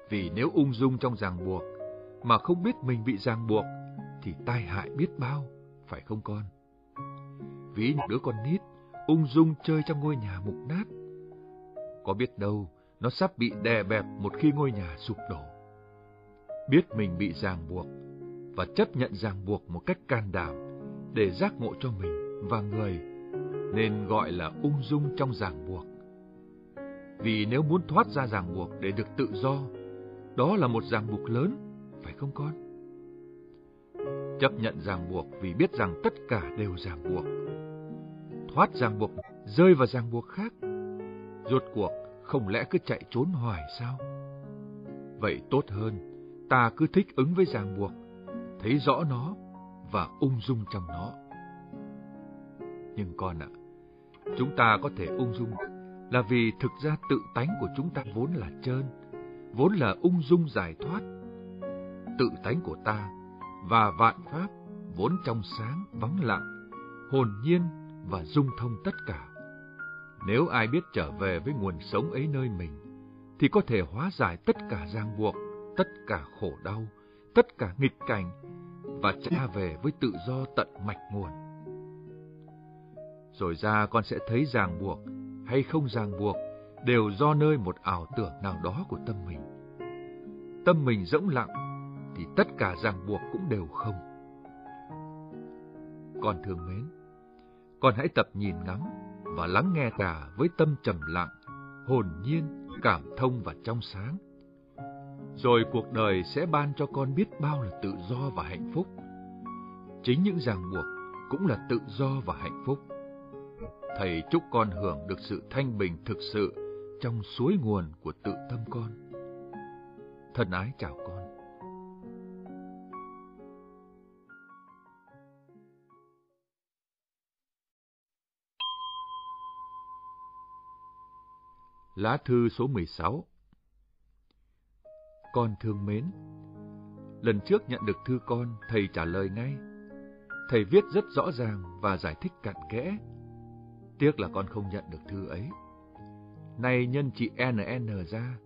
Vì nếu ung dung trong ràng buộc mà không biết mình bị ràng buộc thì tai hại biết bao, phải không con? Ví những đứa con nít ung dung chơi trong ngôi nhà mục nát. Có biết đâu nó sắp bị đè bẹp một khi ngôi nhà sụp đổ. Biết mình bị ràng buộc và chấp nhận ràng buộc một cách can đảm để giác ngộ cho mình và người nên gọi là ung dung trong ràng buộc. Vì nếu muốn thoát ra ràng buộc để được tự do, đó là một ràng buộc lớn, phải không con? Chấp nhận ràng buộc vì biết rằng tất cả đều ràng buộc. Thoát ràng buộc, rơi vào ràng buộc khác. Rốt cuộc, không lẽ cứ chạy trốn hoài sao? Vậy tốt hơn, ta cứ thích ứng với ràng buộc, thấy rõ nó và ung dung trong nó. Nhưng con ạ, chúng ta có thể ung dung là vì thực ra tự tánh của chúng ta vốn là trơn, vốn là ung dung giải thoát. Tự tánh của ta và vạn pháp vốn trong sáng, vắng lặng, hồn nhiên và dung thông tất cả. Nếu ai biết trở về với nguồn sống ấy nơi mình, thì có thể hóa giải tất cả ràng buộc, tất cả khổ đau, tất cả nghịch cảnh và trả về với tự do tận mạch nguồn. Rồi ra con sẽ thấy ràng buộc hay không ràng buộc đều do nơi một ảo tưởng nào đó của tâm mình. Tâm mình rỗng lặng thì tất cả ràng buộc cũng đều không. Con thương mến, con hãy tập nhìn ngắm và lắng nghe cả với tâm trầm lặng, hồn nhiên, cảm thông và trong sáng. Rồi cuộc đời sẽ ban cho con biết bao là tự do và hạnh phúc. Chính những ràng buộc cũng là tự do và hạnh phúc. Thầy chúc con hưởng được sự thanh bình thực sự trong suối nguồn của tự tâm con. Thân ái chào con. Lá thư số 16 Con thương mến Lần trước nhận được thư con, thầy trả lời ngay. Thầy viết rất rõ ràng và giải thích cặn kẽ Tiếc là con không nhận được thư ấy. Nay nhân chị NN ra,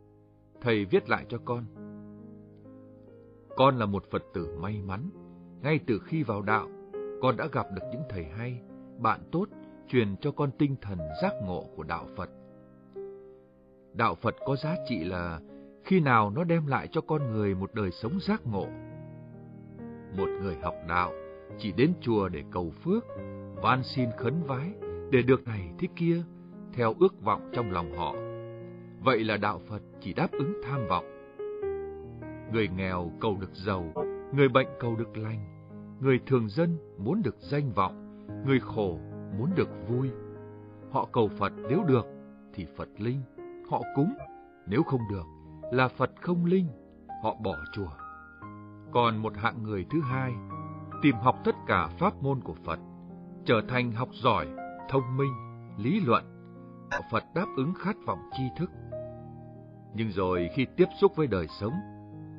thầy viết lại cho con. Con là một Phật tử may mắn. Ngay từ khi vào đạo, con đã gặp được những thầy hay, bạn tốt, truyền cho con tinh thần giác ngộ của đạo Phật. Đạo Phật có giá trị là khi nào nó đem lại cho con người một đời sống giác ngộ. Một người học đạo chỉ đến chùa để cầu phước, van xin khấn vái, để được này thế kia, theo ước vọng trong lòng họ. Vậy là đạo Phật chỉ đáp ứng tham vọng. Người nghèo cầu được giàu, người bệnh cầu được lành, người thường dân muốn được danh vọng, người khổ muốn được vui. Họ cầu Phật nếu được thì Phật linh, họ cúng, nếu không được là Phật không linh, họ bỏ chùa. Còn một hạng người thứ hai, tìm học tất cả pháp môn của Phật, trở thành học giỏi, thông minh, lý luận, đạo Phật đáp ứng khát vọng tri thức. Nhưng rồi khi tiếp xúc với đời sống,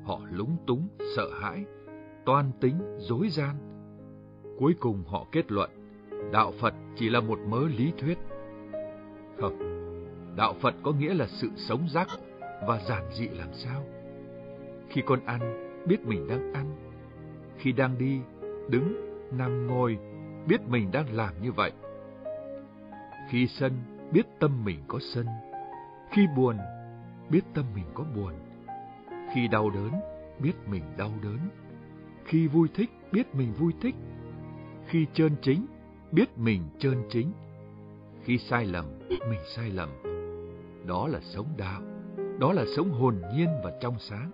họ lúng túng, sợ hãi, toan tính, dối gian. Cuối cùng họ kết luận, đạo Phật chỉ là một mớ lý thuyết. Không, đạo Phật có nghĩa là sự sống giác và giản dị làm sao. Khi con ăn, biết mình đang ăn. Khi đang đi, đứng, nằm ngồi, biết mình đang làm như vậy. Khi sân, biết tâm mình có sân. Khi buồn, biết tâm mình có buồn. Khi đau đớn, biết mình đau đớn. Khi vui thích, biết mình vui thích. Khi trơn chính, biết mình trơn chính. Khi sai lầm, mình sai lầm. Đó là sống đạo, đó là sống hồn nhiên và trong sáng.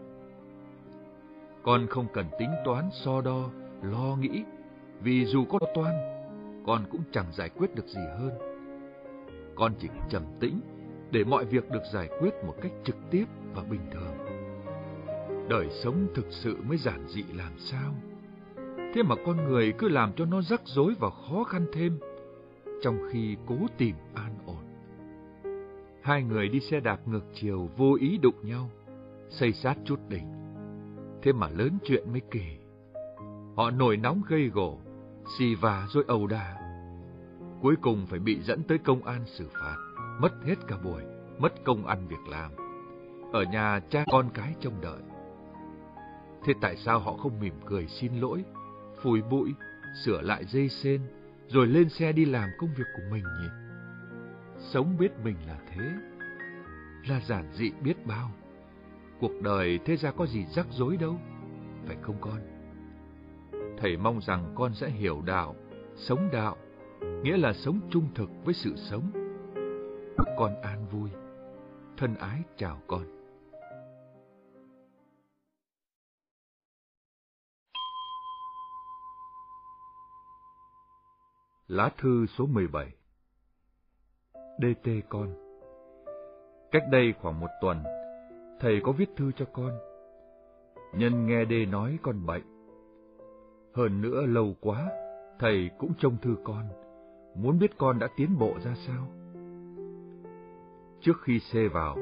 Con không cần tính toán, so đo, lo nghĩ, vì dù có toan, con cũng chẳng giải quyết được gì hơn con chỉ trầm tĩnh để mọi việc được giải quyết một cách trực tiếp và bình thường. Đời sống thực sự mới giản dị làm sao? Thế mà con người cứ làm cho nó rắc rối và khó khăn thêm, trong khi cố tìm an. Hai người đi xe đạp ngược chiều vô ý đụng nhau, xây sát chút đỉnh. Thế mà lớn chuyện mới kể. Họ nổi nóng gây gổ, xì và rồi ầu đà. Cuối cùng phải bị dẫn tới công an xử phạt, mất hết cả buổi, mất công ăn việc làm. Ở nhà cha con cái trông đợi. Thế tại sao họ không mỉm cười xin lỗi, phủi bụi, sửa lại dây sen, rồi lên xe đi làm công việc của mình nhỉ? Sống biết mình là thế, là giản dị biết bao. Cuộc đời thế ra có gì rắc rối đâu, phải không con? Thầy mong rằng con sẽ hiểu đạo, sống đạo, nghĩa là sống trung thực với sự sống. Con an vui, thân ái chào con. Lá thư số 17 DT con Cách đây khoảng một tuần, thầy có viết thư cho con. Nhân nghe D nói con bệnh. Hơn nữa lâu quá, thầy cũng trông thư con, muốn biết con đã tiến bộ ra sao. Trước khi C vào,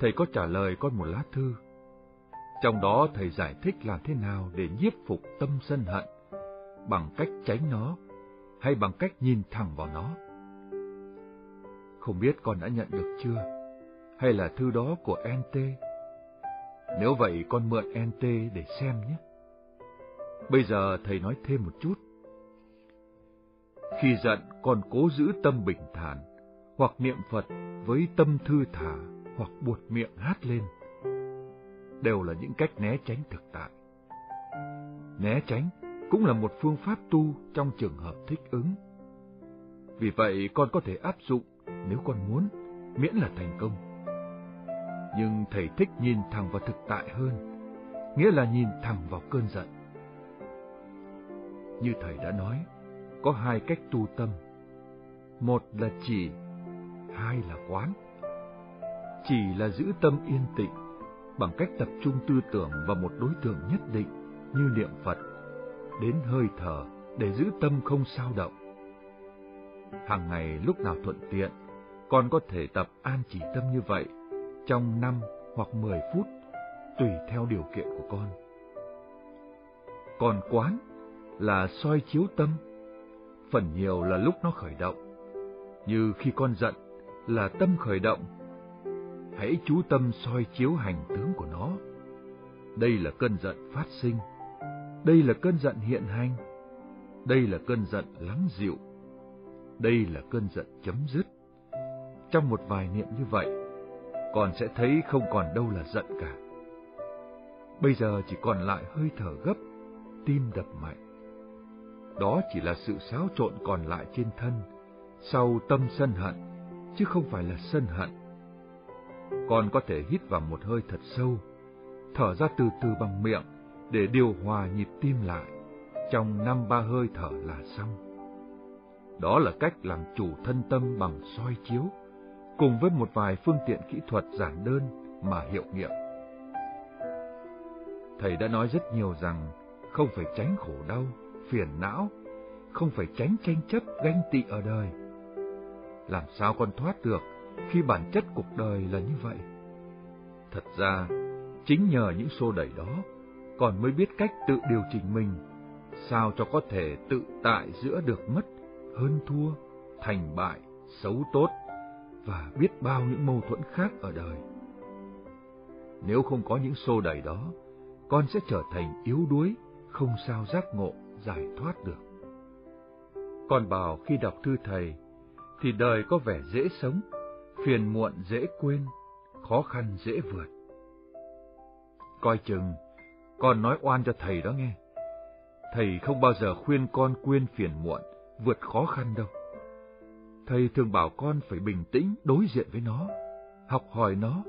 thầy có trả lời con một lá thư. Trong đó thầy giải thích làm thế nào để nhiếp phục tâm sân hận, bằng cách tránh nó, hay bằng cách nhìn thẳng vào nó. Không biết con đã nhận được chưa? Hay là thư đó của NT? Nếu vậy con mượn NT để xem nhé. Bây giờ thầy nói thêm một chút. Khi giận con cố giữ tâm bình thản, hoặc niệm Phật với tâm thư thả, hoặc buột miệng hát lên. Đều là những cách né tránh thực tại. Né tránh cũng là một phương pháp tu trong trường hợp thích ứng. Vì vậy con có thể áp dụng nếu con muốn, miễn là thành công. Nhưng thầy thích nhìn thẳng vào thực tại hơn, nghĩa là nhìn thẳng vào cơn giận. Như thầy đã nói, có hai cách tu tâm. Một là chỉ, hai là quán. Chỉ là giữ tâm yên tĩnh bằng cách tập trung tư tưởng vào một đối tượng nhất định như niệm Phật, đến hơi thở để giữ tâm không sao động. Hàng ngày lúc nào thuận tiện, con có thể tập an chỉ tâm như vậy trong 5 hoặc 10 phút, tùy theo điều kiện của con. Còn quán là soi chiếu tâm, phần nhiều là lúc nó khởi động. Như khi con giận là tâm khởi động, hãy chú tâm soi chiếu hành tướng của nó. Đây là cơn giận phát sinh, đây là cơn giận hiện hành, đây là cơn giận lắng dịu, đây là cơn giận chấm dứt. Trong một vài niệm như vậy, còn sẽ thấy không còn đâu là giận cả. Bây giờ chỉ còn lại hơi thở gấp, tim đập mạnh. Đó chỉ là sự xáo trộn còn lại trên thân, sau tâm sân hận, chứ không phải là sân hận. Con có thể hít vào một hơi thật sâu, thở ra từ từ bằng miệng để điều hòa nhịp tim lại, trong năm ba hơi thở là xong. Đó là cách làm chủ thân tâm bằng soi chiếu, cùng với một vài phương tiện kỹ thuật giản đơn mà hiệu nghiệm. Thầy đã nói rất nhiều rằng không phải tránh khổ đau, phiền não, không phải tránh tranh chấp ganh tị ở đời. Làm sao con thoát được khi bản chất cuộc đời là như vậy? Thật ra, chính nhờ những xô đẩy đó, còn mới biết cách tự điều chỉnh mình, sao cho có thể tự tại giữa được mất, hơn thua, thành bại, xấu tốt, và biết bao những mâu thuẫn khác ở đời. Nếu không có những xô đẩy đó, con sẽ trở thành yếu đuối, không sao giác ngộ, giải thoát được. Con bảo khi đọc thư thầy, thì đời có vẻ dễ sống, phiền muộn dễ quên, khó khăn dễ vượt. Coi chừng, con nói oan cho thầy đó nghe. Thầy không bao giờ khuyên con quên phiền muộn, vượt khó khăn đâu. Thầy thường bảo con phải bình tĩnh đối diện với nó, học hỏi nó.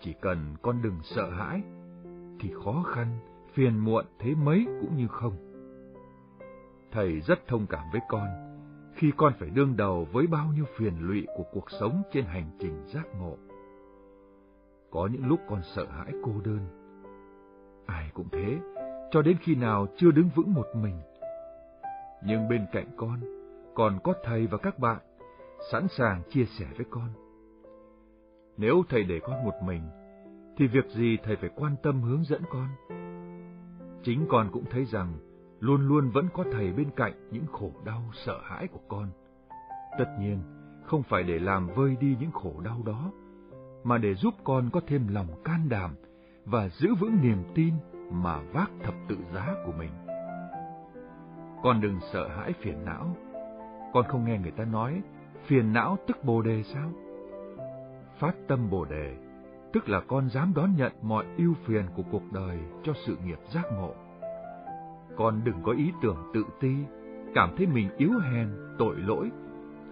Chỉ cần con đừng sợ hãi, thì khó khăn, phiền muộn thế mấy cũng như không. Thầy rất thông cảm với con khi con phải đương đầu với bao nhiêu phiền lụy của cuộc sống trên hành trình giác ngộ. Có những lúc con sợ hãi cô đơn. Ai cũng thế, cho đến khi nào chưa đứng vững một mình. Nhưng bên cạnh con, còn có thầy và các bạn sẵn sàng chia sẻ với con. Nếu thầy để con một mình, thì việc gì thầy phải quan tâm hướng dẫn con? Chính con cũng thấy rằng luôn luôn vẫn có thầy bên cạnh những khổ đau sợ hãi của con. Tất nhiên, không phải để làm vơi đi những khổ đau đó, mà để giúp con có thêm lòng can đảm và giữ vững niềm tin mà vác thập tự giá của mình. Con đừng sợ hãi phiền não. Con không nghe người ta nói, phiền não tức bồ đề sao? Phát tâm bồ đề, tức là con dám đón nhận mọi ưu phiền của cuộc đời cho sự nghiệp giác ngộ. Con đừng có ý tưởng tự ti, cảm thấy mình yếu hèn, tội lỗi,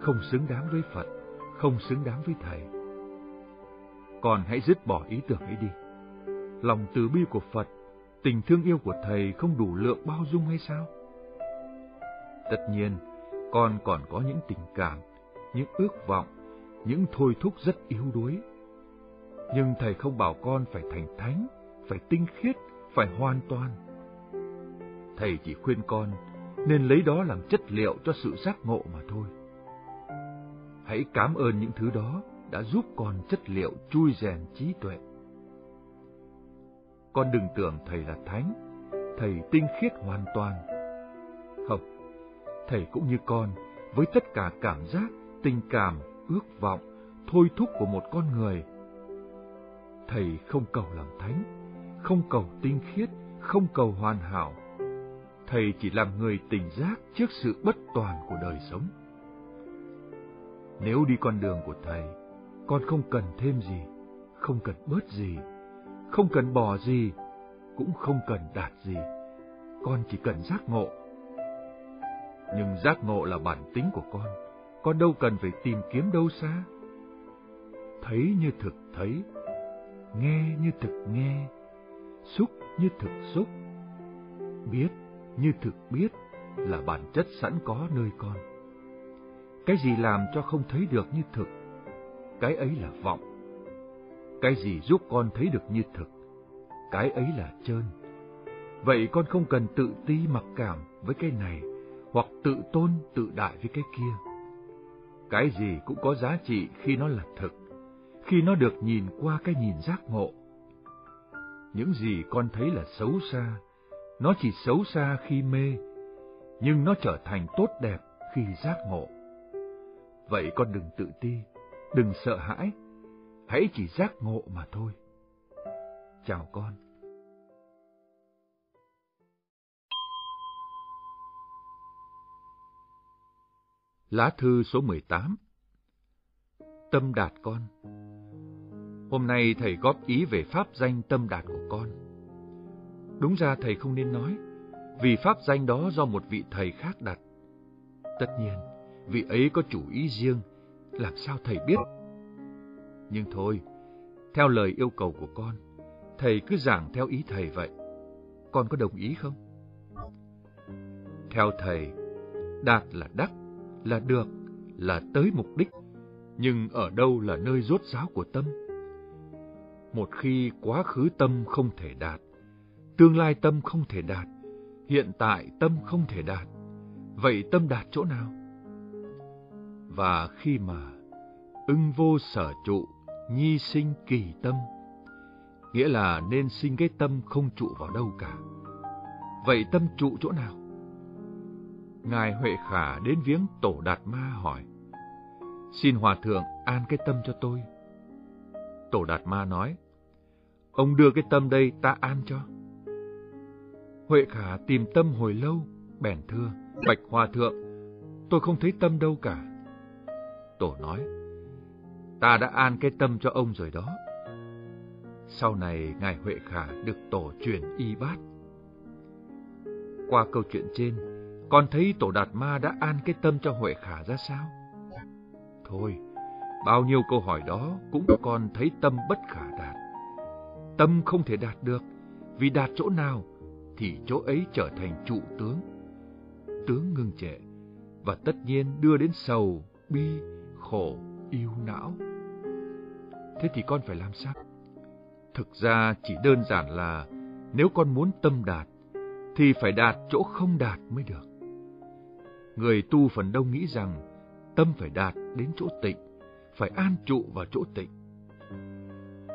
không xứng đáng với Phật, không xứng đáng với Thầy. Con hãy dứt bỏ ý tưởng ấy đi. Lòng từ bi của Phật, tình thương yêu của Thầy không đủ lượng bao dung hay sao? Tất nhiên, con còn có những tình cảm, những ước vọng, những thôi thúc rất yếu đuối. Nhưng Thầy không bảo con phải thành thánh, phải tinh khiết, phải hoàn toàn. Thầy chỉ khuyên con nên lấy đó làm chất liệu cho sự giác ngộ mà thôi. Hãy cảm ơn những thứ đó đã giúp con chất liệu chui rèn trí tuệ. Con đừng tưởng thầy là thánh, thầy tinh khiết hoàn toàn. Thầy cũng như con, với tất cả cảm giác, tình cảm, ước vọng, thôi thúc của một con người. Thầy không cầu làm thánh, không cầu tinh khiết, không cầu hoàn hảo. Thầy chỉ làm người tỉnh giác trước sự bất toàn của đời sống. Nếu đi con đường của thầy, con không cần thêm gì, không cần bớt gì, không cần bỏ gì, cũng không cần đạt gì. Con chỉ cần giác ngộ. Nhưng giác ngộ là bản tính của con, con đâu cần phải tìm kiếm đâu xa. Thấy như thực thấy, nghe như thực nghe, xúc như thực xúc, biết như thực biết là bản chất sẵn có nơi con. Cái gì làm cho không thấy được như thực, cái ấy là vọng. Cái gì giúp con thấy được như thực, cái ấy là trơn. Vậy con không cần tự ti mặc cảm với cái này, hoặc tự tôn tự đại với cái kia. Cái gì cũng có giá trị khi nó là thực, khi nó được nhìn qua cái nhìn giác ngộ. Những gì con thấy là xấu xa, nó chỉ xấu xa khi mê, nhưng nó trở thành tốt đẹp khi giác ngộ. Vậy con đừng tự ti, đừng sợ hãi, hãy chỉ giác ngộ mà thôi. Chào con. Lá thư số 18 Tâm đạt con Hôm nay thầy góp ý về pháp danh tâm đạt của con. Đúng ra thầy không nên nói, vì pháp danh đó do một vị thầy khác đặt. Tất nhiên, vị ấy có chủ ý riêng, làm sao thầy biết? Nhưng thôi, theo lời yêu cầu của con, thầy cứ giảng theo ý thầy vậy. Con có đồng ý không? Theo thầy, đạt là đắc, là được, là tới mục đích, nhưng ở đâu là nơi rốt ráo của tâm? Một khi quá khứ tâm không thể đạt, tương lai tâm không thể đạt, hiện tại tâm không thể đạt, vậy tâm đạt chỗ nào? Và khi mà ưng vô sở trụ, nhi sinh kỳ tâm, nghĩa là nên sinh cái tâm không trụ vào đâu cả. Vậy tâm trụ chỗ nào? Ngài Huệ Khả đến viếng Tổ Đạt Ma hỏi, Xin Hòa Thượng an cái tâm cho tôi. Tổ Đạt Ma nói, Ông đưa cái tâm đây ta an cho. Huệ Khả tìm tâm hồi lâu, bèn thưa, Bạch Hòa Thượng, tôi không thấy tâm đâu cả. Tổ nói, ta đã an cái tâm cho ông rồi đó. Sau này, Ngài Huệ Khả được tổ truyền y bát. Qua câu chuyện trên, con thấy Tổ Đạt Ma đã an cái tâm cho Huệ Khả ra sao? Thôi, bao nhiêu câu hỏi đó cũng con thấy tâm bất khả đạt. Tâm không thể đạt được, vì đạt chỗ nào thì chỗ ấy trở thành trụ tướng. Tướng ngưng trệ, và tất nhiên đưa đến sầu, bi, khổ, yêu não. Thế thì con phải làm sao? Thực ra chỉ đơn giản là nếu con muốn tâm đạt, thì phải đạt chỗ không đạt mới được. Người tu phần đông nghĩ rằng tâm phải đạt đến chỗ tịnh, phải an trụ vào chỗ tịnh.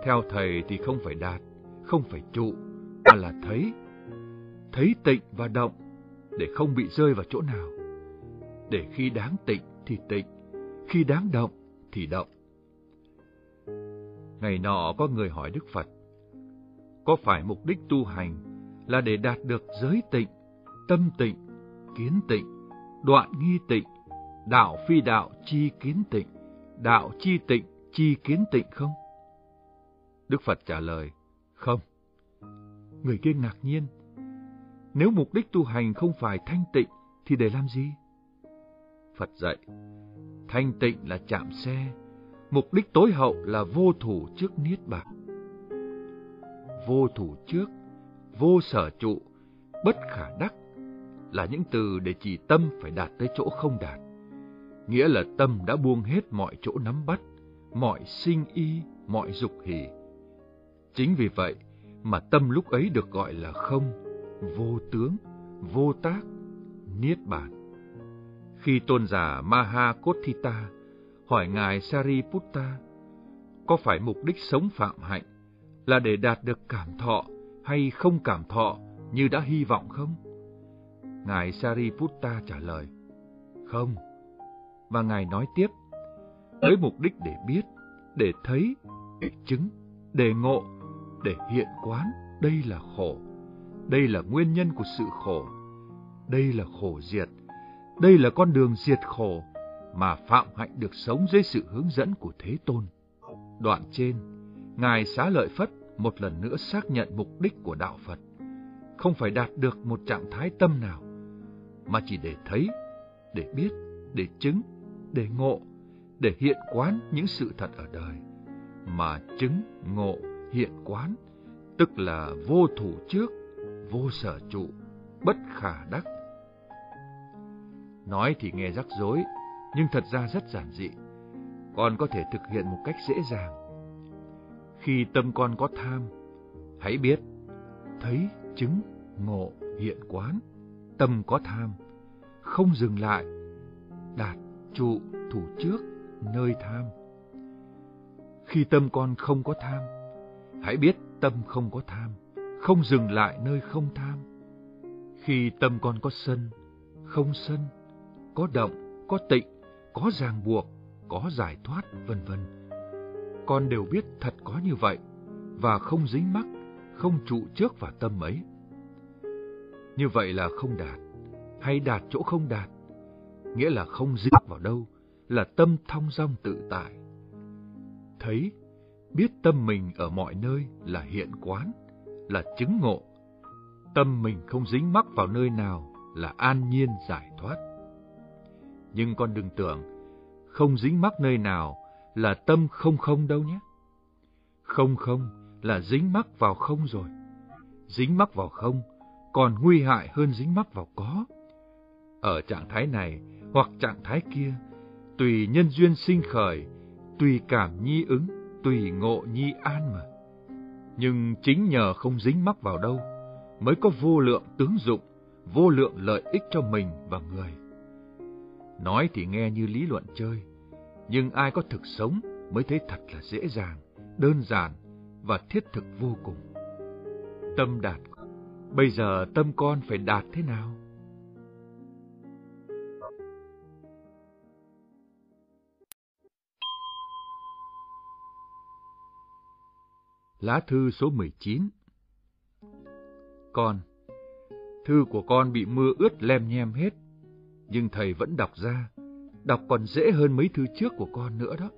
Theo thầy thì không phải đạt, không phải trụ, mà là thấy. Thấy tịnh và động, để không bị rơi vào chỗ nào. Để khi đáng tịnh thì tịnh, khi đáng động thì động. Ngày nọ có người hỏi Đức Phật, có phải mục đích tu hành là để đạt được giới tịnh, tâm tịnh, kiến tịnh, đoạn nghi tịnh, đạo phi đạo chi kiến tịnh, đạo chi tịnh chi kiến tịnh không? Đức Phật trả lời, không. Người kia ngạc nhiên, nếu mục đích tu hành không phải thanh tịnh thì để làm gì? Phật dạy, thanh tịnh là chạm xe, mục đích tối hậu là vô thủ trước niết bàn. Vô thủ trước, vô sở trụ, bất khả đắc là những từ để chỉ tâm phải đạt tới chỗ không đạt. Nghĩa là tâm đã buông hết mọi chỗ nắm bắt, mọi sinh y, mọi dục hỷ. Chính vì vậy mà tâm lúc ấy được gọi là không, vô tướng, vô tác, niết bàn. Khi tôn giả Maha Kothita hỏi ngài Sariputta có phải mục đích sống phạm hạnh là để đạt được cảm thọ hay không cảm thọ như đã hy vọng không? Ngài Sariputta trả lời, không. Và Ngài nói tiếp, với mục đích để biết, để thấy, để chứng, để ngộ, để hiện quán, đây là khổ. Đây là nguyên nhân của sự khổ. Đây là khổ diệt. Đây là con đường diệt khổ mà Phạm Hạnh được sống dưới sự hướng dẫn của Thế Tôn. Đoạn trên, Ngài Xá Lợi Phất một lần nữa xác nhận mục đích của Đạo Phật. Không phải đạt được một trạng thái tâm nào, mà chỉ để thấy, để biết, để chứng, để ngộ, để hiện quán những sự thật ở đời. Mà chứng, ngộ, hiện quán, tức là vô thủ trước, vô sở trụ, bất khả đắc. Nói thì nghe rắc rối, nhưng thật ra rất giản dị. Con có thể thực hiện một cách dễ dàng. Khi tâm con có tham, hãy biết, thấy, chứng, ngộ, hiện quán, tâm có tham, không dừng lại, đạt, trụ, thủ trước, nơi tham. Khi tâm con không có tham, hãy biết tâm không có tham, không dừng lại nơi không tham. Khi tâm con có sân, không sân, có động, có tịnh, có ràng buộc, có giải thoát, vân vân. Con đều biết thật có như vậy và không dính mắc, không trụ trước vào tâm ấy. Như vậy là không đạt, hay đạt chỗ không đạt, nghĩa là không dính vào đâu, là tâm thong dong tự tại. Thấy, biết tâm mình ở mọi nơi là hiện quán, là chứng ngộ. Tâm mình không dính mắc vào nơi nào là an nhiên giải thoát. Nhưng con đừng tưởng, không dính mắc nơi nào là tâm không không đâu nhé. Không không là dính mắc vào không rồi. Dính mắc vào không còn nguy hại hơn dính mắc vào có. Ở trạng thái này hoặc trạng thái kia, tùy nhân duyên sinh khởi, tùy cảm nhi ứng, tùy ngộ nhi an mà. Nhưng chính nhờ không dính mắc vào đâu, mới có vô lượng tướng dụng, vô lượng lợi ích cho mình và người. Nói thì nghe như lý luận chơi, nhưng ai có thực sống mới thấy thật là dễ dàng, đơn giản và thiết thực vô cùng. Tâm đạt, bây giờ tâm con phải đạt thế nào? Lá thư số 19 Con Thư của con bị mưa ướt lem nhem hết, nhưng thầy vẫn đọc ra, đọc còn dễ hơn mấy thư trước của con nữa đó.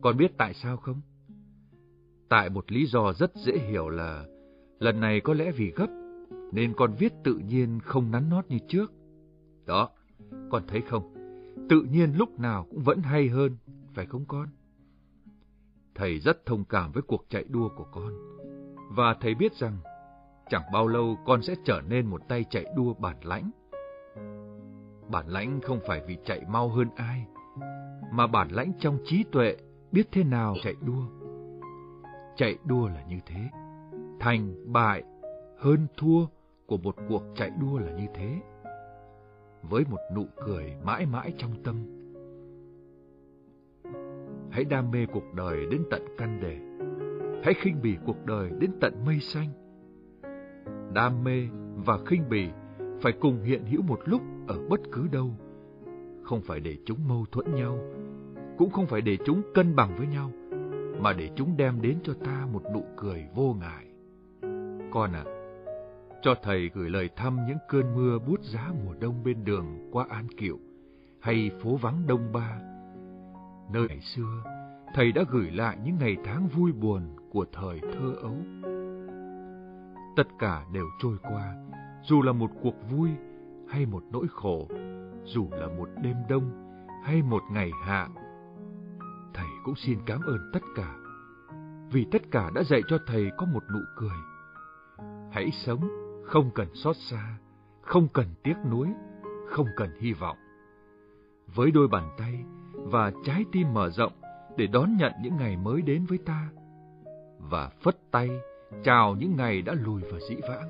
Con biết tại sao không? Tại một lý do rất dễ hiểu là lần này có lẽ vì gấp, nên con viết tự nhiên không nắn nót như trước. Đó, con thấy không? Tự nhiên lúc nào cũng vẫn hay hơn, phải không con? Thầy rất thông cảm với cuộc chạy đua của con, và thầy biết rằng chẳng bao lâu con sẽ trở nên một tay chạy đua bản lãnh. Bản lãnh không phải vì chạy mau hơn ai, mà bản lãnh trong trí tuệ biết thế nào chạy đua. Chạy đua là như thế, thành bại, hơn thua của một cuộc chạy đua là như thế. Với một nụ cười mãi mãi trong tâm. Hãy đam mê cuộc đời đến tận căn đề. Hãy khinh bỉ cuộc đời đến tận mây xanh. Đam mê và khinh bỉ phải cùng hiện hữu một lúc ở bất cứ đâu. Không phải để chúng mâu thuẫn nhau, cũng không phải để chúng cân bằng với nhau, mà để chúng đem đến cho ta một nụ cười vô ngại. Con à, cho thầy gửi lời thăm những cơn mưa bút giá mùa đông bên đường qua An Kiệu hay phố vắng Đông Ba. Nơi ngày xưa, thầy đã gửi lại những ngày tháng vui buồn của thời thơ ấu. Tất cả đều trôi qua, dù là một cuộc vui hay một nỗi khổ, dù là một đêm đông hay một ngày hạ. Thầy cũng xin cảm ơn tất cả, vì tất cả đã dạy cho thầy có một nụ cười. Hãy sống, không cần xót xa, không cần tiếc nuối, không cần hy vọng. Với đôi bàn tay và trái tim mở rộng để đón nhận những ngày mới đến với ta, và phất tay chào những ngày đã lùi vào dĩ vãng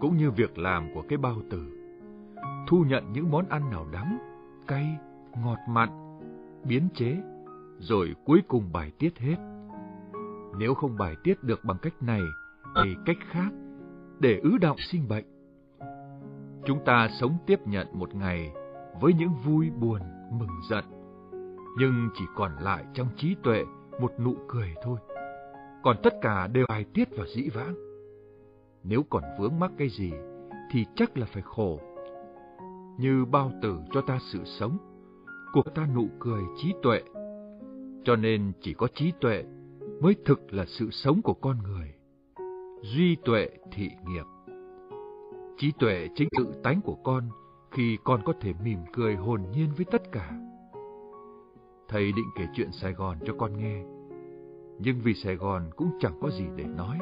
cũng như việc làm của cái bao tử. Thu nhận những món ăn nào đắng, cay, ngọt mặn, biến chế, rồi cuối cùng bài tiết hết. Nếu không bài tiết được bằng cách này, thì cách khác, để ứ động sinh bệnh. Chúng ta sống tiếp nhận một ngày với những vui buồn, mừng giận, nhưng chỉ còn lại trong trí tuệ một nụ cười thôi. Còn tất cả đều bài tiết và dĩ vãng. Nếu còn vướng mắc cái gì, thì chắc là phải khổ. Như bao tử cho ta sự sống, của ta nụ cười trí tuệ. Cho nên chỉ có trí tuệ mới thực là sự sống của con người. Duy tuệ thị nghiệp. Trí tuệ chính tự tánh của con khi con có thể mỉm cười hồn nhiên với tất cả. Thầy định kể chuyện Sài Gòn cho con nghe, nhưng vì Sài Gòn cũng chẳng có gì để nói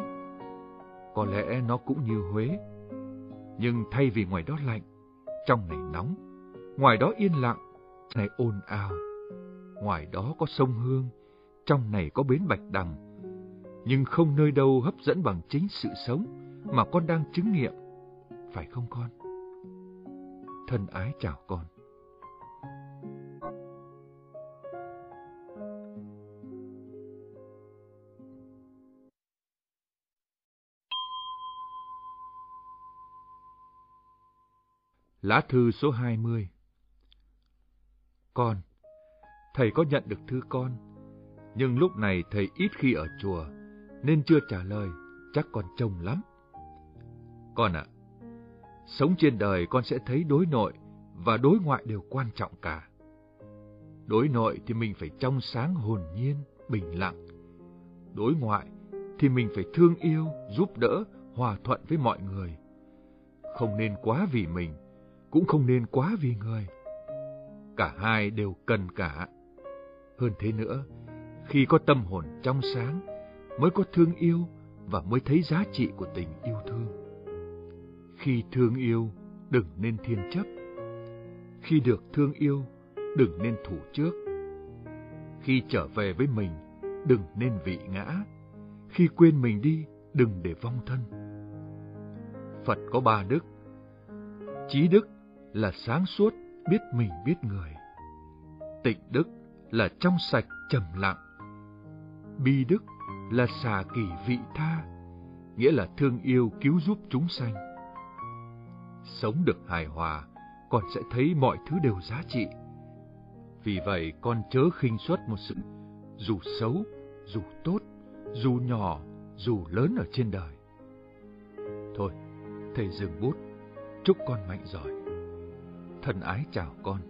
có lẽ nó cũng như Huế. Nhưng thay vì ngoài đó lạnh, trong này nóng, ngoài đó yên lặng, này ồn ào. Ngoài đó có sông Hương, trong này có bến Bạch Đằng. Nhưng không nơi đâu hấp dẫn bằng chính sự sống mà con đang chứng nghiệm. Phải không con? Thân ái chào con. Lá thư số 20 Con, thầy có nhận được thư con, nhưng lúc này thầy ít khi ở chùa, nên chưa trả lời, chắc còn trông lắm. Con ạ, sống trên đời con sẽ thấy đối nội và đối ngoại đều quan trọng cả. Đối nội thì mình phải trong sáng hồn nhiên, bình lặng. Đối ngoại thì mình phải thương yêu, giúp đỡ, hòa thuận với mọi người. Không nên quá vì mình, cũng không nên quá vì người. Cả hai đều cần cả. Hơn thế nữa, khi có tâm hồn trong sáng, mới có thương yêu và mới thấy giá trị của tình yêu thương. Khi thương yêu, đừng nên thiên chấp. Khi được thương yêu, đừng nên thủ trước. Khi trở về với mình, đừng nên vị ngã. Khi quên mình đi, đừng để vong thân. Phật có ba đức. Trí đức là sáng suốt, biết mình biết người. Tịnh đức là trong sạch trầm lặng. Bi đức là xà kỳ vị tha, nghĩa là thương yêu cứu giúp chúng sanh. Sống được hài hòa, con sẽ thấy mọi thứ đều giá trị. Vì vậy con chớ khinh suất một sự dù xấu, dù tốt, dù nhỏ, dù lớn ở trên đời. Thôi, thầy dừng bút, chúc con mạnh giỏi thân ái chào con.